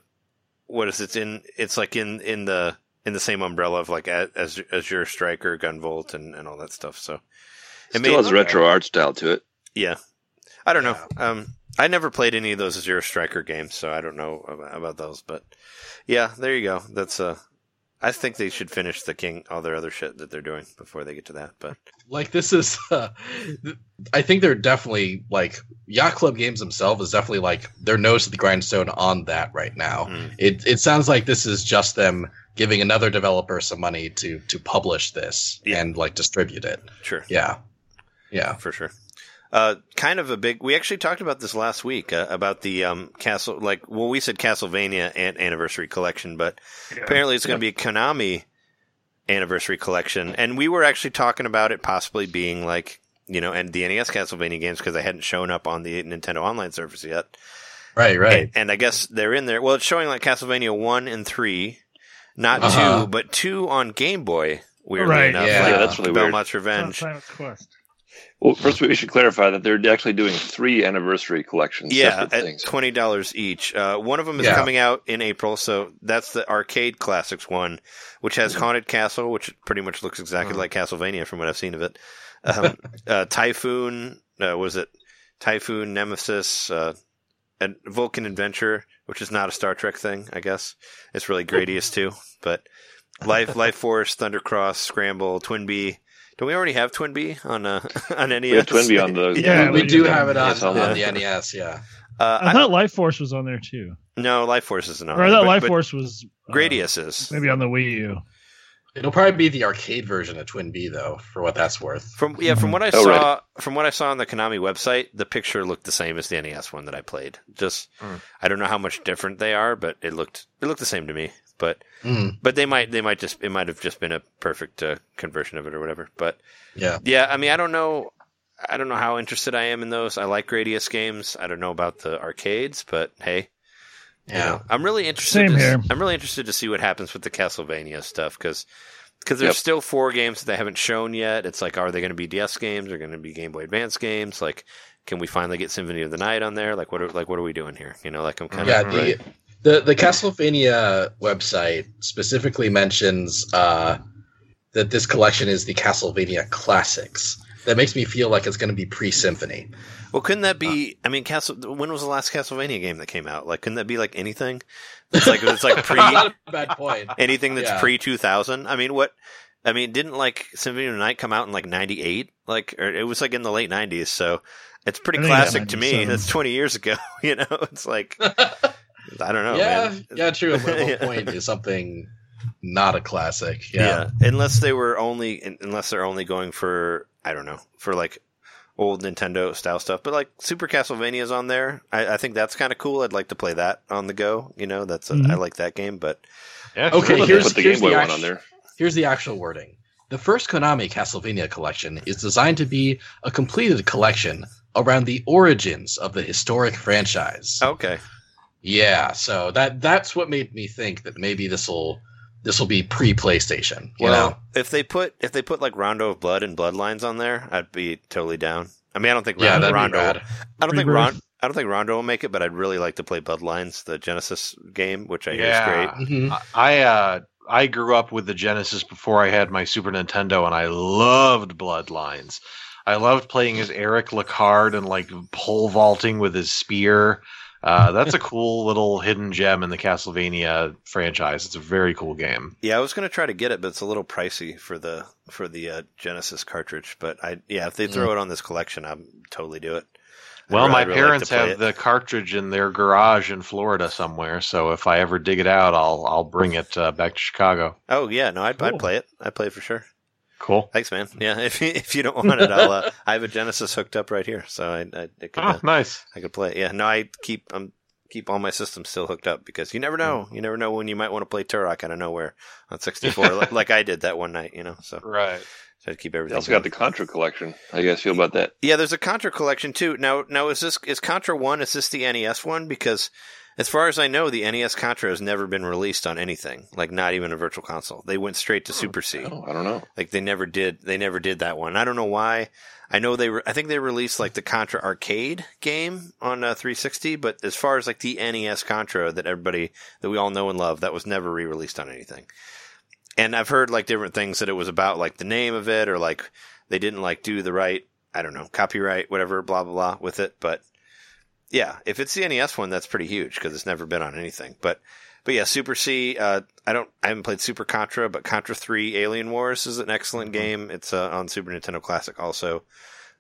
what is it? it's in it's like in in the in the same umbrella of like A- as Azure Striker, Gunvolt, and and all that stuff. So It It still may- has retro art style to it. yeah, I don't know. Um, I never played any of those Azure Striker games, so I don't know about, about those. But yeah, there you go. That's uh, I think they should finish the King, all their other shit that they're doing before they get to that. But like this is uh, i think they're definitely like yacht club games themselves is definitely like their nose to the grindstone on that right now Mm. it it sounds like this is just them giving another developer some money to to publish this Yeah. and like distribute it sure, yeah yeah for sure. Uh, kind of a big. We actually talked about this last week uh, about the um, Castle. Like, well, we said Castlevania an- anniversary collection, but apparently it's going to be a Konami anniversary collection, and we were actually talking about it possibly being like you know, and the NES Castlevania games because they hadn't shown up on the Nintendo Online service yet. right right And, and I guess they're in there. Well, it's showing like Castlevania one and three, not Uh-huh. two, but two on Game Boy. Weirdly Right, enough, yeah. like Yeah, that's really weird. Belmont's Revenge. Simon's Quest. Well, first we should clarify that they're actually doing three anniversary collections. Yeah, at things. twenty dollars each. Uh, one of them is Yeah. coming out in April, so that's the arcade classics one, which has Haunted Castle, which pretty much looks exactly like Castlevania from what I've seen of it. Um, uh, Typhoon, uh, was it Typhoon Nemesis, uh, and Vulcan Adventure, which is not a Star Trek thing, I guess. It's really Gradius too, but Life Life Force, Thundercross, Scramble, Twin Bee. Don't we already have Twin Bee on uh, on NES? We have Twin Bee on the. Yeah, we, we do do. have it on, Yes, on on the- the nes yeah Uh, I I thought Life Force was on there too. no, Life Force isn't on. Or I there, thought but- Life but Force was uh, Gradius is. maybe on the Wii U. it'll probably be the arcade version of Twin Bee though for what that's worth From yeah, from what I Oh, saw, right. from what I saw on the Konami website, the picture looked the same as the NES one that I played. Just Hmm. I don't know how much different they are, but it looked it looked the same to me. But Mm, but they might they might just it might have just been a perfect uh, conversion of it or whatever. But yeah yeah, I mean I don't know I don't know how interested I am in those. I like Gradius games. I don't know about the arcades, but hey, you yeah know, I'm really interested. Same to, here. I'm really interested to see what happens with the Castlevania stuff because because there's Yep. still four games that they haven't shown yet. It's like, are they going to be DS games? Are going to be Game Boy Advance games? Like, can we finally get Symphony of the Night on there? Like, what are like what are we doing here? You know, like I'm kind yeah of the, the the castlevania website specifically mentions uh that this collection is the castlevania classics that makes me feel like it's going to be pre-symphony well. Couldn't that be? I mean, Castle. When was the last Castlevania game that came out? Like, couldn't that be like anything? It's like it's like pre not a bad point anything that's Yeah. pre 2000. I mean, what? I mean, didn't like Symphony of the Night come out in like 98? Like, or it was like in the late 90s. So it's pretty I think it's classic to me. That's 20 years ago. You know, it's like, I don't know. yeah man. yeah true a level Yeah. point is something not a classic Yeah. yeah, Unless they were only, unless they're only going for, I don't know, for like old Nintendo style stuff. But like Super Castlevania is on there. I, I think that's kind of cool. I'd like to play that on the go. You know, that's, a, Mhm. I like that game. But Yeah, Okay, sure. here's- Put the here's Game Boy the one on there. Here's the actual wording. The first Konami Castlevania collection is designed to be a completed collection around the origins of the historic franchise. okay. Yeah, so that that's what made me think that maybe this will this will be pre PlayStation. You Well, know, if they put if they put like Rondo of Blood and Bloodlines on there, I'd be totally down. I mean, I don't think yeah, Rondo. that'd Rondo. I don't think Rebirth. Ron, I don't think Rondo will make it, but I'd really like to play Bloodlines, the Genesis game, which I hear Yeah. is great. Mhm. I uh I grew up with the Genesis before I had my Super Nintendo, and I loved Bloodlines. I loved playing as Eric Lecarde and like pole vaulting with his spear. Uh, that's a cool little hidden gem in the Castlevania franchise. It's a very cool game. Yeah, I was gonna try to get it, but it's a little pricey for the for the uh, Genesis cartridge. But I yeah, if they throw it on this collection, I'll totally do it. Well, really- my really like parents to have it. the cartridge in their garage in Florida somewhere, so if I ever dig it out, I'll I'll bring it uh, back to Chicago. Oh yeah, no, I'd, I'd play it. I'd play it for sure. Cool. Thanks, man. Yeah, if you, if you don't want it, I'll. Uh, I have a Genesis hooked up right here, so I I, it could, Oh, uh, nice. I could play. it. Yeah, no, I keep I'm keep all my systems still hooked up because you never know. You never know when you might want to play Turok out of nowhere on 64, like, like I did that one night. You know, so, Right. So I'd keep They everything. also got the Contra collection. How you guys feel about that? Yeah, there's a Contra collection too. Now, now is this is Contra one? Is this the NES one? Because as far as I know, the NES Contra has never been released on anything, like not even a Virtual Console. They went straight to Super C. Oh, I don't know. Like they never did. They never did that one. I don't know why. I know they. Re- I think they released like the Contra arcade game on uh, 360, but as far as like the NES Contra that everybody that we all know and love, that was never re-released on anything. And I've heard like different things that it was about like the name of it or like they didn't like do the right. I don't know copyright whatever blah blah blah with it, but yeah, if it's the NES one, that's pretty huge because it's never been on anything. But but yeah, Super C. Uh, I don't. I haven't played Super Contra, but Contra Three: Alien Wars is an excellent game. It's uh, on Super Nintendo Classic also.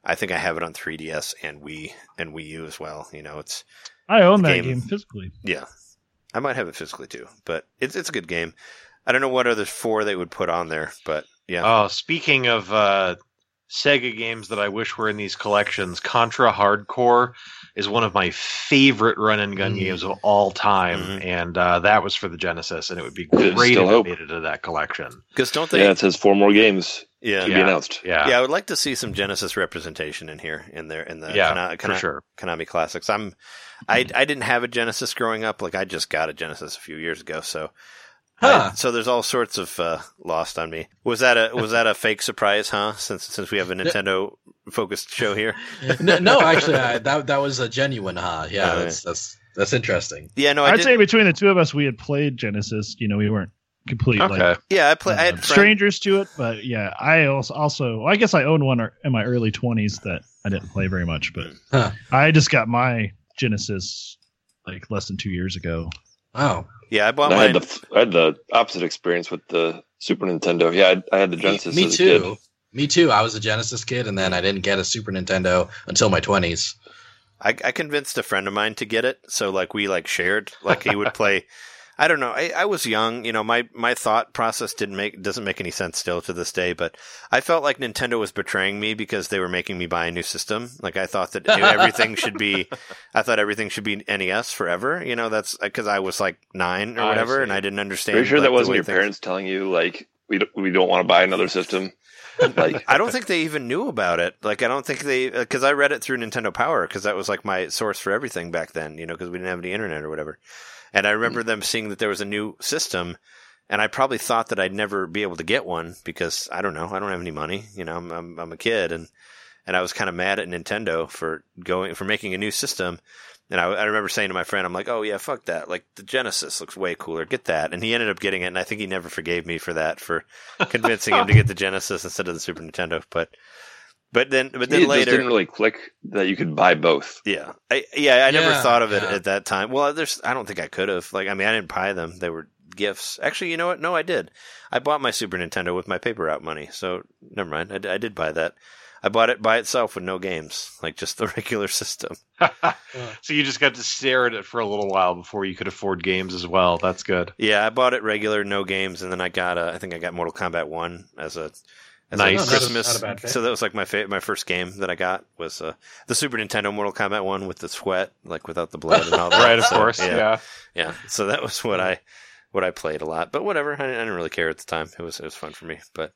I think I have it on 3DS and Wii and Wii U as well. You know, it's I own that Game. game physically. yeah. I might have it physically too, but it's it's a good game. I don't know what other four they would put on there, but yeah. Oh, speaking of uh, Sega games that I wish were in these collections, Contra Hard Corps is one of my favorite run and gun Mm. games of all time, Mhm. and uh, that was for the Genesis, and it would be great still if hope. it made it to that collection. Because don't they? Yeah, it says four more games yeah. to be Yeah. announced. Yeah, Yeah, I would like to see some Genesis representation in here, in there, in the Yeah, Kana- for sure. Konami classics. I'm, I, I didn't have a Genesis growing up. Like I just got a Genesis a few years ago, so, Huh. I- so there's all sorts of uh, lost on me. Was that a was that a fake surprise, huh? Since since we have a Nintendo focused show here. no, no, actually, I, that that was a genuine huh. Yeah, Oh, that's that's that's interesting. Yeah, no, I I'd did. say between the two of us, we had played Genesis. You know, we weren't complete Okay. like yeah, I play. I had uh, strangers to it, but yeah, I also also I guess I owned one in my early twenties that I didn't play very much, but Huh. I just got my Genesis like less than two years ago. Wow. Yeah, I bought And I had the I had the opposite experience with the Super Nintendo. Yeah, I, I had the Genesis. me as a too. kid. Me too. I was a Genesis kid, and then I didn't get a Super Nintendo until my twenties. I, I convinced a friend of mine to get it. So like we like shared. Like he would play. I don't know. I, I was young. You know, my my thought process didn't make doesn't make any sense still to this day. But I felt like Nintendo was betraying me because they were making me buy a new system. Like I thought that everything should be. I thought everything should be NES forever. You know, that's uh, because I was like nine or I whatever, and. I didn't understand. Are you sure like, that wasn't way your things- parents telling you like we don't, we don't want to buy another system? Like I don't think they even knew about it. Like, I don't think they uh, because I read it through Nintendo Power because that was like my source for everything back then. You know, because we didn't have any internet or whatever. And I remember mm. them seeing that there was a new system, and I probably thought that I'd never be able to get one because I don't know, I don't have any money. You know, I'm I'm, I'm a kid, and and I was kind of mad at Nintendo for going for making a new system. And I, I remember saying to my friend, I'm like, oh yeah, fuck that. Like the Genesis looks way cooler. Get that. And he ended up getting it, and I think he never forgave me for that for convincing him to get the Genesis instead of the Super Nintendo. But but then but it then just later, didn't really click that you could buy both. yeah, I, yeah, I never Yeah, thought of it yeah. at that time. Well, there's, I don't think I could have. Like, I mean, I didn't buy them; they were gifts. Actually, you know what? No, I did. I bought my Super Nintendo with my paper route money. So never mind. I did buy that. I bought it by itself with no games, like just the regular system. so you just got to stare at it for a little while before you could afford games as well. That's good. Yeah, I bought it regular, no games, and then I got, a, I think I got Mortal Kombat One as a as Nice. a Not Christmas. not a bad pick. so that was like my fa- my first game that I got was uh, the Super Nintendo Mortal Kombat One with the sweat, like without the blood and all that. Right, of So, course. yeah. Yeah. Yeah, so that was what I what I played a lot. But whatever, I, I didn't really care at the time. It was it was fun for me. But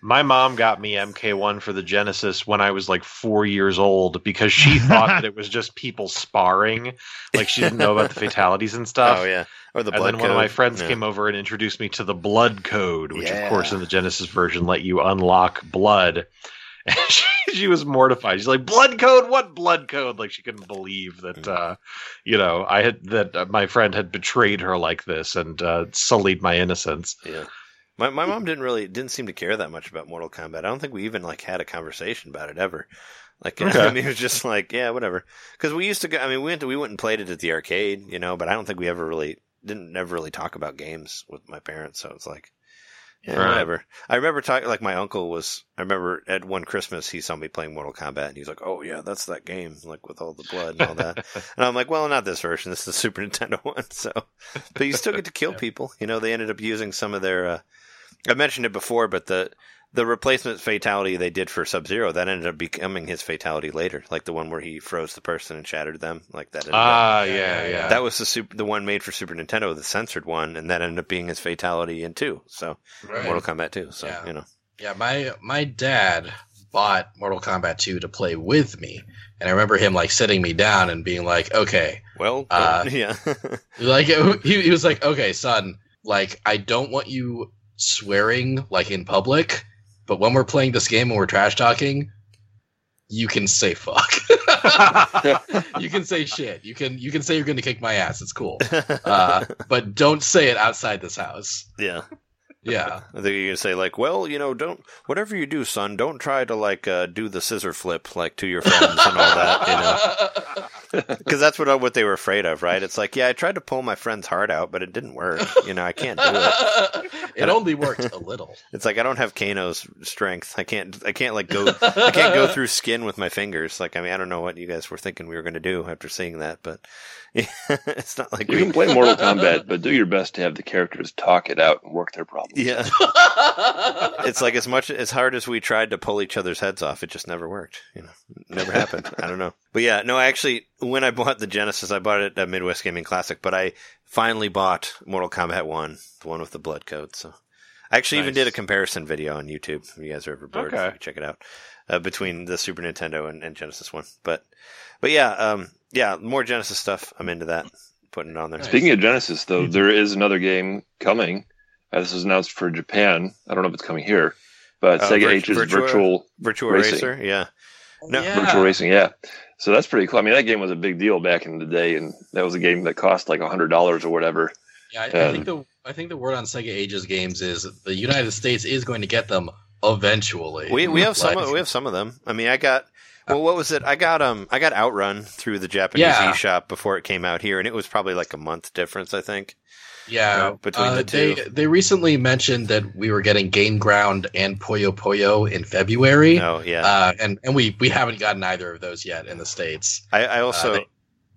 My mom got me MK1 for the Genesis when I was like four years old because she thought that it was just people sparring. Like she didn't know about the fatalities and stuff. oh yeah, or the and then one of my friends Yeah. came over and introduced me to the blood code, which Yeah. of course in the Genesis version let you unlock blood. And she, she was mortified. She's like, "Blood code? What blood code?" Like she couldn't believe Mm. that, uh, you know, I had that uh, my friend had betrayed her like this and uh, sullied my innocence. Yeah. My my mom didn't really didn't seem to care that much about Mortal Kombat. I don't think we even like had a conversation about it ever. Like Okay. I mean, it was just like yeah, whatever. Because we used to go. I mean, we went to, we went and played it at the arcade, you know. But I don't think we ever really didn't never really talk about games with my parents. So it's like. Yeah, Right. whatever. I remember talking like my uncle was. I remember at one Christmas he saw me playing Mortal Kombat and he's like, "Oh yeah, that's that game, like with all the blood and all that." and I'm like, "Well, not this version. This is the Super Nintendo one." So, but you still get to kill people. You know, they ended up using some of their. Uh, I mentioned it before, but the the replacement fatality they did for Sub Zero that ended up becoming his fatality later, like the one where he froze the person and shattered them, like that. Ah, Yeah, yeah, yeah, yeah. that was the super, the one made for Super Nintendo, the censored one, and that ended up being his fatality in two. So Mortal Kombat two. So Yeah. you know, Yeah, my my dad bought Mortal Kombat 2 to play with me, and I remember him like sitting me down and being like, "Okay, well, Uh, yeah, like he, he was like, okay, son, like I don't want you swearing like in public, but when we're playing this game and we're trash talking, you can say fuck. you can say shit. You can you can say you're going to kick my ass. It's cool, uh, but don't say it outside this house. yeah. Yeah. I think you're gonna say like, well, you know, don't whatever you do, son, don't try to like uh, do the scissor flip like to your friends and all that, you know, because that's what what they were afraid of, right? It's like, yeah, I tried to pull my friend's heart out, but it didn't work. You know, I can't do it. it only worked a little. It's like I don't have Kano's strength. I can't. I can't like go. I can't go through skin with my fingers. Like I mean, I don't know what you guys were thinking we were going to do after seeing that, but it's not like You we. can play Mortal Kombat, but do your best to have the characters talk it out and work their problems. Yeah, it's like as much as hard as we tried to pull each other's heads off, it just never worked. You know, never happened. I don't know, but yeah, no. Actually, when I bought the Genesis, I bought it at Midwest Gaming Classic, but I finally bought Mortal Kombat One, the one with the blood code. So I actually even did a comparison video on YouTube. If you guys are ever bored, Okay. you check it out uh, between the Super Nintendo and, and Genesis One. But but yeah, um, yeah, more Genesis stuff. I'm into that. Putting it on there. Speaking of Genesis, though, there is another game coming. Uh, this was announced for Japan. I don't know if it's coming here, but Uh, Sega Vir- H's Virtua- virtual Virtual Racing. Racer, yeah. No, Yeah. virtual racing. Yeah, so that's pretty cool. I mean, that game was a big deal back in the day, and that was a game that cost like a hundred dollars or whatever. Yeah, I, I think the I think the word on Sega Ages games is the United States is going to get them eventually. We we have some Like- of, we have some of them. I mean, I got well, what was it? I got um I got Outrun through the Japanese Yeah. eShop before it came out here, and it was probably like a month difference, I think. Yeah, between uh, the two. They, they recently mentioned that we were getting Gain Ground and Puyo Puyo in February, No, yeah. uh, and and we we haven't gotten either of those yet in the states. I, I also they-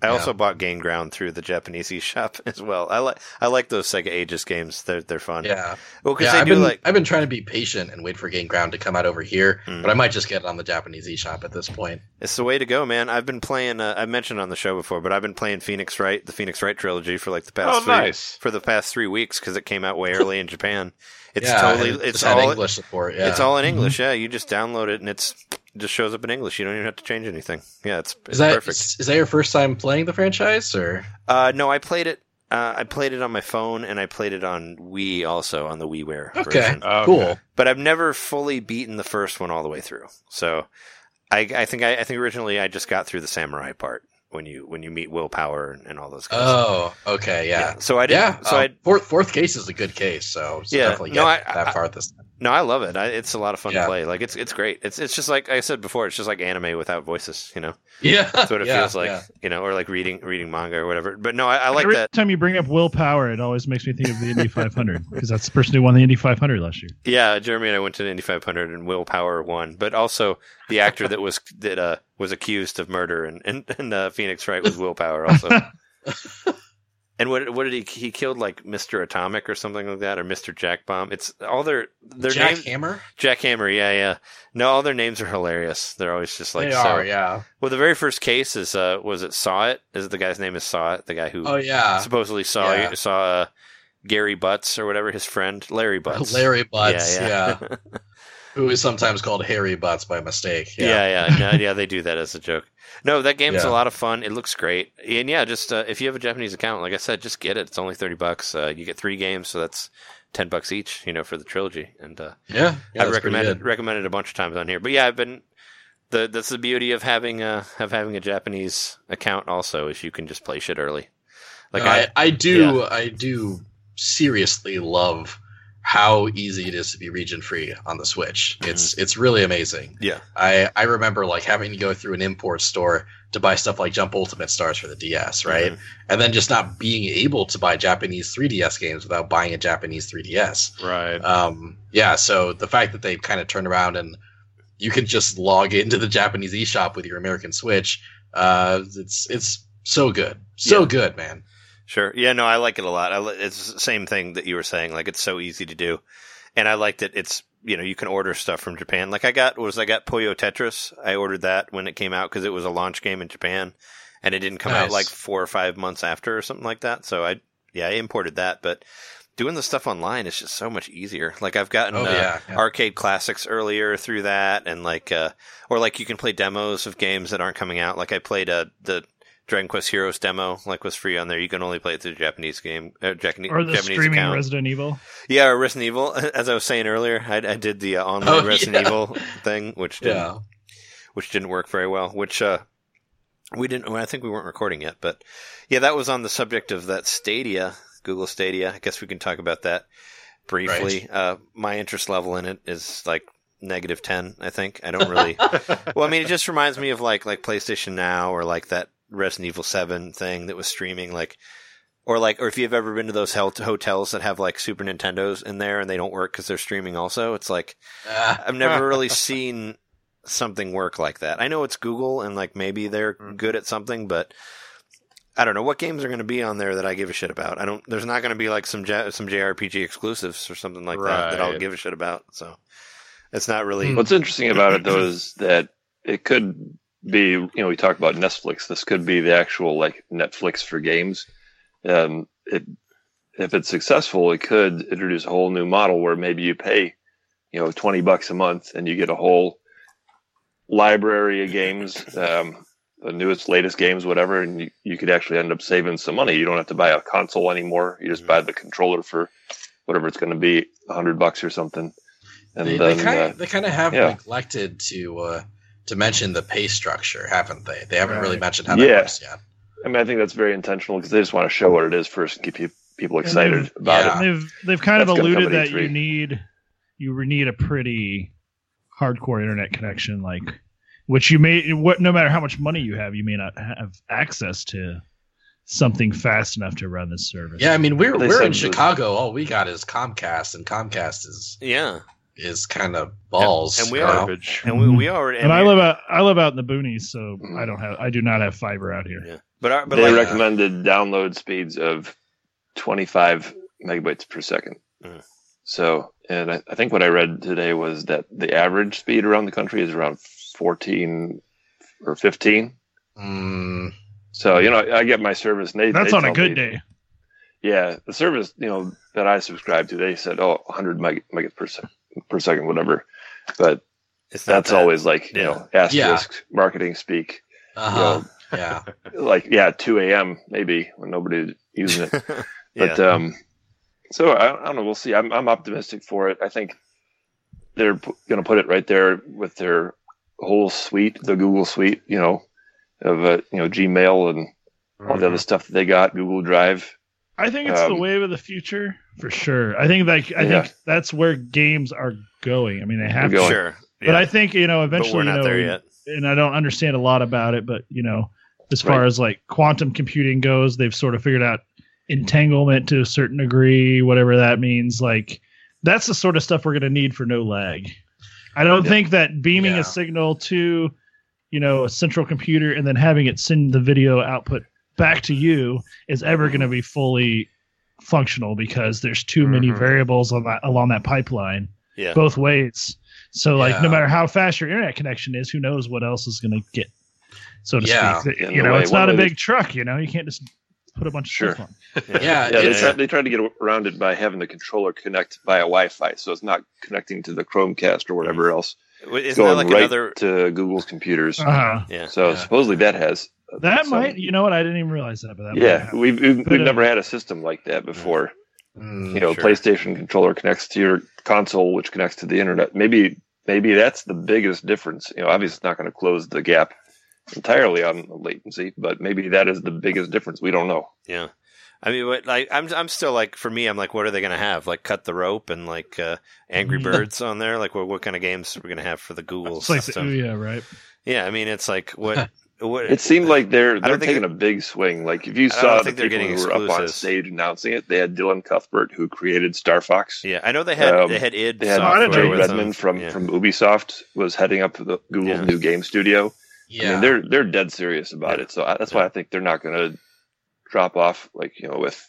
I yeah. also bought Gain Ground through the Japanese eShop as well. I like I like those Sega Ages games. They're they're fun. Yeah, Well, because yeah. they I've do been like I've been trying to be patient and wait for Gain Ground to come out over here, Mm. but I might just get it on the Japanese eShop at this point. It's the way to go, man. I've been playing. Uh, I mentioned on the show before, but I've been playing Phoenix Wright, the Phoenix Wright trilogy, for like the past Oh, three, nice. for the past three weeks because it came out way early in Japan. It's yeah, totally. It's all. English support. Yeah, It's all in English. Yeah, you just download it and it's it just shows up in English. You don't even have to change anything. Yeah, it's, it's Is that perfect. is, is that your first time playing the franchise or? Uh, no, I played it. Uh, I played it on my phone and I played it on Wii also on the WiiWare Okay, version. Okay. cool. But I've never fully beaten the first one all the way through. So I, I think I, I think originally I just got through the samurai part when you when you meet Will Power and, and all those guys. Oh, okay, yeah. So I did. Yeah, So uh, I fourth fourth case is a good case, so, so Yeah, definitely no, I- that I- far this time. No, I love it. I, it's a lot of fun Yeah. to play. Like it's it's great. It's it's just like I said before. It's just like anime without voices. You know. Yeah, That's what it yeah, feels like, yeah. you know, or like reading reading manga or whatever. But no, I, I like Every that. time you bring up Will Power, it always makes me think of the Indy 500 because that's the person who won the Indy 500 last year. Yeah, Jeremy and I went to the Indy 500 and Will Power won, but also the actor that was that uh, was accused of murder and and, and uh, Phoenix Wright was Will Power also. and what what did he he killed like Mr. Atomic or something like that or Mr. Jack Bomb? It's all their their Jack names. Hammer. Jack Hammer, yeah, yeah. No, all their names are hilarious. They're always just like they so. are, yeah. Well, the very first case is uh was it Saw It? Is it the guy's name is Saw It? The guy who Oh yeah, supposedly saw Yeah. saw uh, Gary Butts or whatever his friend Larry Butz. Larry Butz. Yeah, Yeah, yeah. who is sometimes called Harry Butts by mistake. Yeah, Yeah, yeah, no, yeah. They do that as a joke. No, that game's Yeah. a lot of fun. It looks great, and yeah, just uh, if you have a Japanese account, like I said, just get it. It's only thirty bucks. Uh, you get three games, so that's ten bucks each. You know, for the trilogy, and uh, yeah. yeah I've recommended recommended a bunch of times on here. But yeah, I've been the that's the beauty of having a of having a Japanese account. Also, is you can just play shit early. Like No, I, I, I do, I do seriously love how easy it is to be region free on the Switch. It's it's really amazing. yeah, I I remember like having to go through an import store to buy stuff like Jump Ultimate Stars for the DS, right? And then just not being able to buy Japanese 3DS games without buying a Japanese 3DS. Right. Um, yeah, so the fact that they've kind of turned around and you can just log into the Japanese eShop with your American Switch, uh, it's it's so good, so Yeah. good, man. Sure. Yeah, no, I like it a lot. I li- it's the same thing that you were saying. Like it's so easy to do, and I like that it's you know you can order stuff from Japan. Like I got was I got Puyo Tetris. I ordered that when it came out because it was a launch game in Japan, and it didn't come out like four or five months after or something like that. So I yeah I imported that, but doing the stuff online is just so much easier. Like I've gotten Oh, uh, yeah, yeah. arcade classics earlier through that, and like uh, or like you can play demos of games that aren't coming out. Like I played uh, the Dragon Quest Heroes demo, like was free on there. You can only play it through the Japanese game, uh, Japanese, Or the Japanese streaming account. Resident Evil. yeah, or Resident Evil. As I was saying earlier, I, I did the uh, online Oh, Resident yeah. Evil thing, which didn't, Yeah. which didn't work very well. Which uh, we didn't. Well, I think we weren't recording yet, but yeah, that was on the subject of that Stadia, Google Stadia. I guess we can talk about that. briefly. Uh, my interest level in it is like negative ten. I think I don't really. well, I mean, it just reminds me of like like PlayStation Now or like that Resident Evil Seven thing that was streaming, like or like or if you've ever been to those hel- hotels that have like Super Nintendos in there and they don't work because they're streaming. Also, it's like Ah, I've never really seen something work like that. I know it's Google and like maybe they're good at something, but I don't know what games are going to be on there that I give a shit about. I don't. There's not going to be like some J- some JRPG exclusives or something like that that I'll give a shit about. So it's not really. What's interesting about it though is that it could be, you know, we talk about Netflix. This could be the actual like Netflix for games. Um, it, if it's successful, it could introduce a whole new model where maybe you pay, you know, twenty bucks a month and you get a whole library of games, um, the newest, latest games, whatever, and you, you could actually end up saving some money. You don't have to buy a console anymore. You just buy the controller for whatever it's going to be, a hundred bucks or something. And they, then, they kind uh, of they kind of have yeah. neglected to uh, to mention the pay structure, haven't they? They haven't really mentioned how Yeah. works yet. I mean, I think that's very intentional because they just want to show what it is first and keep pe- people excited they've- about yeah. it. They've they've kind That's of alluded that you E3. need you need a pretty hardcore internet connection, like which you may what no matter how much money you have, you may not have access to something fast enough to run this service. Yeah, I mean we're They we're in Chicago. All we got is Comcast, and Comcast is yeah, is kind of balls. and we you are- know? Garbage. and we, we already. and I live out I live out in the boonies, so Mhm. I don't have I do not have fiber out here. Yeah, but our, but they like, recommended download speeds of 25 megabytes per second. Mhm. So, and I, I think what I read today was that the average speed around the country is around 14 or 15. Mm, So, you know, I get my service. And they, That's they on a good me- day. Yeah, the service, you know, that I subscribe to, they said, oh, 100 meg- megabits per, sec- per second, whatever. But it's that's that- always like, you Yeah. know, asterisk marketing speak. uh-huh. Yeah. Like, yeah, 2 a.m. maybe when nobody's using it. yeah. But um, so I, I don't know. We'll see. I'm I'm optimistic for it. I think they're p- going to put it right there with their whole suite, the Google suite. You know, of uh, you know Gmail and all the other stuff that they got, Google Drive. I think it's the Um, wave of the future for sure. I think like I Yeah. think that's where games are going. I mean, they have to. going. sure, But. I think you know but eventually we're you not know, there yet. and I don't understand a lot about it, but you know, as far Right. as like quantum computing goes, they've sort of figured out entanglement to a certain degree, whatever that means. Like that's the sort of stuff we're going to need for no lag. I don't Yeah. think that beaming Yeah. a signal to, you know, a central computer and then having it send the video output back to you is ever going to be fully functional because there's too many Mhm. variables on that along that pipeline Yeah, both ways. So like no matter how fast your internet connection is, who knows what else is going to get, so to Yeah. speak. You know, way- it's not a big they- truck. You know, you can't just put a bunch of Sure. stuff on. Yeah. Yeah, they it's- tried they tried to get around it by having the controller connect via Wi-Fi, so it's not connecting to the Chromecast or whatever else. Isn't that going like right another? to Google's computers. Uh-huh. Yeah, So Yeah. supposedly that has That some- might, you know what? I didn't even realize that, but that Yeah, happen. we've we've, we've never had a system like that before. Mm, you know, Sure. PlayStation controller connects to your console, which connects to the internet. Maybe maybe that's the biggest difference. You know, obviously it's not going to close the gap entirely on latency, but maybe that is the biggest difference. We don't know. yeah. I mean, what, like I'm, I'm still like, for me, I'm like, what are they going to have? Like, cut the rope and like uh, Angry Mhm. Birds on there. Like, what, what kind of games are we going to have for the Google It's like, the, system? yeah, right. Yeah, I mean, it's like what, what? It seemed like they're they're taking a big swing. Like if you saw the think people getting who were up on stage announcing it, they had Dylan Cuthbert who created Star Fox. yeah, I know they had Um, they had id They had I didn't software Jay know Raymond from yeah. from Ubisoft was heading up the Google Yeah. new game studio. I yeah. mean, they're they're dead serious about Yeah. it. So I, that's why I think they're not going to drop off like you know with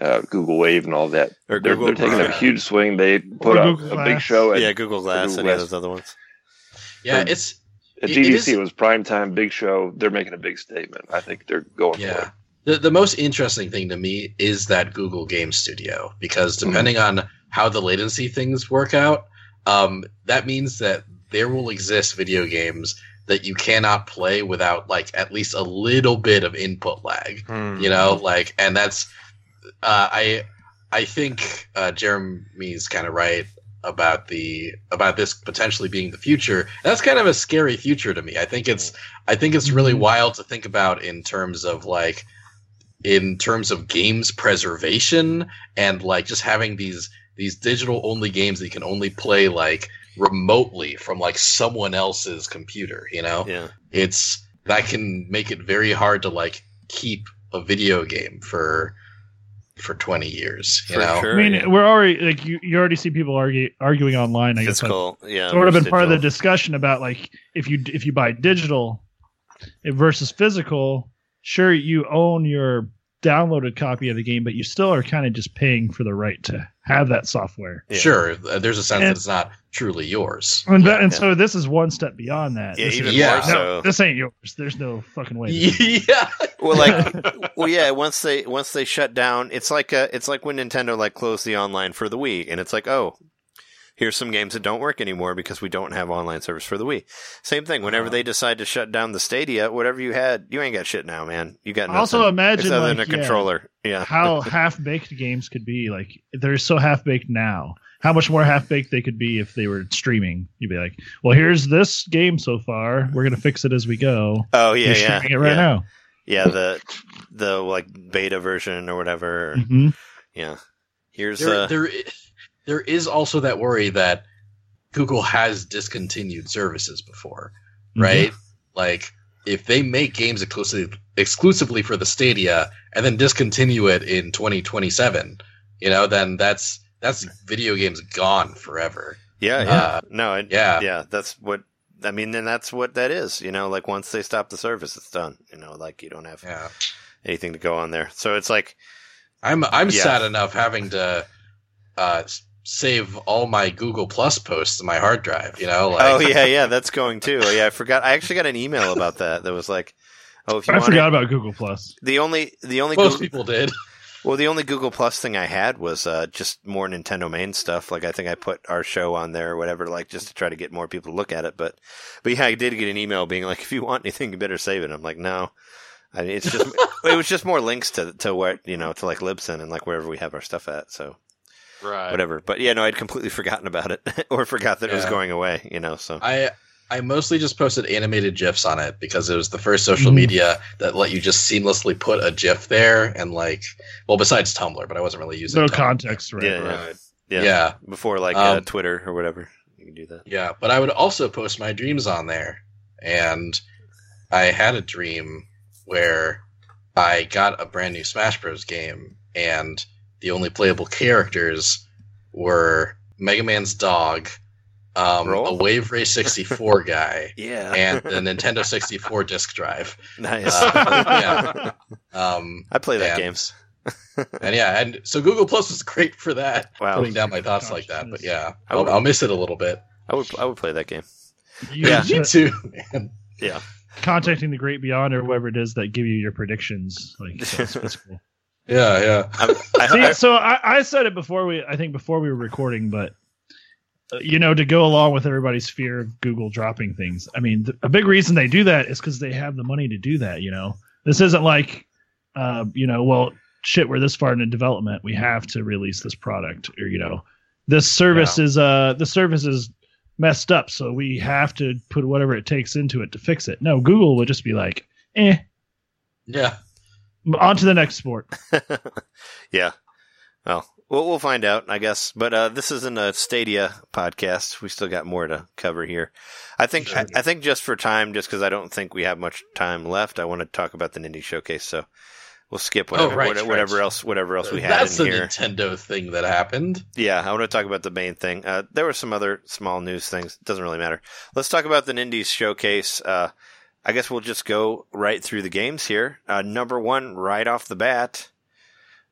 uh, Google Wave and all that. or They're, they're taking a huge swing. They put Or up a big show at, yeah, Google Glass, Google any of those other ones. yeah, um, it's at It- GDC. It was prime time, big show. They're making a big statement. I think they're going for yeah. it. The the most interesting thing to me is that Google Game Studio because Mm-hmm. depending on how the latency things work out, um, that means that there will exist video games that you cannot play without like at least a little bit of input lag. Hmm. you know like and that's uh, i i think uh, jeremy's kind of right about the about this potentially being the future that's kind of a scary future to me i think it's i think it's really Mhm. wild to think about in terms of like in terms of games preservation and like just having these these digital only games that you can only play like remotely from like someone else's computer. You know, Yeah. it's that can make it very hard to like keep a video game for for 20 years you For know sure. I mean, yeah. we're already like you, you already see people argue, arguing online. I guess like, Physical, yeah. sort of been versus part of the discussion about like if you if you buy digital versus physical, sure you own your downloaded copy of the game, but you still are kind of just paying for the right to have that software. Yeah. sure uh, there's a sense And- that it's not truly yours And, that, and Yeah. so this is one step beyond that. Yeah, This even is- Yeah. more no, this ain't yours. There's no fucking way. yeah well, like, well, yeah. Once they once they shut down, it's like uh it's like when Nintendo like closed the online for the Wii, and it's like, oh, here's some games that don't work anymore because we don't have online service for the Wii. Same thing. Whenever they decide to shut down the Stadia, whatever you had, you ain't got shit now, man. You got nothing. Also, imagine other like, than a yeah, controller. Yeah. how half baked games could be. Like they're so half baked now. How much more half baked they could be if they were streaming? You'd be like, "Well, here's this game so far. We're gonna fix it as we go. Oh yeah, You're yeah, it right yeah. now." Yeah, the the like beta version or whatever. hmm Yeah. Here's there, uh there, i- there is also that worry that google has discontinued services before Mm-hmm. right like if they make games exclusively exclusively for the stadia and then discontinue it in 2027 you know then that's that's video games gone forever yeah, yeah. uh, no, I, yeah. yeah, that's what I mean, then that's what that is. You know, like once they stop the service, it's done. You know, like you don't have yeah anything to go on there. So it's like, i'm i'm Yeah. sad enough having to uh save all my google plus posts to my hard drive you know like oh yeah, yeah, that's going too. Yeah, I forgot. I actually got an email about that. That was like, oh, if you I want forgot it, about Google Plus. the only the only most Google, people did well the only Google Plus thing I had was uh, just more Nintendo main stuff. Like I think I put our show on there or whatever, like just to try to get more people to look at it. But but yeah, I did get an email being like, if you want anything, you better save it. I'm like, no. I mean, it's just it was just more links to to what you know to like Libsyn and like wherever we have our stuff at. So Right. whatever. But yeah, no, I'd completely forgotten about it or forgot that it was going away. You know, so I I mostly just posted animated gifs on it because it was the first social Mhm. media that let you just seamlessly put a gif there and like well besides Tumblr, but I wasn't really using No Tumblr. context, right? Yeah, Right. yeah, Yeah. before like uh, Um, Twitter or whatever, you can do that. Yeah, but I would also post my dreams on there. And I had a dream where I got a brand new Smash Bros. game, and the only playable characters were Mega Man's dog, um, Roll? a Wave Race 64 guy, Yeah, and the Nintendo 64 disc drive. nice. Uh, yeah. Um, I play that and- game. and yeah, and so Google Plus was great for that. Wow. Putting down my thoughts Gosh, like that, but yeah, I would- I'll, I'll miss it a little bit. I would I would play that game. You Yeah. Me too. man. Yeah, contacting the Great Beyond or whoever it is that give you your predictions. Like that's, that's cool. Yeah, yeah. I'm, I, See, I, so I, I said it before we, I think before we were recording, but uh, you know, to go along with everybody's fear of Google dropping things. I mean, th- a big reason they do that is because they have the money to do that. You know, this isn't like, uh, you know, well, shit, we're this far into development, we have to release this product, or you know, this service is uh, the service is messed up, so we have to put whatever it takes into it to fix it. No, Google would just be like, eh, Yeah. On to the next sport. yeah. Well, we'll we'll find out, I guess. But uh, this isn't a Stadia podcast. We still got more to cover here. I think I, I think just for time, just because I don't think we have much time left, I want to talk about the Nindie Showcase. So we'll skip whatever Oh, right, whatever, whatever right. else whatever else we had That's in the here. Nintendo thing that happened. Yeah, I want to talk about the main thing. Uh, there were some other small news things. Doesn't really matter. Let's talk about the Nindies showcase. Uh, I guess we'll just go right through the games here. Uh, number one, right off the bat.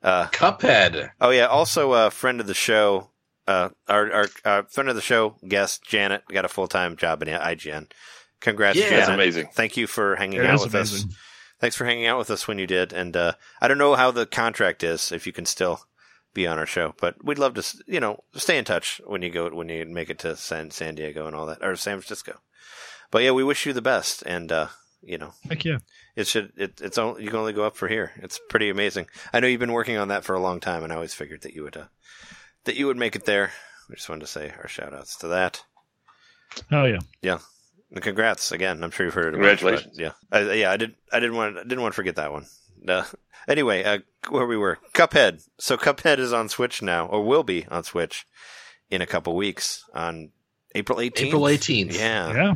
Uh, Cuphead. oh yeah, also a friend of the show, uh, our, our uh, friend of the show guest Janet got a full time job in IGN. Congrats, Yeah, Janet! That's amazing. Thank you for hanging It out is with us thanks for hanging out with us when you did. And uh, I don't know how the contract is if you can still be on our show, but we'd love to, you know, stay in touch when you go when you make it to San San Diego and all that, or San Francisco. But yeah, we wish you the best, and uh, you know, Heck yeah. it should it, it's only, you can only go up for here. It's pretty amazing. I know you've been working on that for a long time, and I always figured that you would uh, that you would make it there. We just wanted to say our shout outs to that. Oh yeah. And congrats again. I'm sure you've heard it. Congratulations. but yeah, I, yeah. I did. I didn't want. I didn't want to forget that one. Uh, anyway, uh, where we were, Cuphead. So Cuphead is on Switch now, or will be on Switch in a couple weeks on April 18th. April 18th. Yeah. Yeah.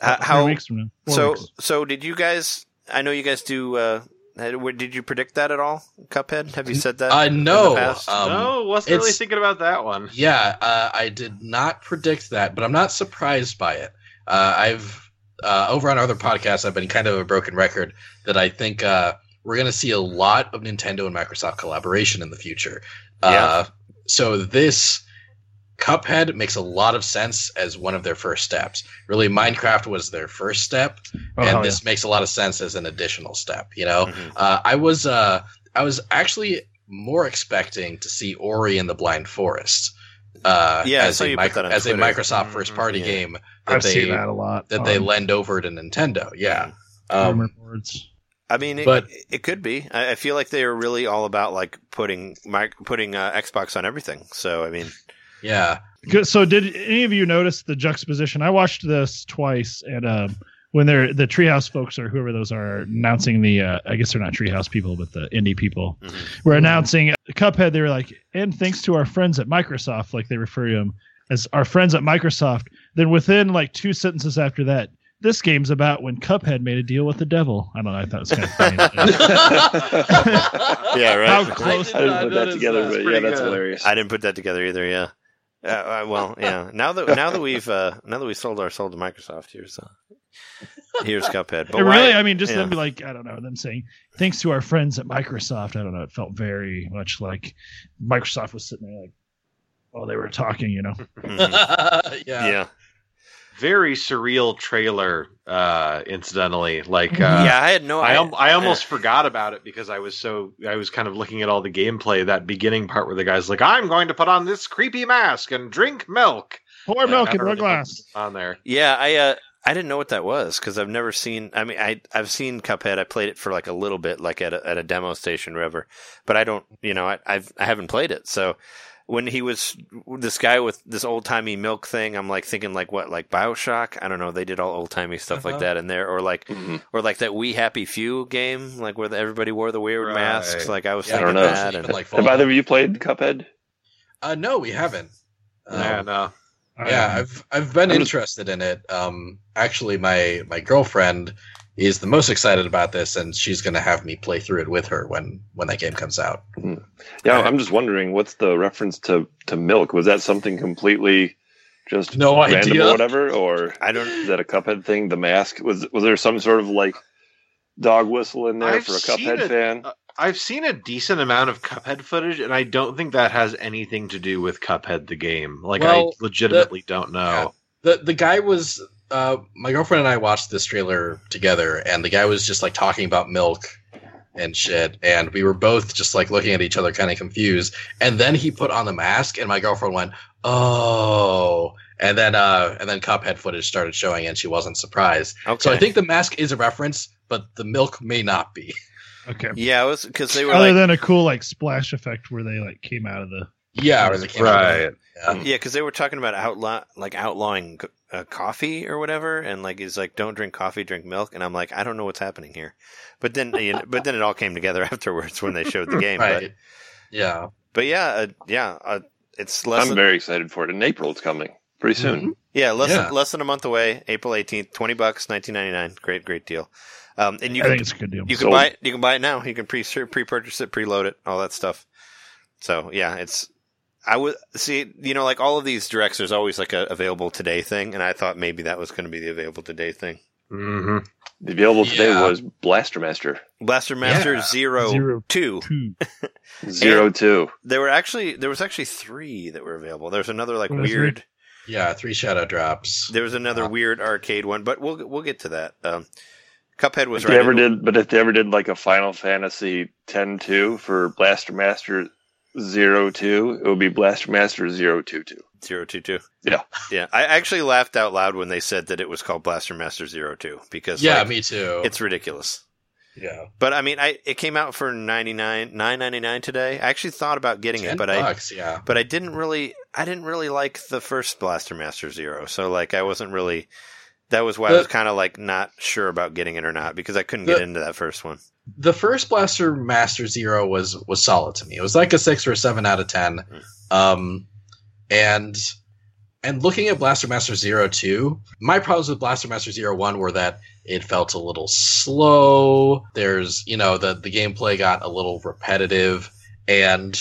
Three how? weeks from now. Four So weeks. so did you guys? I know you guys do. Uh, did you predict that at all, Cuphead? Have you said that? Uh, know. no. Um, no, wasn't really thinking about that one. Yeah, uh, I did not predict that, but I'm not surprised by it. Uh, I've uh, over on other podcasts, I've been kind of a broken record that I think uh, we're going to see a lot of Nintendo and Microsoft collaboration in the future. Uh, so this Cuphead makes a lot of sense as one of their first steps. Really, Minecraft was their first step, Oh, and hell this makes a lot of sense as an additional step. You know, Mhm. uh, I was uh, I was actually more expecting to see Ori and the Blind Forest. Uh, Yeah, as a, you micro- as a Twitter. Microsoft Mhm, first party yeah. game that I've they seen that a lot. that they lend over to Nintendo. Yeah, um, boards. I mean, it, But- it could be. I, I feel like they are really all about like putting mic- putting uh, Xbox on everything. So I mean, yeah. So, did any of you notice the juxtaposition? I watched this twice, and um, when they're the Treehouse folks or whoever those are announcing the, uh, I guess they're not Treehouse people, but the indie people Mhm. were announcing Cuphead. They were like, and thanks to our friends at Microsoft, like they refer to them as our friends at Microsoft. Then within like two sentences after that, this game's about when Cuphead made a deal with the devil. I don't know. I thought it was kind of funny. yeah, right. How close? I didn't put that together, but yeah, that's good. hilarious. I didn't put that together either. Yeah. Uh, uh, well, yeah. Now that now that we've uh, now that we sold our soul to Microsoft, here's uh, here's Cuphead. But why- really, I mean, just yeah. them be like, I don't know, them saying thanks to our friends at Microsoft. I don't know. It felt very much like Microsoft was sitting there like, while they were talking, you know. Mhm. yeah. yeah, Very surreal trailer, uh, incidentally. Like, uh, yeah. I had no. I, I, I almost forgot about it because I was so I was kind of looking at all the gameplay. That beginning part where the guy's like, "I'm going to put on this creepy mask and drink milk." Pour Like, milk I in don't my really know glass. on there. Yeah, I uh, I didn't know what that was because I've never seen. I mean, I I've seen Cuphead. I played it for like a little bit, like at a, at a demo station, or whatever. But I don't, you know, I I've I haven't played it. So when he was this guy with this old timey milk thing, I'm like thinking like what, like Bioshock? I don't know. They did all old timey stuff like Uh-huh. that in there, or like Mhm. or like that We Happy Few game, like where everybody wore the weird Right. masks. Like I was Yeah, I thinking don't know. that, and like Have either of you played Cuphead? Uh, no, we haven't. Um, yeah, no. yeah, I've I've been I'm just- interested in it. Um, actually, my my girlfriend is the most excited about this, and she's going to have me play through it with her when when that game comes out. Yeah, I'm just wondering what's the reference to to milk? Was that something completely just No random idea. or whatever, or I don't. is that a Cuphead thing? The mask was was there some sort of like dog whistle in there I've for a Cuphead it. fan? Uh, I've seen a decent amount of Cuphead footage, and I don't think that has anything to do with Cuphead the game. Like, Well, I legitimately don't know. yeah. the the guy was uh my girlfriend and I watched this trailer together and the guy was just like talking about milk and shit and we were both just like looking at each other kind of confused and then he put on the mask and my girlfriend went oh and then uh and then cuphead footage started showing and she wasn't surprised Okay. so i think the mask is a reference but the milk may not be Okay. yeah, it was because they were Other like than a cool like splash effect where they like came out of the. Yeah or the camera Right. yeah. Yeah, because they were talking about outlaw like outlawing uh, coffee or whatever, and like he's like, "Don't drink coffee, drink milk." And I'm like, I don't know what's happening here, but then you know, but then it all came together afterwards when they showed the game. right But yeah but yeah, uh, yeah, uh, it's less. I'm than, very excited for it. In April, it's coming pretty soon. yeah, less Yeah. Than, less than a month away, April 18th, twenty bucks, 19.99. Great, great deal. Um, and you I can think it's a good deal. you can Sold. buy it. You can buy it now. You can pre pre purchase it, preload it, all that stuff. So yeah, it's. I would see, you know, like all of these directs, there's always like a available today thing, and I thought maybe that was going to be the available today thing. hmm The available today Yeah. was Blaster Master Blaster Master Yeah. Zero, Zero. Two. Two. Zero Two. There were actually there was actually three that were available. There's another like What was weird. yeah three shadow drops There was another Uh, weird arcade one, but we'll we'll get to that. Um, Cuphead was If they ever in- did, but if they ever did like a Final Fantasy X two for Blaster Master Zero Two, it would be Blaster Master Zero Two Two. Zero two two. Yeah. yeah. I actually laughed out loud when they said that it was called Blaster Master Zero two because yeah like, me too it's ridiculous. yeah But I mean, I it came out for ninety nine nine ninety nine today. I actually thought about getting it, 10 but I yeah but I didn't really I didn't really like the first Blaster Master Zero. So like I wasn't really That was why I was kind of like not sure about getting it or not because I couldn't The- get into that first one. The first Blaster Master Zero was was solid to me. It was like a six or a seven out of ten. Um, and and looking at Blaster Master Zero two, my problems with Blaster Master Zero one were that it felt a little slow. There's you know the the gameplay got a little repetitive, and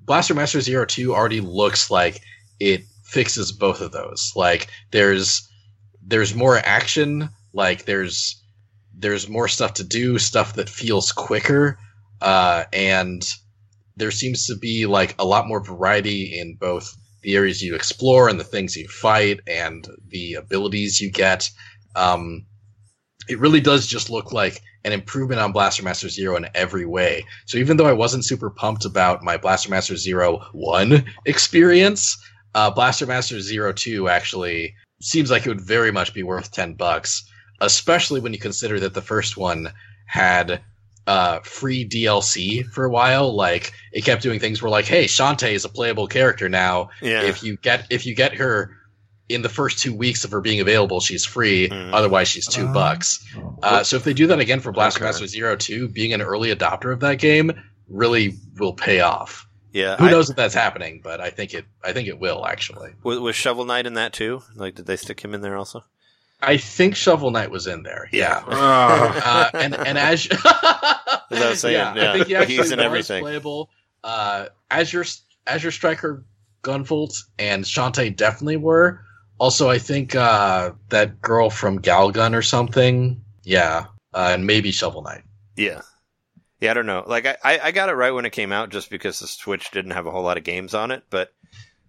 Blaster Master Zero two already looks like it fixes both of those. Like there's there's more action. Like there's there's more stuff to do, stuff that feels quicker, uh, and there seems to be like a lot more variety in both the areas you explore and the things you fight and the abilities you get. Um, it really does just look like an improvement on Blaster Master Zero in every way. So even though I wasn't super pumped about my Blaster Master Zero one experience, uh, Blaster Master Zero two actually seems like it would very much be worth ten bucks especially when you consider that the first one had uh, free DLC for a while. Like it kept doing things where like, hey, Shantae is a playable character now. Yeah. If you get if you get her in the first two weeks of her being available, she's free. Mhm. Otherwise, she's two Oh. bucks. Uh, so if they do that again for Blaster Okay. Master Zero Two, being an early adopter of that game really will pay off. yeah. Who I- knows if that's happening, but I think it. I think it will actually. was, was Shovel Knight in that too? Like, did they stick him in there also? I think Shovel Knight was in there. Yeah. Uh, and and as As I was saying, yeah, yeah, I think he actually he's in everything. playable. Uh, Azure Azure Striker, Gunvolt, and Shantae definitely were. Also, I think uh, that girl from Galgun or something. Yeah, uh, and maybe Shovel Knight. Yeah. Yeah, I don't know. Like, I, I, I got it right when it came out just because the Switch didn't have a whole lot of games on it, but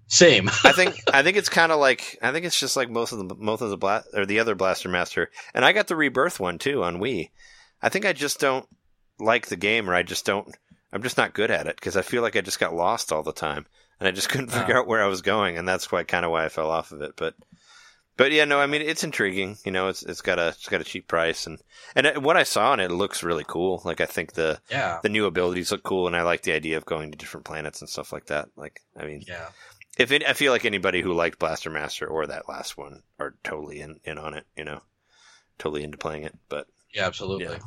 Same. I think I think it's kind of like I think it's just like most of the most of the bla- or the other Blaster Master, and I got the Rebirth one too on Wii. I think I just don't like the game, or I just don't. I'm just not good at it because I feel like I just got lost all the time, and I just couldn't figure out where I was going, and that's quite kind of why I fell off of it. But but yeah, no, I mean it's intriguing. You know, it's it's got a it's got a cheap price, and and it- what I saw on it, it looks really cool. Like I think the yeah. the new abilities look cool, and I like the idea of going to different planets and stuff like that. Like I mean Yeah. If it, I feel like anybody who liked Blaster Master or that last one are totally in, in on it, you know, totally into playing it. But Yeah. Absolutely. Yeah.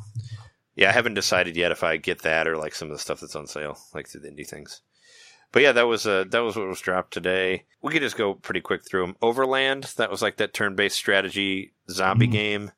yeah, I haven't decided yet if I get that or like some of the stuff that's on sale, like through the indie things. But yeah, that was uh, that was what was dropped today. We could just go pretty quick through them. Overland, that was like that turn-based strategy zombie Mhm. game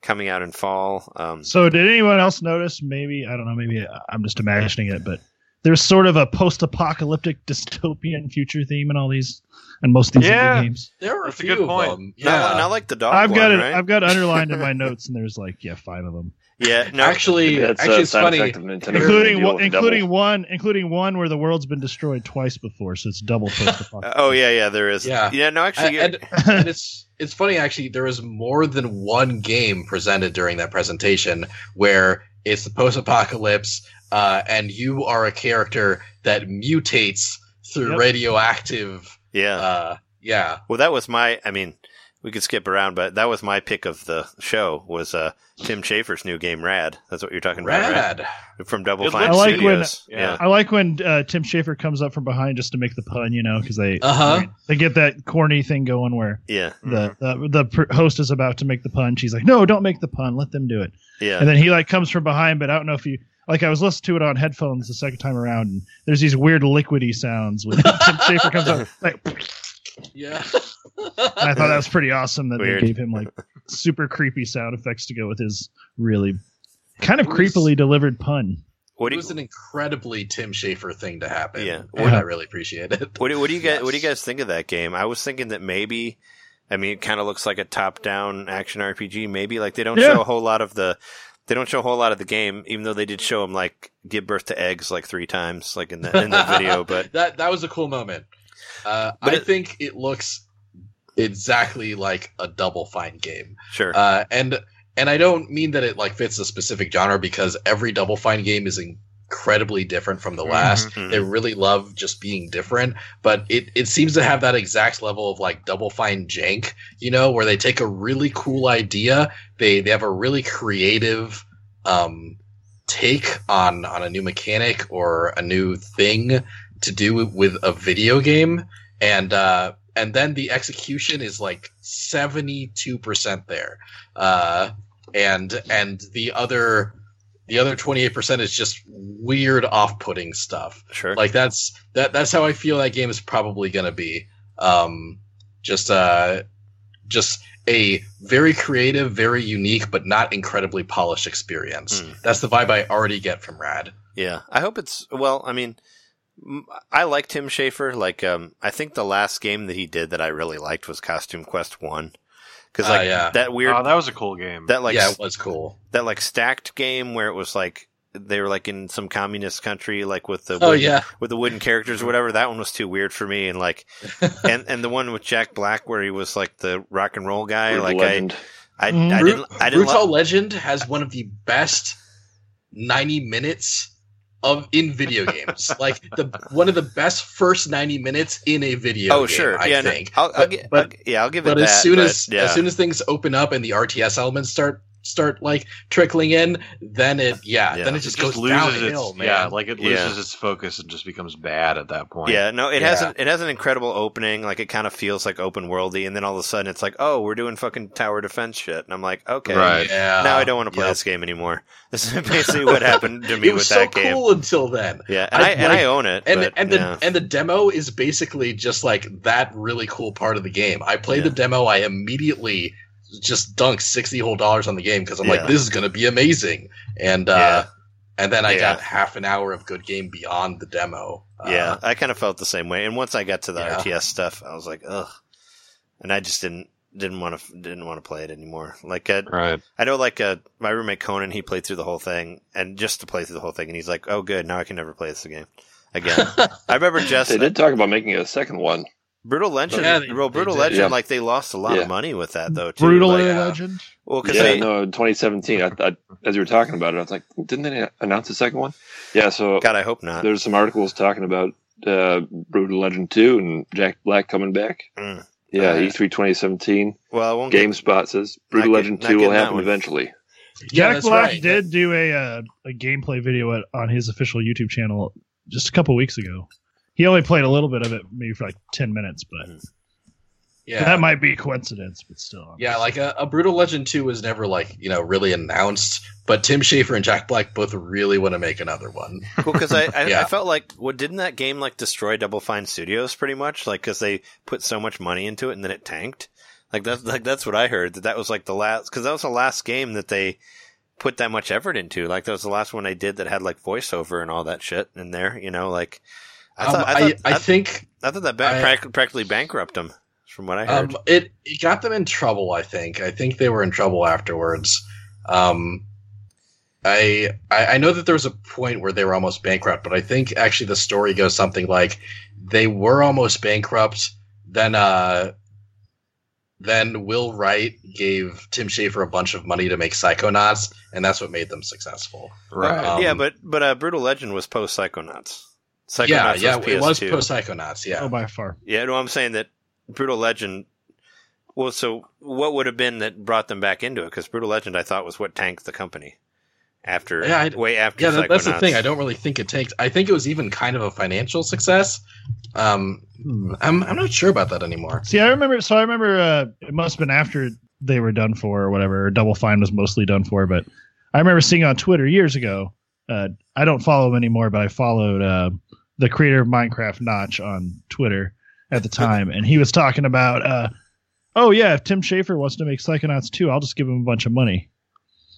coming out in fall. Um, So, did anyone else notice? Maybe I don't know. Maybe I'm just imagining it, but there's sort of a post-apocalyptic dystopian future theme in all these, and most of these Yeah. games. There were That's a a few good of point. them. not, Yeah. not like the dog I've got one, it. right? I've got underlined in my notes, and there's like yeah, five of them, yeah, no, actually, That's actually, uh, it's funny. effect of Nintendo. including one, including double. one, including one where the world's been destroyed twice before, so it's double post-apocalyptic. oh yeah, yeah, there is. Yeah. yeah. No, actually, and, and it's it's funny actually. There is more than one game presented during that presentation where it's the post-apocalypse, uh, and you are a character that mutates through Yep. radioactive. yeah. Uh, yeah, Well, that was my. I mean, we could skip around, but that was my pick of the show. Was uh, Tim Schafer's new game, Rad. That's what you're talking about, rad. right? From Double Fine looks- I like when- Studios. yeah. I like when uh, Tim Schafer comes up from behind just to make the pun, you know, because they Uh-huh. they get that corny thing going where yeah, the the, the pr- host is about to make the pun. She's like, "No, don't make the pun. Let them do it." yeah, And then he like comes from behind, but I don't know if you like. I was listening to it on headphones the second time around, and there's these weird liquidy sounds when Tim Schafer comes up. Like, and Yeah. I thought that was pretty awesome that Weird. they gave him like super creepy sound effects to go with his really kind of was- creepily delivered pun. What it was you, an incredibly Tim Schafer thing to happen. Yeah. and I really appreciate it. what do, what do you guys what do you guys think of that game? I was thinking that maybe. I mean, it kind of looks like a top-down action RPG. Maybe like they don't Yeah. show a whole lot of the. They don't show a whole lot of the game, even though they did show him like give birth to eggs like three times, like in the in the video. But that that was a cool moment. Uh, But I it- think it looks exactly like a Double Fine game. sure, Uh, and and I don't mean that it like fits a specific genre because every Double Fine game is incredibly different from the last. Mhm. They really love just being different, but it it seems to have that exact level of like Double Fine jank, you know, where they take a really cool idea, they they have a really creative um take on on a new mechanic or a new thing to do with a video game and uh and then the execution is like seventy two percent there, uh, and and the other the other twenty eight percent is just weird off putting stuff. Sure. Like that's that that's how I feel that game is probably gonna be. Um, just uh, just a very creative, very unique, but not incredibly polished experience. Hmm. That's the vibe I already get from Rad. Yeah, I hope it's well. I mean, I like Tim Schafer. Like, um, I think the last game that he did that I really liked was Costume Quest One, because Ah, like yeah. that weird oh, that was a cool game. that like yeah, it was cool. that like stacked game where it was like they were like in some communist country, like with the Oh wooden, yeah, with the wooden characters or whatever. That one was too weird for me, and like and and the one with Jack Black where he was like the rock and roll guy. Brutal like Legend. I I. I Brut- didn't I didn't Brutal lo- Legend has one of the best ninety minutes of in video games. like the one of the best first ninety minutes in a video. Oh game, sure, I yeah, no, think. I'll, I'll But- I'll yeah, I'll give but it as that. soon but, as yeah. as soon as things open up and the RTS elements start start like trickling in, then it yeah, Yeah. then it it just, just goes loses downhill, its man. yeah, like it Yeah. loses its focus and just becomes bad at that point. Yeah, no, it Yeah. has an, it has an incredible opening. Like it kind of feels like open worldy, and then all of a sudden it's like, oh, we're doing fucking tower defense shit, and I'm like, okay, Right. yeah. now I don't want to play Yep. this game anymore. This is basically what happened to me It with was so that game. cool until then. Yeah, and I, I and like- I own it. and but, and the yeah. and the demo is basically just like that really cool part of the game. I played Yeah. the demo. I immediately just dunked sixty whole dollars on the game because I'm Yeah. like, this is gonna be amazing. And uh, Yeah. and then I Yeah. got half an hour of good game beyond the demo. Uh, yeah, I kind of felt the same way. And once I got to the Yeah. RTS stuff, I was like, ugh, and I just didn't didn't want to didn't want to play it anymore. Like uh, Right. I know, like uh, my roommate Conan, he played through the whole thing, and just to play through the whole thing, and he's like, "Oh, good, now I can never play this again." Again, I remember just They did talk about making a second one. Brutal Legend. Yeah, they- well, Brutal did. Legend, Yeah. like they lost a lot Yeah. of money with that though. Too. Brutal Like, yeah. Legend. well, because Yeah, they no, 2017. I, I, as you were talking about it, I was like, didn't they announce a second one? Yeah, so God, I hope not. there's some articles talking about uh, Brutal Legend 2 and Jack Black coming back. Mm. Yeah, Alright. E3 2017. Well, I won't. Get, GameSpot says Brutal Not Legend get- 2 will happen eventually. Jack that's Black right. did do a uh, a gameplay video at, on his official YouTube channel just a couple weeks ago. He only played a little bit of it, maybe for like ten minutes, but mhm. Yeah, that might be a coincidence. But still, yeah, like a, a Brutal Legend Two was never like you know really announced, but Tim Schafer and Jack Black both really want to make another one. Well, because I, I, Yeah. I felt like, what didn't that game like destroy Double Fine Studios pretty much? Like, because they put so much money into it and then it tanked. Like that's like that's what I heard. That that was like the last because that was the last game that they put that much effort into. Like that was the last one they did that had like voiceover and all that shit in there. You know, like I Um, thought I, I, thought, I I, think I thought that ba- I- practically bankrupt them, from what I heard. Um, it it got them in trouble. I think. I think they were in trouble afterwards. Um, I, I I know that there was a point where they were almost bankrupt, but I think actually the story goes something like they were almost bankrupt. Then uh, then Will Wright gave Tim Schafer a bunch of money to make Psychonauts, and that's what made them successful. Right. um, yeah, but but uh, Brutal Legend was post Psychonauts. Psychonauts yeah, yeah, was it was PS2. post Psychonauts. Yeah, oh, by far. Yeah, no, I'm saying that Brutal Legend. Well, so what would have been that brought them back into it? Because Brutal Legend, I thought, was what tanked the company after Yeah, I- way after. yeah, that, that's the thing. I don't really think it tanked. I think it was even kind of a financial success. Um, I'm I'm not sure about that anymore. See, I remember. So I remember. Uh, it must have been after they were done for or whatever. Or Double Fine was mostly done for, but I remember seeing on Twitter years ago. Uh, I don't follow him anymore, but I followed uh, the creator of Minecraft Notch on Twitter at the time, and he was talking about, uh, oh yeah, if Tim Schafer wants to make Psychonauts 2, I'll just give him a bunch of money,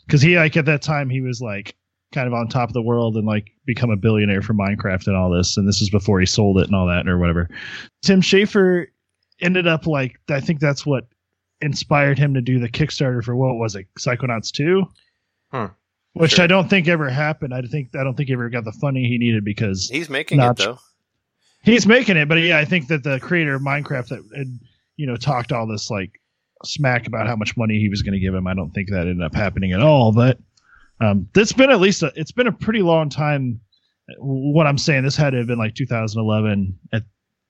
because he like at that time he was like kind of on top of the world and like become a billionaire for Minecraft and all this, and this is before he sold it and all that or whatever. Tim Schafer ended up like I think that's what inspired him to do the Kickstarter for what was it, Psychonauts 2? Hmm. Which Sure. I don't think ever happened. I think I don't think he ever got the funding he needed because He's making Notch. it though. he's making it. But yeah, I think that the creator of Minecraft that had, you know talked all this like smack about how much money he was going to give him. I don't think that ended up happening at all. But um, it's been at least a, it's been a pretty long time. What I'm saying, this had to have been like 2011 at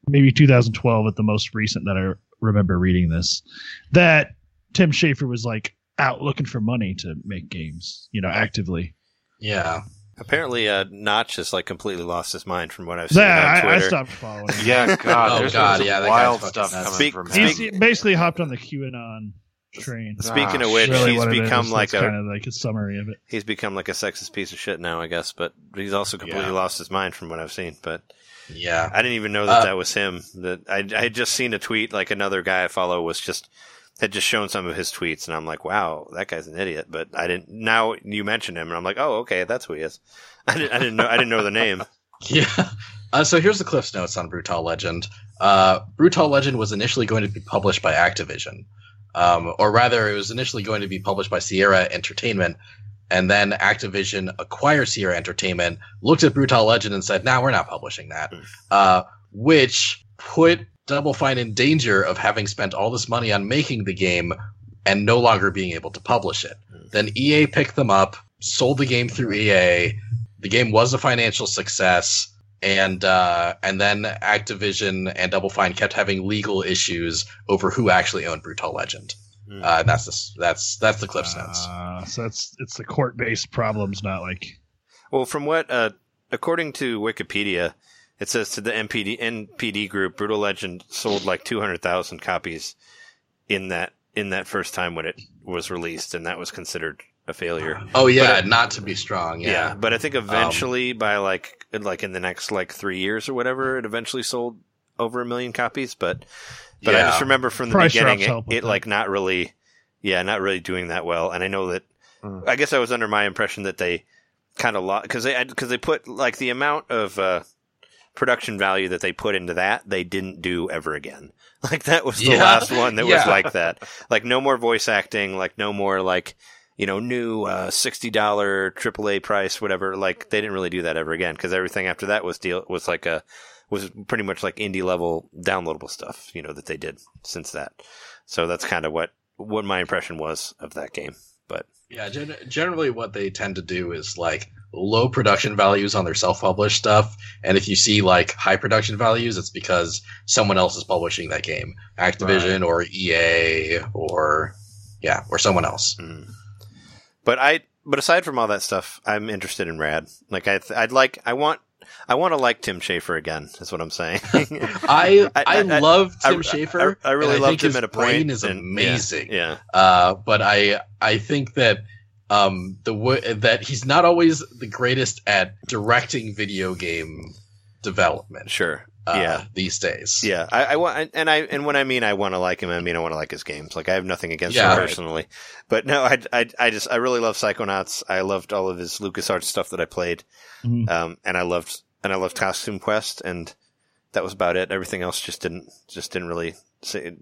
maybe 2012 at the most recent that I remember reading this. That Tim Schafer was like out looking for money to make games, you know, actively. Yeah, Apparently, uh, Notch has like completely lost his mind from what I've seen Yeah, on I, I Twitter. stopped following. him. Yeah, God, Oh, God, yeah, that wild stuff coming Speak- from him. He's basically hopped on the QAnon train. Speaking Ah, of which, Really he's become is. like a kind of like a summary of it. he's become like a sexist piece of shit now, I guess. But he's also completely Yeah. lost his mind from what I've seen. But Yeah. I didn't even know that Uh, that was him. That I I had just seen a tweet like another guy I follow was just had just shown some of his tweets, and I'm like, wow, that guy's an idiot. But I didn't. Now you mentioned him, and I'm like, oh, okay, that's who he is. I didn't, I didn't know. I didn't know the name. Yeah. Uh, so here's the Cliff's Notes on Brutal Legend. Uh, Brutal Legend was initially going to be published by Activision, um, or rather, it was initially going to be published by Sierra Entertainment, and then Activision acquired Sierra Entertainment, looked at Brutal Legend, and said, "Nah, we're not publishing that," Hmm. uh, which put Double Fine in danger of having spent all this money on making the game and no longer being able to publish it. Hmm. Then EA picked them up, sold the game through EA. The game was a financial success, and uh, and then Activision and Double Fine kept having legal issues over who actually owned Brutal Legend. Hmm. Uh, that's the, that's that's the Cliff's notes. Uh, so it's it's the court based problems, not like Well, from what, uh, according to Wikipedia, it says to the MPD NPD group, Brutal Legend sold like two hundred thousand copies in that in that first time when it was released, and that was considered a failure. Oh yeah, but it- not to be strong. Yeah, Yeah, but I think eventually, by like in- like in the next like three years or whatever, it eventually sold over a million copies. But but I just remember from the Price beginning, it, it like not really, yeah, not really doing that well. And I know that. Hmm. I guess I was under my impression that they kind of lost because they because they put like the amount of uh, production value that they put into that they didn't do ever again. Like that was the Yeah. last one that was like that. Like no more voice acting. Like no more like you know new uh, sixty dollar AAA price whatever. Like they didn't really do that ever again because everything after that was deal was like a was pretty much like indie level downloadable stuff. You know that they did since that. So that's kind of what what my impression was of that game. But yeah. Gen- generally, what they tend to do is like low production values on their self-published stuff, and if you see like high production values, it's because someone else is publishing that game, Activision or EA or yeah, or someone else. Mm. But I, but aside from all that stuff, I'm interested in Rad. Like I, I'd like, I want, I want to like Tim Schafer again. Is what I'm saying. I I- I, I- love I- Tim Schafer. I, I really and loved him at a brain point. Is and- amazing. Yeah, Uh, but I I think that um the w- that he's not always the greatest at directing video game development. sure. Uh, yeah, these days. yeah. I, I want, and I, and when I mean I want to like him, I mean I want to like his games. Like I have nothing against Yeah. him personally, but no, I, I, I just, I really love Psychonauts. I loved all of his LucasArts stuff that I played, Mhm. um, and I loved, and I loved Costume Quest, and that was about it. Everything else just didn't, just didn't really say.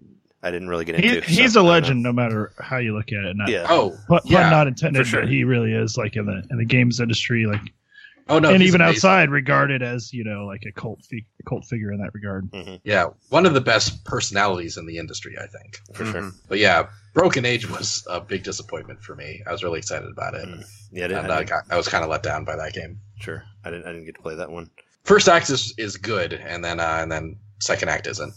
I didn't really get into. he, he's so, I a legend, no matter how you look at it. Not, Yeah. Oh pun, yeah. pun not intended, sure. but he really is like in the in the games industry, like oh no. and even amazing. outside, regarded as you know like a cult fi- cult figure in that regard. Yeah, one of the best personalities in the industry, I think. for sure. Mhm. But yeah, Broken Age was a big disappointment for me. I was really excited about it, Mm. Yeah, I didn't, and I I, didn't- got, I was kind of let down by that game. sure. I didn't. I didn't get to play that one. First act is, is good, and then uh, and then second act isn't.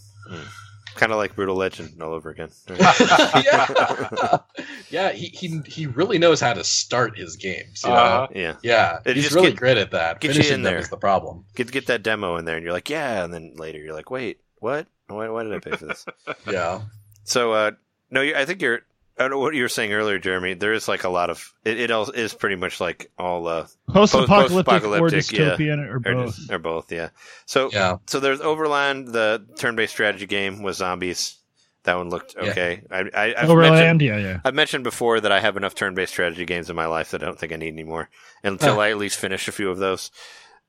Kind of like Brutal Legend all over again. yeah, yeah. He, he he really knows how to start his games. You know? Uh, yeah. Yeah, It he's just really get- great at that. get you Finishing in them there. is the problem. Get get that demo in there, and you're like, yeah, and then later you're like, wait, what? Why, why did I pay for this? Yeah, so, uh, no, I think you're. I what you were saying earlier, Jeremy. There is like a lot of it. It all is pretty much like all uh, Post-apocalyptic, or post-apocalyptic, yeah. dystopian or or, both. or both, yeah. So yeah. so there's Overland, the turn-based strategy game with zombies. That one looked Yeah. okay. I, I, I've mentioned, Overland, yeah, yeah. I've mentioned before that I have enough turn-based strategy games in my life that I don't think I need anymore until Huh. I at least finish a few of those.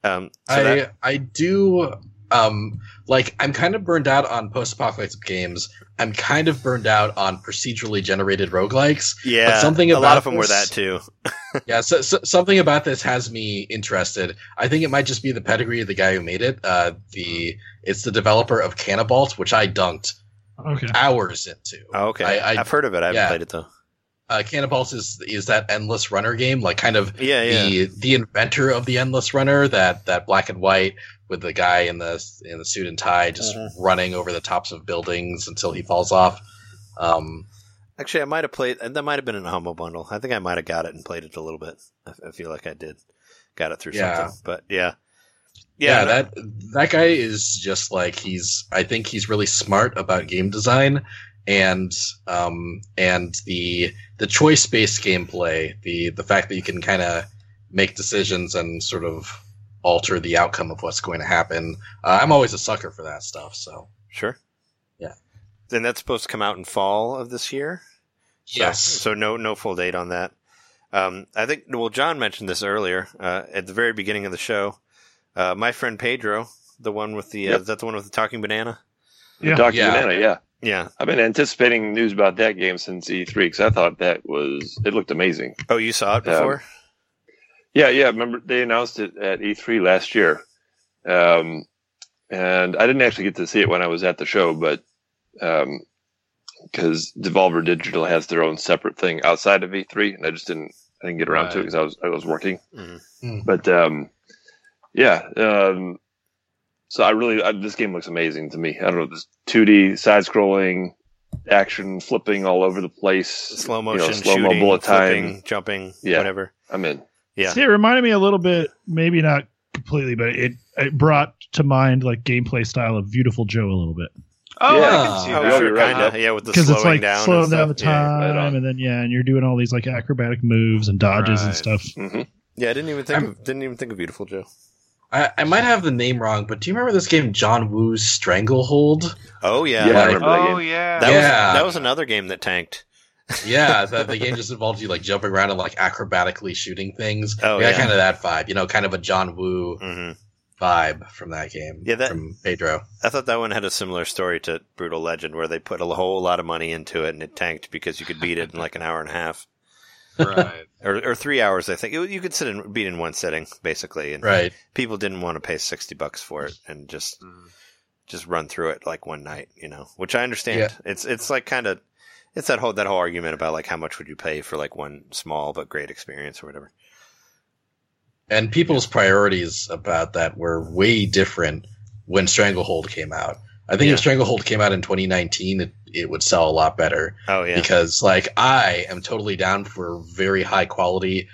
Um, so I that, I do um like I'm kind of burned out on post-apocalyptic games. I'm kind of burned out on procedurally generated roguelikes. yeah, something a lot about of them were that too. Yeah, so, so something about this has me interested. I think it might just be the pedigree of the guy who made it. Uh, the it's the developer of Canabalt, which I dunked Okay. hours into. Oh, okay, I- I- have heard of it. I haven't yeah. played it though. Uh, Canabalt is is that endless runner game, like kind of Yeah, yeah. the the inventor of the endless runner, that that black and white with the guy in the in the suit and tie just Mhm. running over the tops of buildings until he falls off. Um, Actually, I might have played. That might have been in a humble bundle. I think I might have got it and played it a little bit. I, I feel like I did. Got it through Yeah. something. But yeah, Yeah, no- that that guy is just like he's. I think he's really smart about game design, and um and the the choice based gameplay, the the fact that you can kind of make decisions and sort of alter the outcome of what's going to happen. Uh, I'm always a sucker for that stuff. So sure. Yeah. Then that's supposed to come out in fall of this year. Yes, So no no full date on that. Um, I think well, John mentioned this earlier uh, at the very beginning of the show. Uh, my friend Pedro, the one with the uh, Yep. is that the one with the talking banana? Yeah. Dr. Yeah. Banana, yeah. Yeah. I've been anticipating news about that game since E3 because I thought that was it looked amazing. Oh, you saw it Um, before? Yeah, yeah. Remember they announced it at E3 last year, um, and I didn't actually get to see it when I was at the show, but because Devolver Digital has their own separate thing outside of E3, and I just didn't I didn't get around to it because I was I was working. Mhm. Mm. But um, yeah, um, so I really I, this game looks amazing to me. I don't know this 2D side scrolling action flipping all over the place, Slow you know, motion slow-mo bullet flipping, time. jumping, Yeah. whatever. I'm in. Yeah. See, it reminded me a little bit, maybe not completely, but it it brought to mind like gameplay style of Beautiful Joe a little bit Oh, Yeah. I can see Oh, that. sure, you're right. kinda. Yeah, with the because slowing it's like down, slowing and down the stuff. Yeah. time, right and then yeah, and you're doing all these like acrobatic moves and dodges and Right. stuff. hmm Yeah, I didn't even think I'm- of didn't even think of Beautiful Joe. I, I might have the name wrong, but do you remember this game, John Woo's Stranglehold? Oh yeah, Yeah, I that, remember that Oh game. yeah. was Yeah. that was another game that tanked. Yeah, the, the game just involves you like jumping around and like acrobatically shooting things. Oh, yeah, yeah. kind of that vibe. You know, kind of a John Woo hmm vibe from that game. Yeah, that- from Pedro. I thought that one had a similar story to Brutal Legend, where they put a whole lot of money into it and it tanked because you could beat it in like an hour and a half right. or, or three hours. I think you could sit and beat in one sitting basically, and Right. people didn't want to pay sixty bucks for it and just Mm. just run through it like one night, you know. Which I understand. It's it's like kind of it's that whole that whole argument about like how much would you pay for like one small but great experience or whatever. And people's priorities about that were way different when Stranglehold came out. I think Yeah. if Stranglehold came out in 2019, it, it would sell a lot better Oh yeah, because, like, I am totally down for very high quality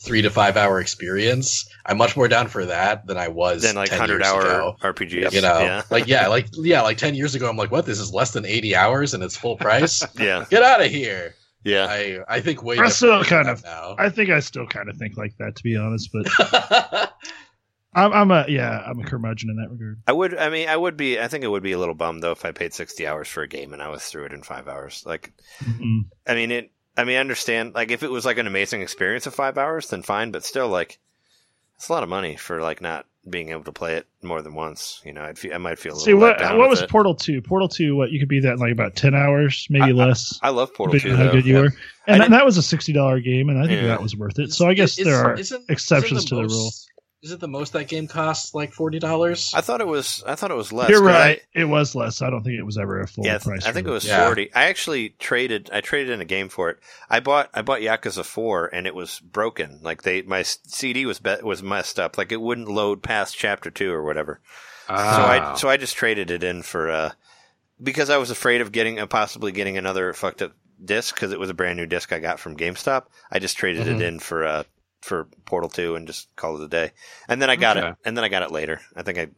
three to five hour experience. I'm much more down for that than I was then like 10 hundred years hour ago. RPGs. You know, yeah, like yeah, like yeah, like ten years ago, I'm like, what? This is less than 80 hours and it's full price. yeah, Get out of here! yeah. I I think way. I still kind of- now. I think I still kind of think like that to be honest, but I'm, I'm a yeah, I'm a curmudgeon in that regard. I would. I mean, I would be. I think it would be a little bummed though if I paid sixty hours for a game and I was through it in five hours. Like, Mm-mm. I mean, it. I mean, I understand. Like, if it was like an amazing experience of five hours, then fine. But still, like, it's a lot of money for like not being able to play it more than once. You know, I'd feel, I might feel a little See what down what with was it. Portal Two? Portal Two, what you could be that in like about ten hours, maybe I- less. I love Portal Two. how though. good you Yeah. were, and that, that was a sixty dollar game, and I think Yeah. that was worth it. So I guess Is- there are isn't- exceptions isn't to the rule. Is it the most that game costs? Like forty dollars? I thought it was. I thought it was less. You're 'cause I- right. it was less. I don't think it was ever a full Yeah, price. I think it was Yeah. forty. I actually traded. I traded in a game for it. I bought. I bought Yakuza Four, and it was broken. Like they, my CD was be, was messed up. Like it wouldn't load past chapter two or whatever. So Ah. I so I just traded it in for uh because I was afraid of getting uh, possibly getting another fucked up disc because it was a brand new disc I got from GameStop. I just traded Mhm. it in for uh for Portal Two and just call it a day. And then I got it. And then I got it later. I think I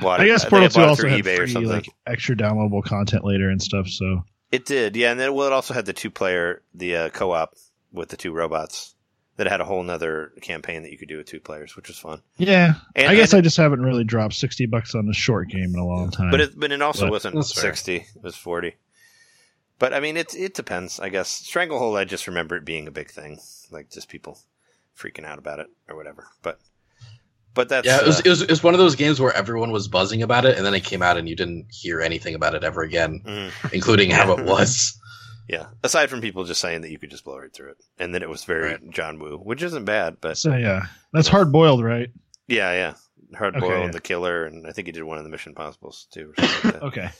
bought it. I guess think Portal bought Two also had eBay or free, something. like extra downloadable content later and stuff. So It did, yeah, and then well, it also had the two player, the uh, co op with the two robots that had a whole nother campaign that you could do with two players, which was fun. yeah, And, I guess and- I just haven't really dropped sixty bucks on a short game in a long time. but it but it also But- wasn't That's fair. sixty; it was forty. But I mean, it it depends, I guess. Stranglehold, I just remember it being a big thing, like just people freaking out about it or whatever. But but that's yeah, it was, uh, it was it was one of those games where everyone was buzzing about it, and then it came out, and you didn't hear anything about it ever again, mm, including how it was. yeah. Aside from people just saying that you could just blow right through it, and then it was very Right. John Woo, which isn't bad, but so yeah, that's hard boiled, right? yeah, yeah. Hard boiled, Okay, yeah. the killer, and I think he did one of the Mission Possibles too. Or something like that. Okay.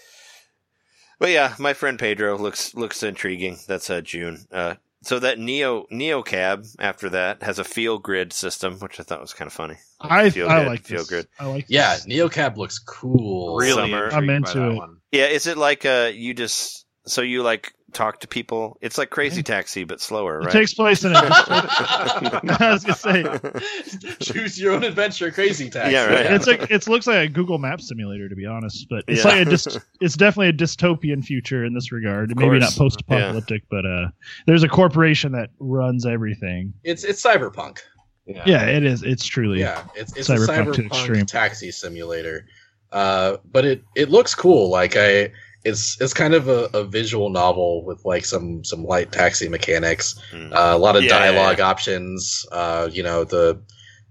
But yeah, my friend Pedro looks looks intriguing. That's uh, June. Uh, so that Neo Neo Cab after that has a feel grid system, which I thought was kind of funny. I Feel I good, like feel this. good. I like Yeah, this. Neocab looks cool. really Summer. I'm into it. one. Yeah, is it like uh you just so you like talk to people. It's like Crazy Taxi but slower, Right? It takes place in a. I was gonna say Choose your own adventure, crazy taxi. Yeah, right. it's like it looks like a Google Map simulator to be honest, but it's Yeah. like a dis- it's definitely a dystopian future in this regard. Maybe not post-apocalyptic, but uh, there's a corporation that runs everything. It's it's cyberpunk. Yeah, it is. It's truly. Yeah, it's it's Cyberpunk a to extreme. taxi simulator. Uh, but it it looks cool. Like I, it's it's kind of a, a visual novel with like some some light taxi mechanics. Mm. Uh, a lot of Yeah, dialogue yeah. options. Uh, you know the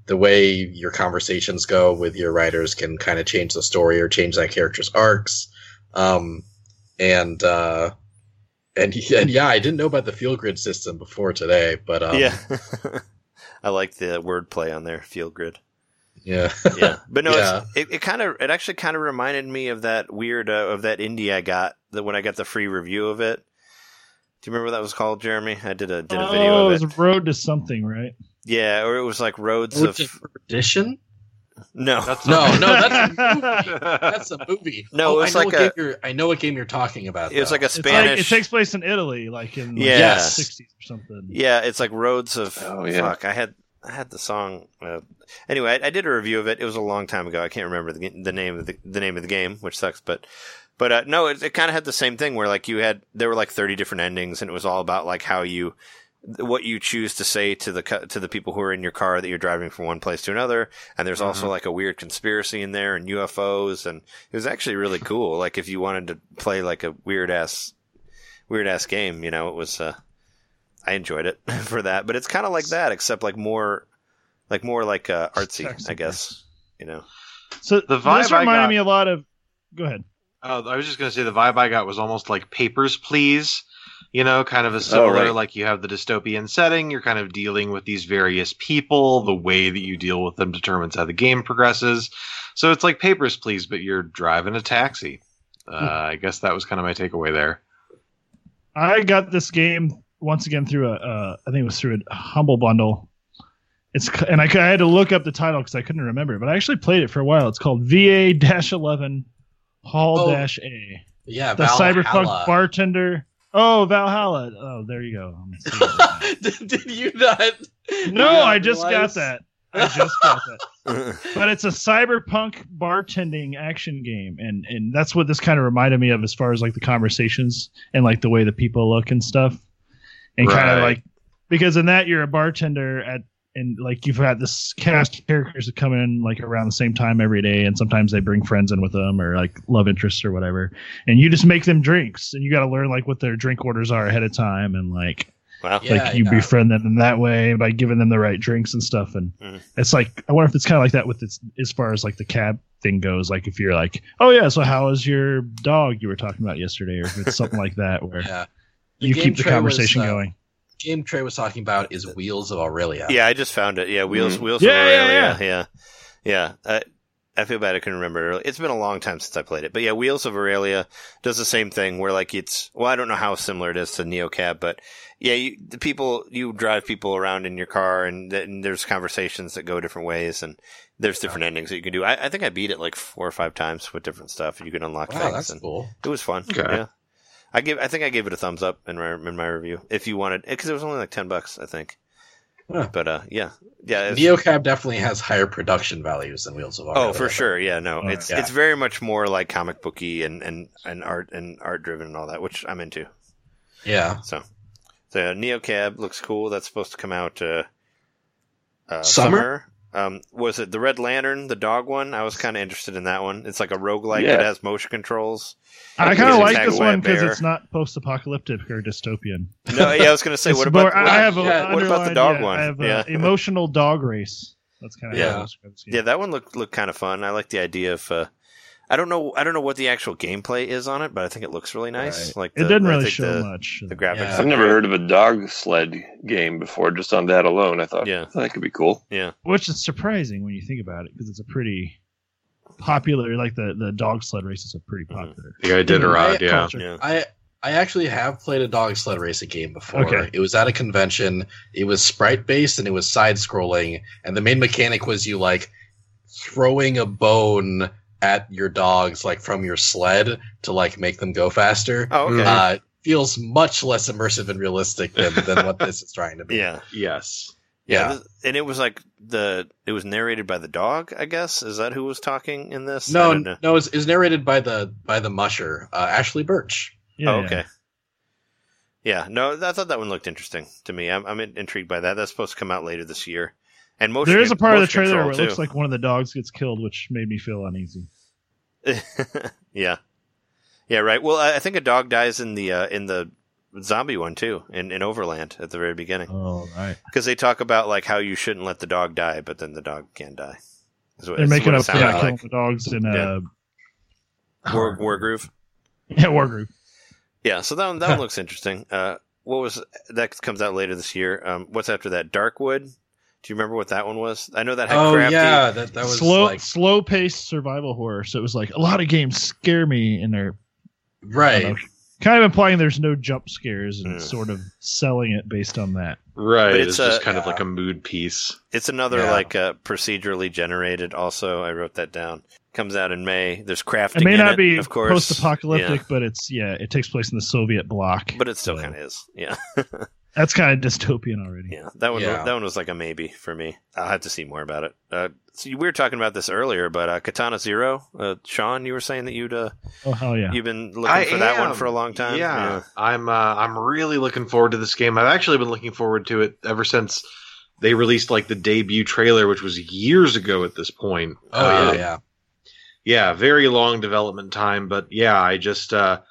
the way your conversations go with your writers can kind of change the story or change that character's arcs. Um, and uh, and and yeah, I didn't know about the field grid system before today, but um, yeah. I like the wordplay on there, field grid. Yeah, Yeah, but no, Yeah. it's, it, it kind of it actually kind of reminded me of that weird uh, of that indie I got that when I got the free review of it. Do you remember what that was called, Jeremy? I did a did a oh, video it of it. was Road to something, right? Yeah, or it was like Roads Road of Perdition. no, That's No, not- no, that's a movie. That's a movie. No, Oh, it was I know like what a- game you're, I know what game you're talking about. it was though. like a It's like Spanish. it takes place in Italy, like in like, Yeah. the 60s or something. Yeah, it's like Roads of. Oh, yeah. Fuck, I had I had the song. Uh, anyway, I, I did a review of it. It was a long time ago. I can't remember the, the name of the, the name of the game, which sucks. But but uh, no, it, it kind of had the same thing where like you had there were like thirty different endings, and it was all about like how you what you choose to say to the to the people who are in your car that you're driving from one place to another. And there's also like a weird conspiracy in there and UFOs, and it was actually really cool. Like if you wanted to play like a weird ass weird ass game, you know, it was. Uh, I enjoyed it for that, but it's kind of like that, except like more, like more like uh, artsy, Sexy. I guess. You know, So The this vibe I reminded got- me a lot of. Go ahead. Oh, I was just going to say the vibe I got was almost like Papers, Please. You know, kind of a similar, right. like you have the dystopian setting, you're kind of dealing with these various people. The way that you deal with them determines how the game progresses. So it's like Papers, Please, but you're driving a taxi. Uh, I guess that was kind of my takeaway there. I got this game once again through a, uh, I think it was through a humble bundle. It's c- and I had to look up the title because I couldn't remember, but I actually played it for a while. It's called VA Eleven Hall Oh, Dash A. yeah, The Valhalla. cyberpunk bartender. Oh, Valhalla. Oh, there you go. I'm seeing it now. did, did you not? no, you I just got that. I just got that. but it's a cyberpunk bartending action game and and that's what this kind of reminded me of as far as like the conversations and like the way the people look and stuff and kind of Right. like because in that you're a bartender at and like you've got this cast of characters that come in like around the same time every day and sometimes they bring friends in with them or like love interests or whatever and you just make them drinks and you got to learn like what their drink orders are ahead of time and like wow. Yeah, like you yeah. befriend them in that way by giving them the right drinks and stuff and Mhm. it's like i wonder if it's kind of like that with this as far as like the cab thing goes like if you're like oh yeah so how is your dog you were talking about yesterday or if it's something like that where Yeah. The you keep the Trey was, conversation uh, going Game Trey was talking about is Wheels of Aurelia. Yeah, I just found it. Yeah, wheels, Mhm. wheels. Yeah, of yeah, Aurelia. yeah, yeah. I, I feel bad I couldn't remember It it's been a long time since I played it, but yeah, Wheels of Aurelia does the same thing where like it's well, I don't know how similar it is to NeoCab, but yeah, you, the people you drive people around in your car, and, th- and there's conversations that go different ways, and there's different endings that you can do. I, I think I beat it like four or five times with different stuff. You can unlock Wow, things, that's and cool. it was fun. Okay. Yeah. I give. I think I gave it a thumbs up in my in my review. If you wanted, because it was only like ten bucks, I think. Huh. But uh, yeah, yeah. it's- NeoCab definitely has higher production values than Wheels of Aurelia. Oh, for sure. Yeah, no, Oh, it's yeah. it's very much more like comic booky and, and, and art and art driven and all that, which I'm into. Yeah. So, the Neo Cab looks cool. That's supposed to come out uh, uh, Summer? Um, was it the Red Lantern, the dog one? I was kind of interested in that one. It's like a roguelike Yeah. that has motion controls. i kind of like this one because it's not post-apocalyptic or dystopian No, yeah, I was gonna say, what about more- i have a yeah, what about the dog yeah, one? i have a Yeah. emotional dog race that's kind of Yeah. how I describe this game. Yeah, that one looked looked kind of fun. I like the idea of. Uh, I don't know. I don't know what the actual gameplay is on it, but I think it looks really nice. Right. Like it the, didn't really show the, much. The graphics. Yeah. I've never heard of a dog sled game before. Just on that alone, I thought Yeah. that could be cool. Yeah. which is surprising when you think about it because it's a pretty popular like the the dog sled races are pretty Mm-hmm. popular The Iditarod, yeah. Culture. Yeah. I I actually have played a dog sled racing game before. Okay. It was at a convention. It was sprite based and it was side scrolling. And the main mechanic was you like throwing a bone at your dogs like from your sled to like make them go faster. Oh, okay. Uh, feels much less immersive and realistic than, than what this is trying to be. Yeah. Yes. Yeah, Yeah. and it was like the it was narrated by the dog. I guess is that who was talking in this? I No, don't know. no, it's, it's narrated by the by the musher, uh, Ashly Burch. Yeah, oh, yeah. okay. Yeah, no, I thought that one looked interesting to me. I'm, I'm intrigued by that. That's supposed to come out later this year. And motion There is a part of the trailer where it looks like one of the dogs gets killed, which made me feel uneasy. yeah, yeah, right. Well, I think a dog dies in the uh, in the zombie one too, in, in Overland at the very beginning, Oh, right. because they talk about like how you shouldn't let the dog die, but then the dog can die. What, They're making up for like. killing the dogs in Yeah. uh, War, Wargroove. yeah, Wargroove. Yeah, so that one, that one looks interesting. Uh, what was that comes out later this year? Um, what's after that? Darkwood. Do you remember what that one was? I know that had Oh crafty. yeah, that that was slow, like slow paced survival horror. So it was like a lot of games scare me, and they're right. know, kind of implying there's no jump scares and Mm. sort of selling it based on that. Right. But It's, it's, just uh, kind of like a mood piece. It's another Yeah. like uh, procedurally generated. Also, I wrote that down. Comes out in May. There's crafting. It may in not it, be of course, post apocalyptic, Yeah. but it's yeah, it takes place in the Soviet bloc. but it still So kind of is. Yeah, That's kind of dystopian already. yeah. That one. Yeah. That one was like a maybe for me. I'll have to see more about it. Uh, so we were talking about this earlier, but uh, Katana Zero. Uh, Sean, you were saying that you'd uh, Oh hell yeah! you've been looking I for that one for a long time. Yeah, I'm. Uh, I'm really looking forward to this game. I've actually been looking forward to it ever since they released like the debut trailer, which was years ago at this point. Oh Uh, yeah, yeah. yeah, very long development time, but yeah, I just uh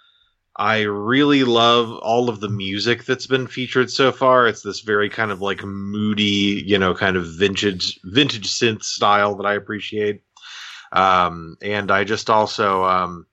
I really love all of the music that's been featured so far. It's this very kind of like moody, you know, kind of vintage vintage synth style that I appreciate. Um and I just also um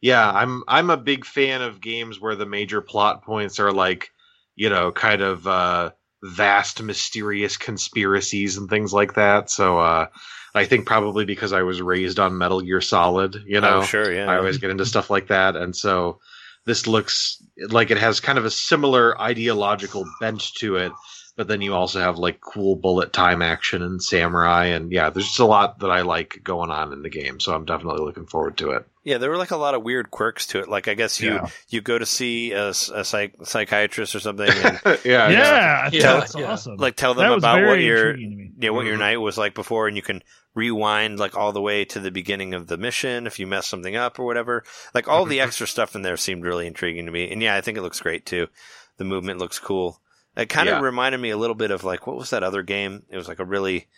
yeah, I'm I'm a big fan of games where the major plot points are like, you know, kind of uh vast mysterious conspiracies and things like that. So uh I think probably because I was raised on Metal Gear Solid, you know, oh, sure. Yeah. I always get into stuff like that, and so this looks like it has kind of a similar ideological bent to it. But then you also have like cool bullet time action and samurai, and yeah, there's just a lot that I like going on in the game. So I'm definitely looking forward to it. Yeah, there were like a lot of weird quirks to it. Like I guess you Yeah. you go to see a psych, psychiatrist or something, and yeah, yeah, I think Yeah, that's yeah. awesome. like tell them that about what your intriguing to me. yeah what your Mhm. night was like before, and you can rewind like all the way to the beginning of the mission if you mess something up or whatever. Like all the extra stuff in there seemed really intriguing to me, and yeah, I think it looks great too. The movement looks cool. It kind of Yeah. reminded me a little bit of like what was that other game? It was like a really,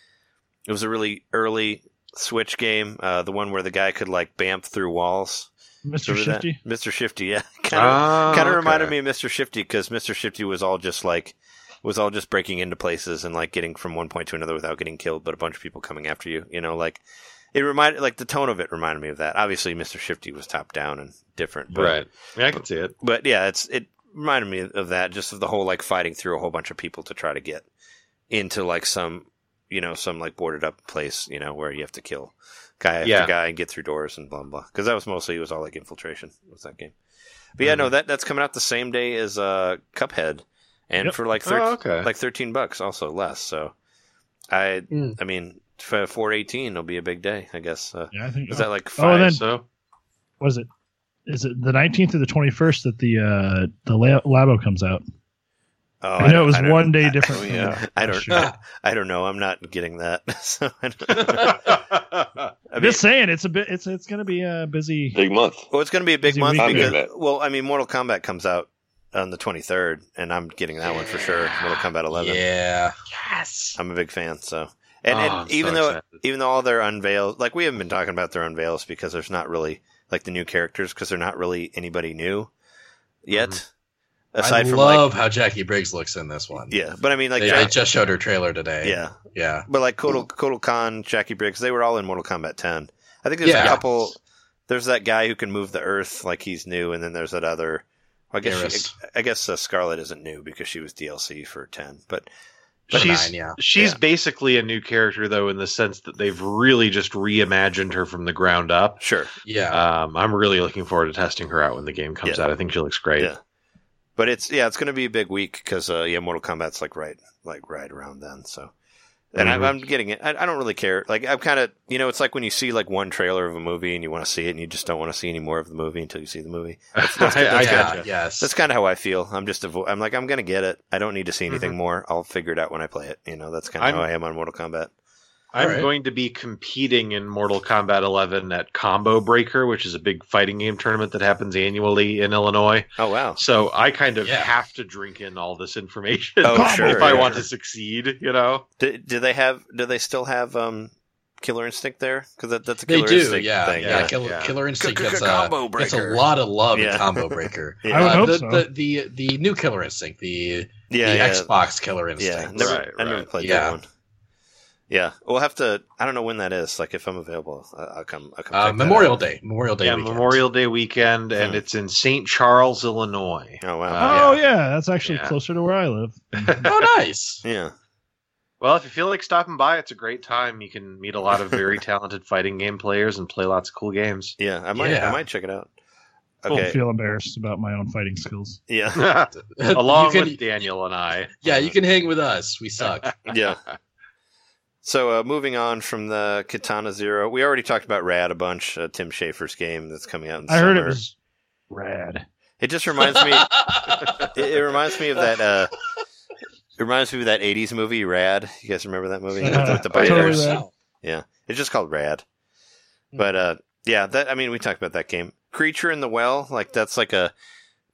it was a really early Switch game, uh, the one where the guy could like bamf through walls. Mr. Remember that? Shifty. Mr. Shifty, yeah. kind of Ah, kind of okay. reminded me of Mr. Shifty because Mr. Shifty was all just like was all just breaking into places and like getting from one point to another without getting killed, but a bunch of people coming after you. You know, like it reminded like the tone of it reminded me of that. Obviously, Mr. Shifty was top down and different, but, right. Yeah, I can see it. But yeah, it's it reminded me of that, just of the whole like fighting through a whole bunch of people to try to get into like some you know some like boarded up place, you know, where you have to kill guy after Yeah. guy and get through doors and blah blah. Because that was mostly it was all like infiltration was that game. But yeah, Mm-hmm. no, that that's coming out the same day as uh, Cuphead, and Yep. for like thir- Oh, okay. like thirteen bucks, also less. So, I Mm. I mean, for four eighteen, it'll be a big day, I guess. Uh, Yeah, I think. is that like Oh, five? then- so was it? Is it the 19th or the 21st that the uh the Labo comes out? oh, I know it don't- was don't- one day I- different. oh, yeah, I don't. year. I, I don't know. I'm not getting that. so I, don't, I I'm mean, just saying, it's a bit. It's it's going to be a busy. Big month. well, it's going to be a big month because, well, I mean, Mortal Kombat comes out on the 23rd, and I'm getting that one for sure. Mortal Kombat 11. Yeah. yes. I'm a big fan. So, and, Oh, and I'm so even though excited. even though all their unveils, like we haven't been talking about their unveils because there's not really like the new characters because they're not really anybody new yet. Mm-hmm. Aside I from love like, how Jacqui Briggs looks in this one. yeah, but I mean like, they, Ja- they just showed her trailer today. yeah, yeah. but like Kotal Kotal Khan, Jacqui Briggs, they were all in Mortal Kombat 10. I think there's a couple. There's that guy who can move the Earth, like he's new, and then there's that other. I guess Geras. she, I guess uh, Skarlet isn't new because she was DLC for 10, but But she's nine, yeah. she's Yeah. basically a new character though in the sense that they've really just reimagined her from the ground up. sure. Yeah. Um, I'm really looking forward to testing her out when the game comes Yeah. out. I think she looks great. Yeah. But it's yeah, it's going to be a big week because uh, yeah, Mortal Kombat's like right like right around then. So and Mhm. I, I'm getting it. I, I don't really care. Like I'm kind of, you know, it's like when you see like one trailer of a movie and you want to see it, and you just don't want to see any more of the movie until you see the movie. That's, that's, that's, yeah, gotcha. yes. that's kind of how I feel. I'm just, avo- I'm like, I'm gonna get it. I don't need to see anything Mhm. more. I'll figure it out when I play it. You know, that's kind of how I am on Mortal Kombat. I'm Alright. going to be competing in Mortal Kombat 11 at Combo Breaker, which is a big fighting game tournament that happens annually in Illinois. Oh wow. So I kind of Yeah. have to drink in all this information Oh, if sure, I yeah. want to succeed. You know, Do, do they have? Do they still have um, Killer Instinct there? Because that, that's a They Killer do, Instinct yeah, thing. yeah. yeah. Killer, Yeah. Killer Instinct gets, Combo uh, gets a lot of love Yeah. in Combo Breaker. Yeah. I would Uh, hope the, so. the, the the new Killer Instinct, the yeah, the yeah. Xbox Killer Yeah, Instinct. never, Right, I never right. played Yeah. that one. Yeah, we'll have to. I don't know when that is. Like, if I'm available, I- I'll come. I'll come Uh, Memorial out. Day, Memorial Day, yeah, weekend. Memorial Day weekend, and Hmm. it's in St. Charles, Illinois. Oh wow. Uh, oh yeah. that's actually Yeah. closer to where I live. Oh, nice. yeah. Well, if you feel like stopping by, it's a great time. You can meet a lot of very talented fighting game players and play lots of cool games. Yeah. I might. Yeah. I might check it out. I Okay. feel embarrassed about my own fighting skills. Yeah. Along can- with Daniel and I. yeah, you can hang with us. We suck. Yeah. So uh, moving on from the Katana Zero, we already talked about Rad a bunch. Uh, Tim Schafer's game that's coming out in I heard it was rad. It just reminds me. it, it reminds me of that. Uh, it reminds me of that '80s movie Rad. You guys remember that movie with the, with the yeah. bikers? Totally. Yeah, it's just called Rad. But uh, yeah, that I mean, we talked about that game. Creature in the Well, like that's like a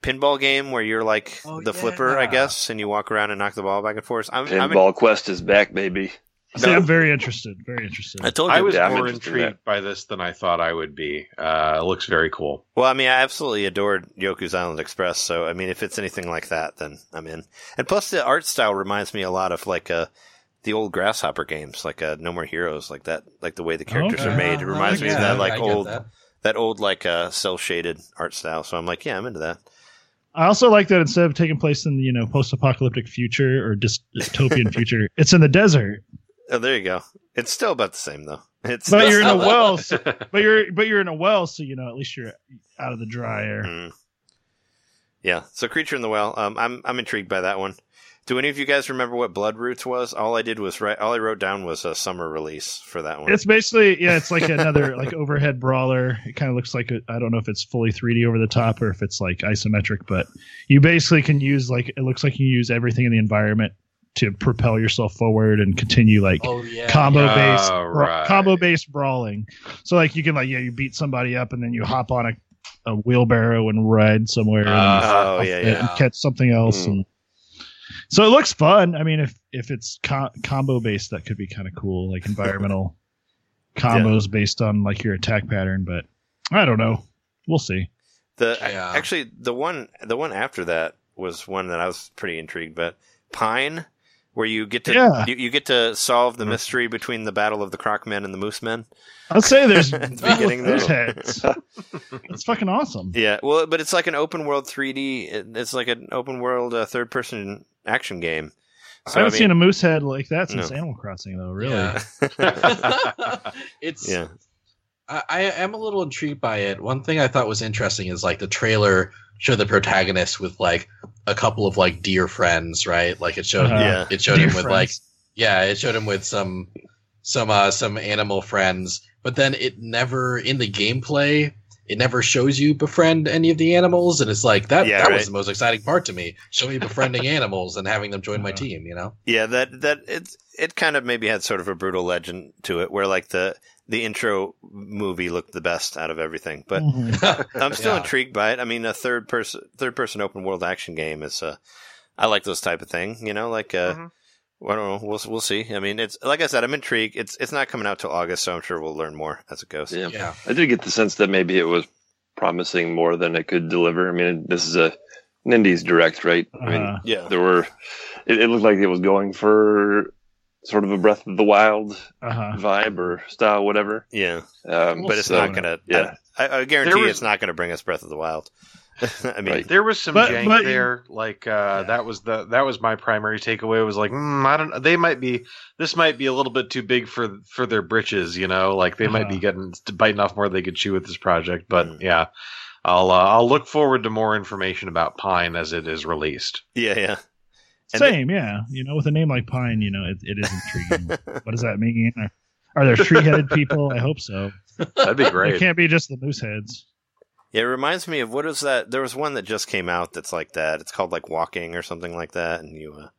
pinball game where you're like Oh, the flipper, I guess, and you walk around and knock the ball back and forth. I'm, I'm in- Pinball Quest is back, baby. See, No. I'm very interested. Very interested. I told you. I was Yeah, more interested in intrigued by this than I thought I would be. Uh, it looks very cool. Well, I mean, I absolutely adored Yoku's Island Express. So, I mean, if it's anything like that, then I'm in. And plus, the art style reminds me a lot of like uh, the old Grasshopper games, like uh, No More Heroes, like that, like the way the characters Okay. are made. It reminds me of that, like I old, that. that old like uh, cell shaded art style. So I'm like, yeah, I'm into that. I also like that instead of taking place in the you know post-apocalyptic future or dystopian future, it's in the desert. Oh, there you go. It's still about the same though. It's But you're in a well, so, but you're but you're in a well, so you know at least you're out of the dry air. Mm. Yeah. So Creature in the Well. Um, I'm I'm intrigued by that one. Do any of you guys remember what Blood Roots was? All I did was write. All I wrote down was a summer release for that one. It's basically yeah, it's like another like overhead brawler. It kind of looks like I I don't know if it's fully 3D over the top or if it's like isometric, but you basically can use like it looks like you use everything in the environment to propel yourself forward and continue like Oh yeah. combo yeah. based Oh, right. combo based brawling. So like you can like yeah, you beat somebody up and then you hop on a, a wheelbarrow and ride somewhere and, oh yeah, and yeah. catch something else Mm. and so it looks fun. I mean, if if it's co- combo based, that could be kind of cool, like environmental combos based on like your attack pattern. But I don't know. We'll see. The Yeah. actually the one the one after that was one that I was pretty intrigued. But Pine, where you get to Yeah. you, you get to solve the mystery between the battle of the Croc Men and the Moose Men. I'll say there's At the beginning there's there. heads. It's fucking awesome. Yeah, well, but it's like an open world 3D. It's like an open world uh, third person action game. I haven't seen a moose head like that since No. Animal Crossing, though. Really? Yeah. it's yeah, I, I am a little intrigued by it. One thing I thought was interesting is like the trailer showed the protagonist with like a couple of like dear friends, right? Like it showed Uh-huh. Yeah. it showed Dear him with like yeah, it showed him with some some uh some animal friends, but then it never in the gameplay it never shows you befriend any of the animals, and it's like that Yeah, that right. was the most exciting part to me. Show me befriending animals and having them join my Uh-huh. team, you know? yeah. That that it's it kind of maybe had sort of a Brütal Legend to it, where like the the intro movie looked the best out of everything. But Mhm. I'm still Yeah. intrigued by it. I mean, a third person third person open world action game is uh, I like those type of thing. You know, like uh, Mhm. I don't know. We'll we'll see. I mean, it's like I said, I'm intrigued. It's it's not coming out till August, so I'm sure we'll learn more as it goes. Yeah. Yeah. I did get the sense that maybe it was promising more than it could deliver. I mean, this is a an indies direct, right? I mean, Uh, Yeah. there were. It, it looked like it was going for sort of a Breath of the Wild uh-huh. vibe or style, whatever. Yeah, Um, but it's so- not gonna. yeah. I, I guarantee was- it's not gonna bring us Breath of the Wild. I mean, Right. There was some But- jank but- there. Like uh, that was the that was my primary takeaway. It was like, mm, I don't. They might be. This might be a little bit too big for for their britches. You know, like they might be Uh-huh. getting biting off more than they could chew with this project. But Mm. yeah, I'll uh, I'll look forward to more information about Pine as it is released. yeah, yeah. And Same, yeah. You know, with a name like Pine, you know, it, it is intriguing. what does that mean? Are, are there tree-headed people? I hope so. That'd be great. It can't be just the moose heads. Yeah, it reminds me of what is that? There was one that just came out that's like that. It's called like Walking or something like that, and you, uh,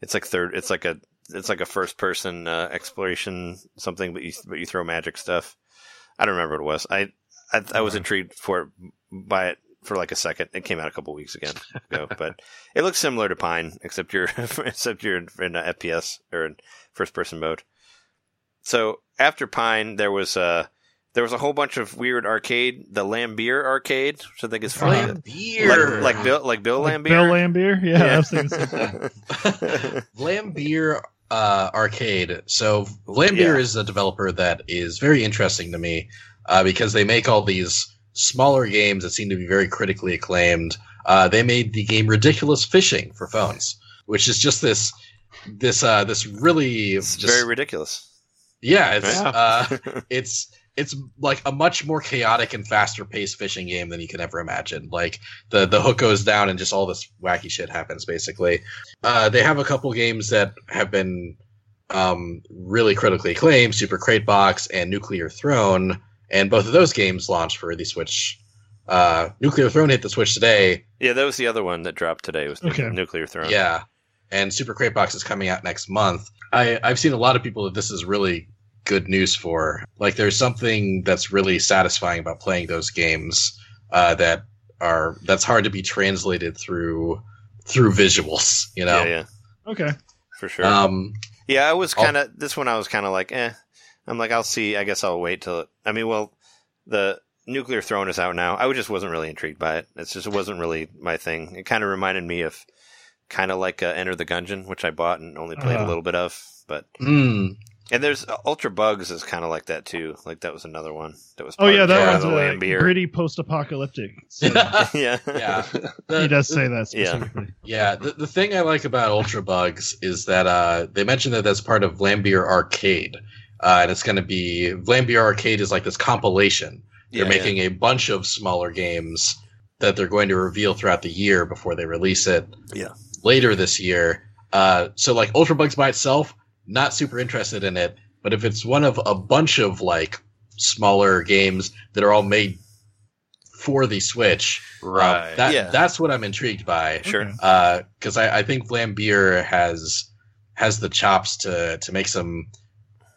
it's like third. It's like a it's like a first person uh, exploration something, but you but you throw magic stuff. I don't remember what it was. I I, I was intrigued for it by it for like a second. It came out a couple weeks again ago, but it looks similar to Pine, except you're except you're in, in FPS or in first person mode. So after Pine, there was uh there was a whole bunch of weird arcade, the Lambier arcade, which I think is funny. Flam beer. Like, like Bill, like Bill Like Lambier. Bill Laimbeer? Yeah, I was thinking the same thing. Uh, Arcade. So Vlambeer Yeah. is a developer that is very interesting to me uh, because they make all these smaller games that seem to be very critically acclaimed. Uh, they made the game Ridiculous Fishing for phones, which is just this this uh, this really it's just, very ridiculous. yeah it's Yeah. uh, it's it's like a much more chaotic and faster paced fishing game than you can ever imagine. Like the the hook goes down and just all this wacky shit happens. Basically, uh, they have a couple games that have been um, really critically acclaimed: Super Crate Box and Nuclear Throne, and both of those games launched for the Switch. Uh, Nuclear Throne hit the Switch today. yeah, that was the other one that dropped today. Was Okay. Nuclear Throne. Yeah, and Super Crate Box is coming out next month. I I've seen a lot of people that this is really good news for. Like, there's something that's really satisfying about playing those games uh, that are that's hard to be translated through through visuals. You know. yeah, yeah, Okay. for sure. Um, yeah, I was kind of this one. I was kind of like, eh. I'm like, I'll see. I guess I'll wait till. It, I mean, well, the Nuclear Throne is out now. I just wasn't really intrigued by it. It's just it wasn't really my thing. It kind of reminded me of kind of like uh, Enter the Gungeon, which I bought and only played a Uh-huh. little bit of. But mm, and there's uh, Ultra Bugs is kind of like that too. Like that was another one that was. Oh yeah, that part one's of the uh, Vlambeer. gritty post-apocalyptic. So yeah, yeah. he does say that Yeah. specifically. Yeah, the, the thing I like about Ultra Bugs is that uh, they mentioned that that's part of Vlambeer Arcade. Uh, and it's going to be Vlambeer Arcade is like this compilation. They're Yeah, making a bunch of smaller games that they're going to reveal throughout the year before they release it Yeah. later this year. Uh, so, like, Ultra Bugs by itself, not super interested in it. But if it's one of a bunch of like smaller games that are all made for the Switch, uh, Right. that, Yeah. that's what I'm intrigued by Sure. Because I, I think Vlambeer has has the chops to to make some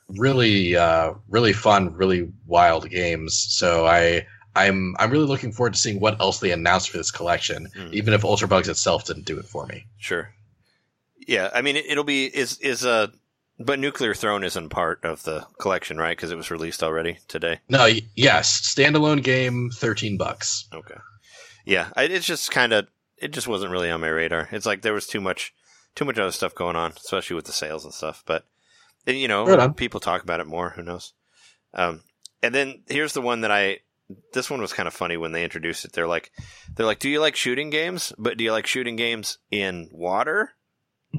really uh, really fun, really wild games. So I I'm I'm really looking forward to seeing what else they announce for this collection, Mm. even if Ultra Bugs itself didn't do it for me. Sure. Yeah, I mean, it, it'll be is is a, but Nuclear Throne isn't part of the collection, right? Because it was released already today. No, y- yes, standalone game, thirteen bucks. Okay. Yeah, I, it's just kind of it just wasn't really on my radar. It's like there was too much too much other stuff going on, especially with the sales and stuff. But and, you know, Right people talk about it more. Who knows? Um, and then here's the one that I. This one was kind of funny when they introduced it. They're like, they're like, "Do you like shooting games? But do you like shooting games in water?"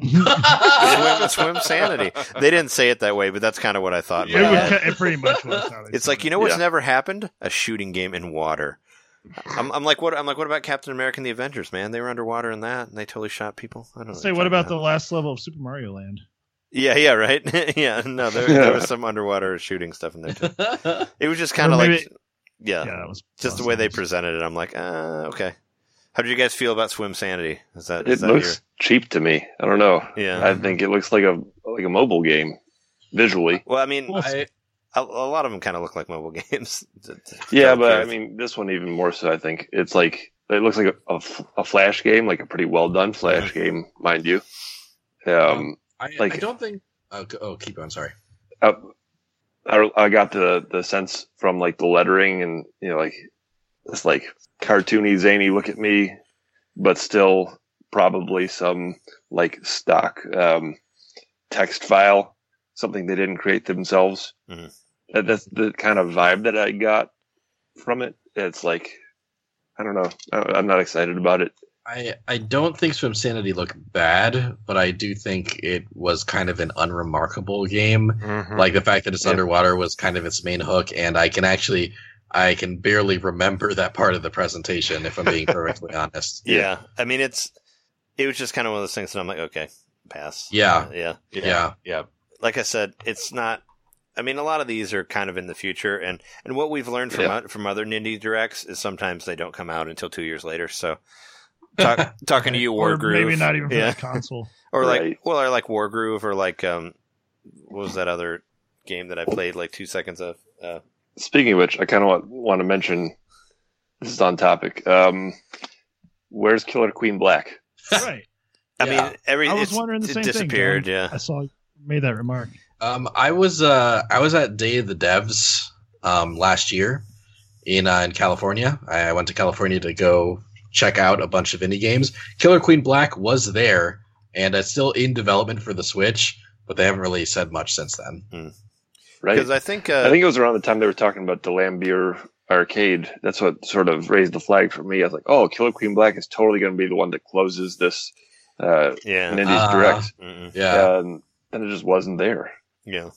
swim, swim sanity. They didn't say it that way, but that's kind of what I thought. in It, my would, head. ca- it pretty much was. It's like you know what's Yeah. never happened? A shooting game in water. I'm, I'm like, what? I'm like, what about Captain America and the Avengers? Man, they were underwater in that, and they totally shot people. I don't know. Say, what about the last level of Super Mario Land? Yeah, yeah, right. yeah, no, there, there was some underwater shooting stuff in there too. It was just kind of like, maybe- yeah, Yeah, that was just the awesome. way they presented it. I'm like, uh, okay. How did you guys feel about Swim Sanity? Is that It is that looks cheap to me. I don't know. Yeah. I think it looks like a like a mobile game visually. Well, I mean, Well, I, a, a lot of them kind of look like mobile games. to- to Yeah, tell the but I mean, this one even more so. I think it's like it looks like a flash game, like a pretty well done flash game, mind you. Um, I, Like- I don't think. Oh, oh, keep going. Sorry. I, I, I got the the sense from like the lettering and you know like this like cartoony zany look at me, but still probably some like stock um, text file, something they didn't create themselves. Mhm. That, that's the kind of vibe that I got from it. It's like I don't know. I, I'm not excited about it. I, I don't think Swim Sanity looked bad, but I do think it was kind of an unremarkable game. Mhm. Like the fact that it's Yeah. underwater was kind of its main hook, and I can actually I can barely remember that part of the presentation if I'm being perfectly honest. Yeah, I mean it's it was just kind of one of those things that I'm like, okay, pass. Yeah. Uh, yeah. Yeah. yeah. Like I said, it's not. I mean, a lot of these are kind of in the future, and and what we've learned from Yeah. from other Nindie directs is sometimes they don't come out until two years later. So, talk, talking to you, or Wargroove, maybe not even for yeah, that console. or Right. like well, or like Wargroove, or like um, what was that other game that I played like two seconds of? Uh, Speaking of which, I kind of want, want to mention this is on topic. Um, where's Killer Queen Black? right. I Yeah. mean, every I was wondering the it same thing. disappeared. John. yeah, I saw made that remark. Um, I was uh, I was at Day of the Devs um, last year in uh, in California. I, I went to California to go check out a bunch of indie games. Killer Queen Black was there, and it's still in development for the Switch, but they haven't really said much since then. Right. because I think uh, I think it was around the time they were talking about the Lambier arcade. That's what sort of raised the flag for me. I was like, oh, Killer Queen Black is totally going to be the one that closes this uh, yeah, Nindies Ah. Direct. Mm-mm. Yeah, And then it just wasn't there. yeah.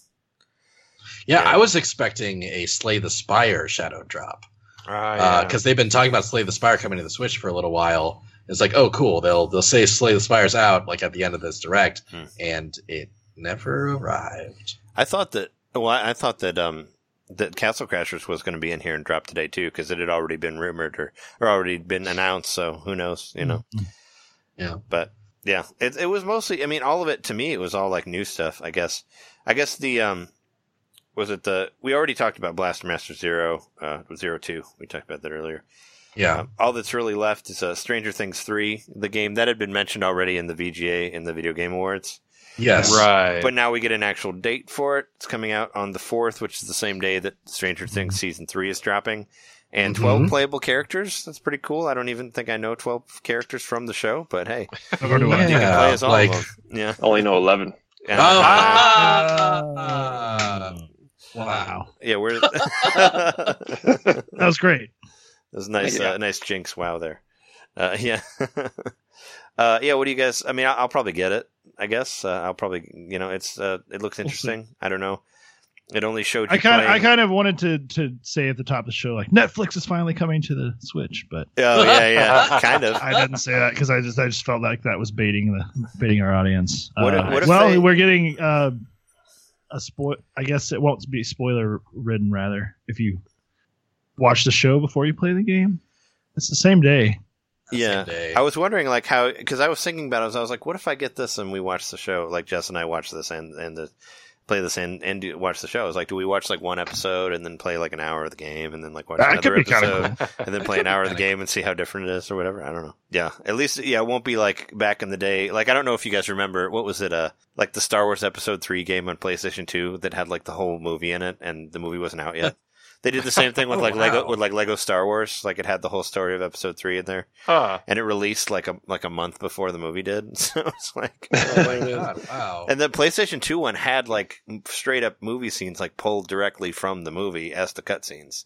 yeah. yeah. I was expecting a Slay the Spire shadow drop Ah, because they've been talking about Slay the Spire coming to the Switch for a little while. It's like, oh, cool. They'll they'll say Slay the Spire's out like at the end of this direct, Hmm. and it never arrived. I thought that. Well, I I thought that um that Castle Crashers was going to be in here and drop today too because it had already been rumored or, or already been announced. So who knows? You know. Yeah. But yeah, it it was mostly. I mean, all of it to me, it was all like new stuff. I guess. I guess the um was it the we already talked about Blaster Master Zero uh Zero Two. We talked about that earlier. Yeah. Uh, all that's really left is uh, Stranger Things three, the game that had been mentioned already in the VGA in the Video Game Awards. Yes. right. But now we get an actual date for it. It's coming out on the 4th, which is the same day that Stranger Things season 3 is dropping. And 12 Mhm. playable characters. That's pretty cool. I don't even think I know 12 characters from the show, but hey, Nor do I. you can Yeah, play as all like- of them. Yeah. Only know 11. Yeah. Ah! Wow. yeah, we're that That was great. was nice Yeah. uh, nice jinx wow there. Uh, yeah. uh, yeah, what do you guys I mean, I'll, I'll probably get it. I guess uh, I'll probably, you know, it's uh, it looks interesting. I don't know. It only showed you I kind of, I kind of wanted to to say at the top of the show like Netflix is finally coming to the Switch, but Oh yeah, yeah, kind of. I didn't say that because I just I just felt like that was baiting the baiting our audience. What Uh, what if well, they- we're getting uh, a spoil. I guess it won't be spoiler ridden. Rather, if you watch the show before you play the game, it's the same day. Yeah, day. I was wondering like how because I was thinking about it. I was, I was like, what if I get this and we watch the show? Like Jess and I watch this and and the, play this and and do, watch the show. I was like, do we watch like one episode and then play like an hour of the game and then like watch That another episode cool. and then play an hour of the game and see how different it is or whatever. I don't know. Yeah, at least yeah, it won't be like back in the day. Like I don't know if you guys remember what was it? Uh, like the Star Wars Episode Three game on PlayStation Two that had like the whole movie in it and the movie wasn't out yet. They did the same thing with Oh, like Lego with like Lego Star Wars. Like it had the whole story of Episode Three in there Huh. and it released like a like a month before the movie did. So it's like, Oh my oh, God, wow. and the PlayStation Two one had like straight up movie scenes like pulled directly from the movie as the cutscenes.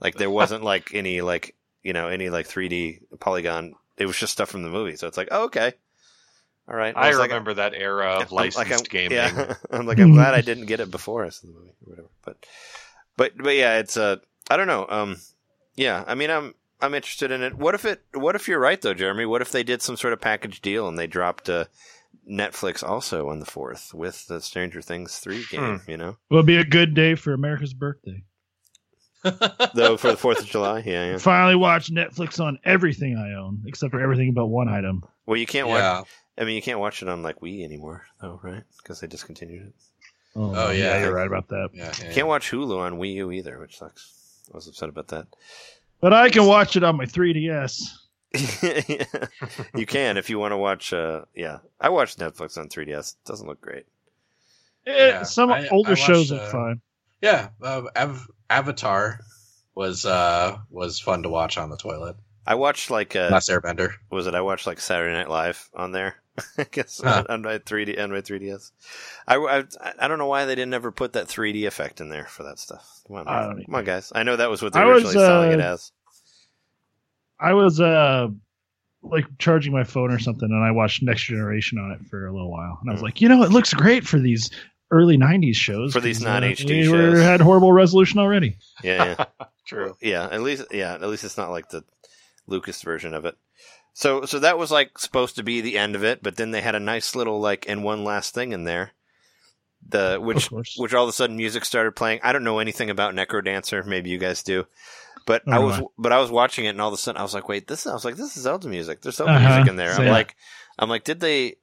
Like there wasn't like any like you know any like 3D polygon. It was just stuff from the movie. So it's like, oh, okay, all right. I was like- remember that era of I'm- like, licensed I'm- gaming. Yeah, I'm like, I'm glad I didn't get it before I saw the movie or whatever. But, but, but yeah, it's uh, I don't know. Um, yeah, I mean, I'm I'm interested in it. What if it? What if you're right though, Jeremy? What if they did some sort of package deal and they dropped uh, Netflix also on the fourth with the Stranger Things three game? You know, Will be a good day for America's birthday. though for the Fourth of July. Yeah, yeah. Finally, watch Netflix on everything I own except for everything but one item. Well, you can't watch. I mean, you can't watch it on like Wii anymore, though, right? Because they discontinued it. Oh, yeah. you're right about that. Yeah, yeah, You can't watch Hulu on Wii U either, which sucks. I was upset about that. But I can watch it on my 3DS. you can if you want to watch. Uh, yeah, I watched Netflix on 3DS. It doesn't look great. Eh, Yeah, some I- older I shows watched, look uh, fine. Yeah, uh, Av- Avatar was uh was fun to watch on the toilet. I watched like uh, Last Airbender. was it? I watched like Saturday Night Live on there. I guess Huh. on, on my 3D on my 3DS. I, I I don't know why they didn't ever put that 3D effect in there for that stuff. Come on, I come on, guys. I know that was what they I were was, originally selling it uh, as. I was uh like charging my phone or something, and I watched Next Generation on it for a little while, and I was Mm. like, you know, it looks great for these early '90s shows. For these non-HD we shows. were- had horrible resolution already. Yeah, yeah. True. Yeah, at least yeah, at least it's not like the Lucas version of it. So so that was like supposed to be the end of it, but then they had a nice little like and one last thing in there. The which which all of a sudden music started playing. I don't know anything about Necrodancer, maybe you guys do. But I was but I was watching it and all of a sudden I was like, wait, this I was like, this is Zelda music. There's Zelda Uh-huh. music in there. I'm Yeah. like I'm like, did they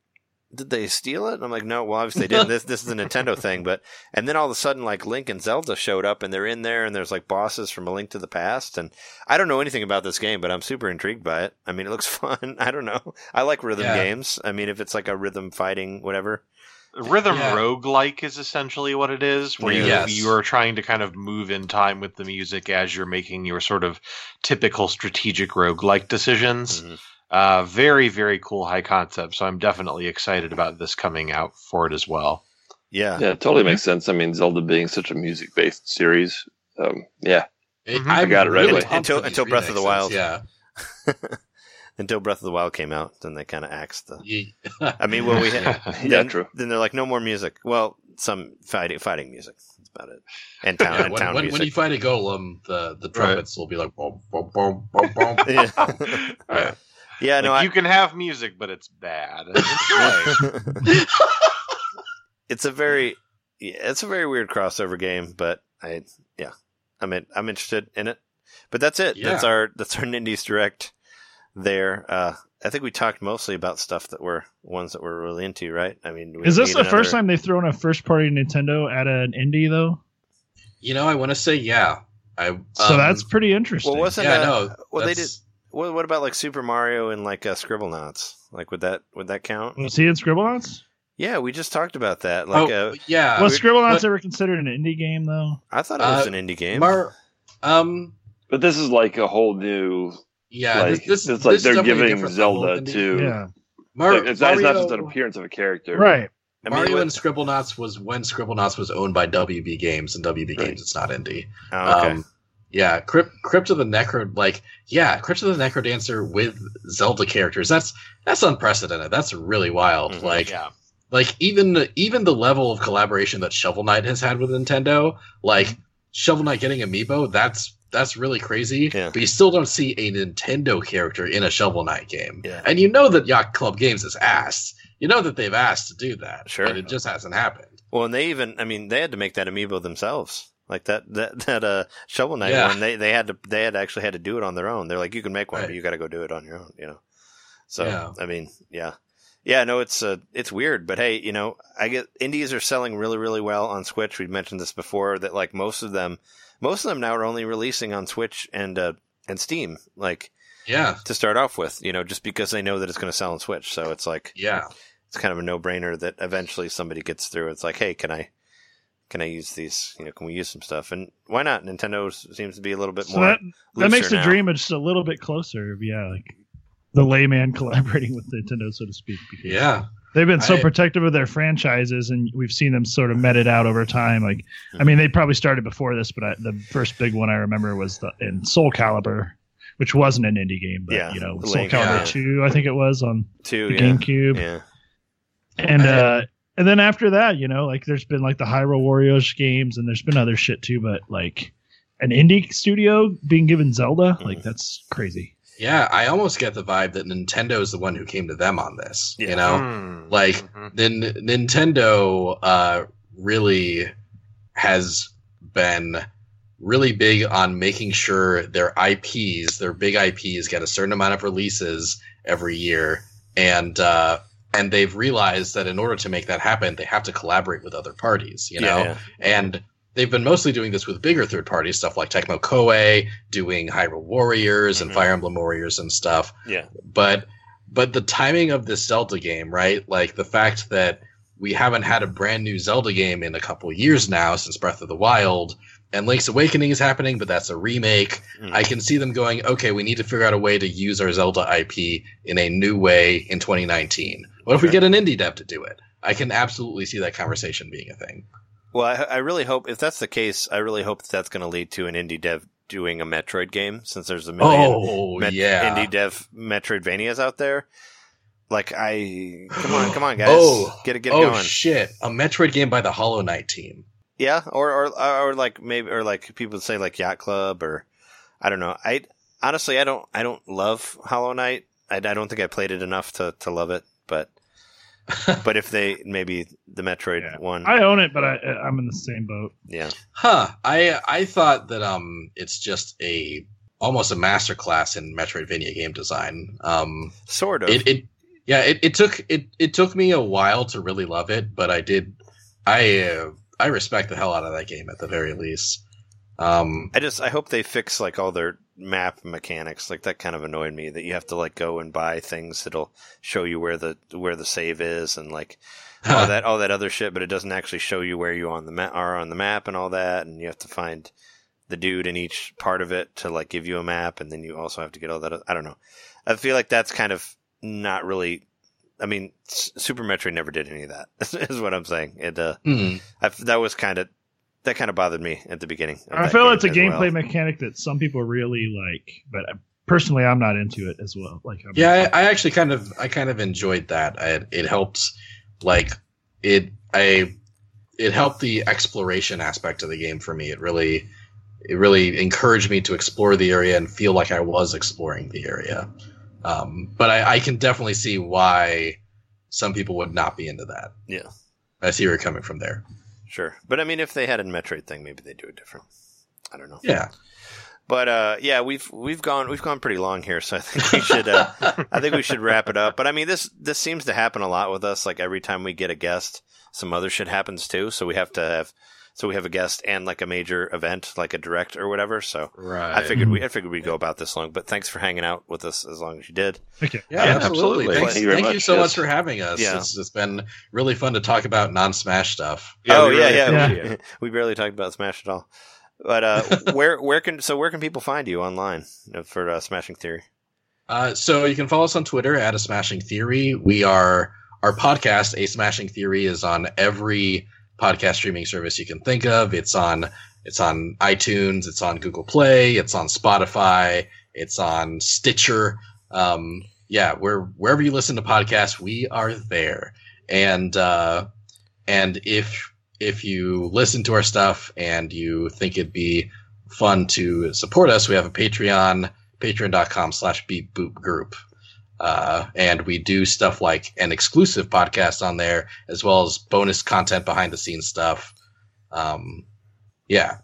did they steal it? And I'm like, no, well obviously they didn't. this this is a Nintendo thing, but and then all of a sudden like Link and Zelda showed up and they're in there and there's like bosses from A Link to the Past and I don't know anything about this game, but I'm super intrigued by it. I mean, it looks fun. I don't know. I like rhythm Yeah. games. I mean, if it's like a rhythm fighting, whatever. Rhythm Yeah. roguelike is essentially what it is, where you, Yes. you are trying to kind of move in time with the music as you're making your sort of typical strategic roguelike decisions. Mhm. Uh, very, very cool high concept. So I'm definitely excited about this coming out for it as well. Yeah. Yeah, it totally makes sense. I mean, Zelda being such a music based series. Um, yeah. Mhm. I got it right really away. Until- until Breath of the Wild. Yeah. Until Breath of the Wild came out, then they kind of axed the. Ye- I mean, well, we had. Yeah, then, true. Then they're like, no more music. Well, some fighting fighting music. That's about it. And town Yeah, and when, town when, music. when you fight a golem, the, the trumpets will be like boom, boom, boom, boom, boom. yeah. Right. Yeah. No, Like, I, you can have music, but it's bad. it's a very yeah, it's a very weird crossover game, but I yeah, I'm in, I'm interested in it. But that's it. That's our that's our Nindies Direct. There, uh, I think we talked mostly about stuff that were ones that we're really into, right? I mean, we Is this need the first time they've thrown a first party Nintendo at an indie though? You know, I want to say yeah. I So um, that's pretty interesting. Well, wasn't yeah, uh, no. well they did. That's- What, what about like Super Mario and like uh, Scribble Scribblenauts? Like would that would that count? was he in Scribble Scribblenauts? Yeah, we just talked about that. Like, oh, uh, yeah. was Scribblenauts but- ever considered an indie game though? I thought it was uh, an indie game. Mar- um, But this is like a whole new. yeah. like, this, this, it's like this they're definitely giving Zelda of to. Yeah, Mar- Like, it's, not, it's not just an appearance of a character. right. I mean, Mario what- and Scribblenauts was when Scribble Scribblenauts was owned by WB Games, and WB Right. Games it's not indie. oh, okay. Um, yeah, Crypt, Crypt of the Necro, like yeah, Crypt of the Necro Dancer with Zelda characters. That's that's unprecedented. That's really wild. Mhm, like yeah. like even even the level of collaboration that Shovel Knight has had with Nintendo, like Shovel Knight getting Amiibo, that's that's really crazy. Yeah. But you still don't see a Nintendo character in a Shovel Knight game. Yeah. And you know that Yacht Club Games has asked. You know that they've asked to do that. Sure. But it just hasn't happened. Well, and they even, I mean, they had to make that amiibo themselves. Like that, that, that, uh, Shovel Knight Yeah. one, they, they had to, they had actually had to do it on their own. They're like, you can make one, Right. but you got to go do it on your own, you know? So, Yeah. I mean, yeah. Yeah, no, it's, uh, it's weird, but hey, you know, I get, indies are selling really, really well on Switch. We've mentioned this before that like most of them, most of them now are only releasing on Switch and, uh, and Steam, like Yeah. to start off with, you know, just because they know that it's going to sell on Switch. So it's like, Yeah. it's kind of a no brainer that eventually somebody gets through. It's like, hey, can I, can I use these? You know, can we use some stuff? And why not? Nintendo seems to be a little bit So more. that that makes the now. dream just a little bit closer. Yeah, like the layman collaborating with Nintendo, so to speak. Because Yeah. they've been so I- protective of their franchises, and we've seen them sort of met it out over time. Like, I mean, they probably started before this, but I, the first big one I remember was the, in Soul Calibur, which wasn't an indie game, but Yeah, you know, Link, Soul Calibur yeah. Two, I think it was on too. the Yeah, GameCube, yeah, and uh, and then after that, you know, like there's been like the Hyrule Warriors games, and there's been other shit too, but like an indie studio being given Zelda, like Mhm. that's crazy. Yeah. I almost get the vibe that Nintendo is the one who came to them on this. Yeah. You know? Hmm. Like, Mhm. then Nintendo uh, really has been really big on making sure their IPs, their big IPs, get a certain amount of releases every year, and uh, and they've realized that in order to make that happen, they have to collaborate with other parties. You know, yeah, yeah. and they've been mostly doing this with bigger third parties, stuff like Tecmo Koei, doing Hyrule Warriors and Mhm. Fire Emblem Warriors and stuff yeah. but but the timing of this Zelda game, right? Like the fact that we haven't had a brand new Zelda game in a couple years now since Breath of the Wild, and Link's Awakening is happening, but that's a remake. Mm. I can see them going, okay, we need to figure out a way to use our Zelda IP in a new way in 2019. What if we get an indie dev to do it? I can absolutely see that conversation being a thing. Well, I, I really hope if that's the case, I really hope that that's going to lead to an indie dev doing a Metroid game, since there's a million Oh Met- yeah, indie dev Metroidvanias out there. Like I, come on, come on, guys, Oh. get it, get it oh going. shit, a Metroid game by the Hollow Knight team. Yeah, or or or like maybe or like people say like Yacht Club or I don't know. I honestly I don't I don't love Hollow Knight. I, I don't think I played it enough to, to love it, but but if they maybe the Metroid Yeah. one, I own it, but I, I'm in the same boat. yeah, Huh. I I thought that um it's just a almost a masterclass in Metroidvania game design. Um sort of. it, it yeah, it, it took it it took me a while to really love it, but I did I uh, I respect the hell out of that game at the very least. Um I just I hope they fix like all their map mechanics. Like that kind of annoyed me that you have to like go and buy things that'll show you where the where the save is and like all that all that other shit, but it doesn't actually show you where you on the ma- are on the map and all that, and you have to find the dude in each part of it to like give you a map, and then you also have to get all that. I don't know. I feel like that's kind of not really. I mean, S- Super Metroid never did any of that. is what I'm saying. It uh, hmm. I, that was kind of that kind of bothered me at the beginning. I feel game it's a gameplay well. mechanic that some people really like, but personally, I'm not into it as well. Like, I'm, Yeah, I, I actually kind of I kind of enjoyed that. I, it helped like it I it helped the exploration aspect of the game for me. It really it really encouraged me to explore the area and feel like I was exploring the area. Um, but I, I can definitely see why some people would not be into that. Yeah. I see where you're coming from there. Sure, but I mean, if they had a Metroid thing, maybe they would do it different. I don't know. Yeah. But uh, yeah, we've we've gone we've gone pretty long here, so I think we should uh, I think we should wrap it up. But I mean, this this seems to happen a lot with us. Like every time we get a guest, some other shit happens too. So we have to have so we have a guest and like a major event, like a direct or whatever. So Right. I figured we I figured we'd go about this long. But thanks for hanging out with us as long as you did. Okay. Yeah, Yeah, absolutely. absolutely. Thanks, Thank you very thank you so yes. much for having us. Yeah. It's, it's been really fun to talk about non-Smash stuff. oh we yeah, really yeah. appreciate We, we barely talked about Smash at all. But uh, where where can so where can people find you online for uh, Smashing Theory? Uh, so you can follow us on Twitter at a Smashing Theory. We are our podcast, A Smashing Theory, is on every podcast streaming service you can think of. It's on it's on iTunes, it's on Google Play, it's on Spotify, it's on Stitcher. Um, yeah, we're wherever you listen to podcasts, we are there. And uh, and if if you listen to our stuff and you think it'd be fun to support us, we have a Patreon patreon.com slash beat boop group. Uh, and we do stuff like an exclusive podcast on there, as well as bonus content behind the scenes stuff. Um, yeah.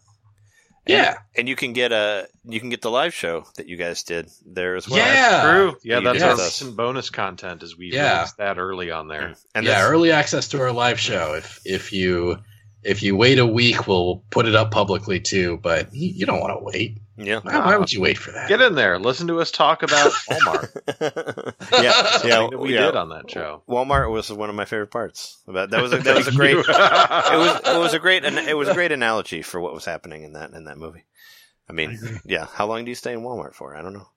Yeah. and you can get a you can get the live show that you guys did there as well. Yeah. True. Yeah, that's did our this. recent bonus content as we Yeah. released that early on there. and yeah, early access to our live show. If if you if you wait a week, we'll put it up publicly too. But you, you don't want to wait. yeah, Why, why would you wait for that? Get in there. Listen to us talk about Walmart. yeah, yeah. That we yeah. did on that show. Walmart was one of my favorite parts. About that was a, that was a great. it it was it was a great it was a great analogy for what was happening in that in that movie. I mean, yeah. How long do you stay in Walmart for? I don't know,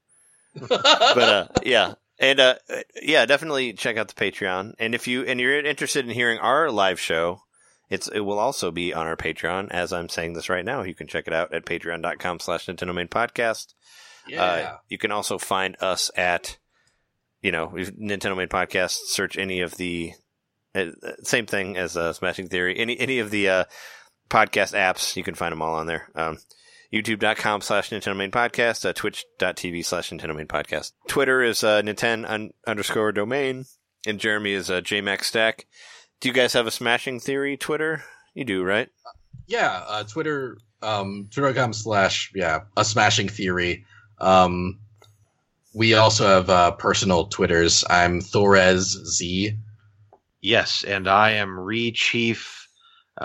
but uh, yeah, and uh, yeah, definitely check out the Patreon. And if you and you're interested in hearing our live show, it's it will also be on our Patreon. As I'm saying this right now, you can check it out at Patreon.com/slash Nintendo Main Podcast. yeah. Uh, you can also find us at, you know, Nintendo Main Podcast. Search any of the uh, same thing as uh, Smashing Theory. Any any of the uh, podcast apps, you can find them all on there. Um, YouTube.com slash Nintendo Main Podcast, uh, Twitch.tv slash Nintendo Main Podcast. Twitter is uh, Nintendo un- underscore domain, and Jeremy is uh, JMax Stack. Do you guys have a Smashing Theory Twitter? You do, right? yeah uh, twitter um twitter.com slash yeah a smashing theory um we also have uh personal twitters i'm thorez z Yes, and I am Re Chief. Uh,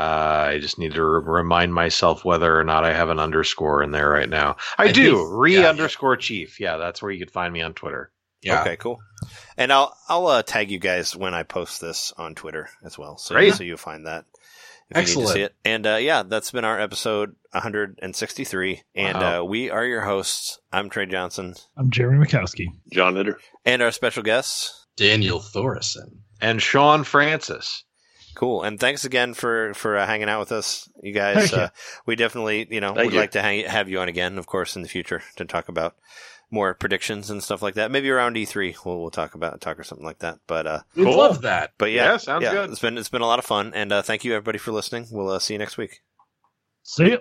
I just need to re- remind myself whether or not I have an underscore in there right now. I, I do. think- Re yeah, yeah. underscore Chief. Yeah, that's where you could find me on Twitter. Yeah Okay, cool. And I'll I'll uh, tag you guys when I post this on Twitter as well, so Great. so you'll find that. If you need Excellent. to see it. And uh, yeah, that's been our episode 163, and Wow. uh, we are your hosts. I'm Trey Johnson, I'm Jeremy Mikowski. John Hitter. and our special guests. daniel thorison And Sean Francis. Cool, and thanks again for for uh, hanging out with us, you guys. Thank you. Uh, we definitely, you know, Thank would you. like to hang, have you on again, of course, in the future to talk about more predictions and stuff like that. Maybe around E3, we'll, we'll talk about talk or something like that. But uh, we cool. love that. But yeah, yeah sounds yeah, good. It's been it's been a lot of fun, and uh, thank you everybody for listening. We'll uh, see you next week. See you.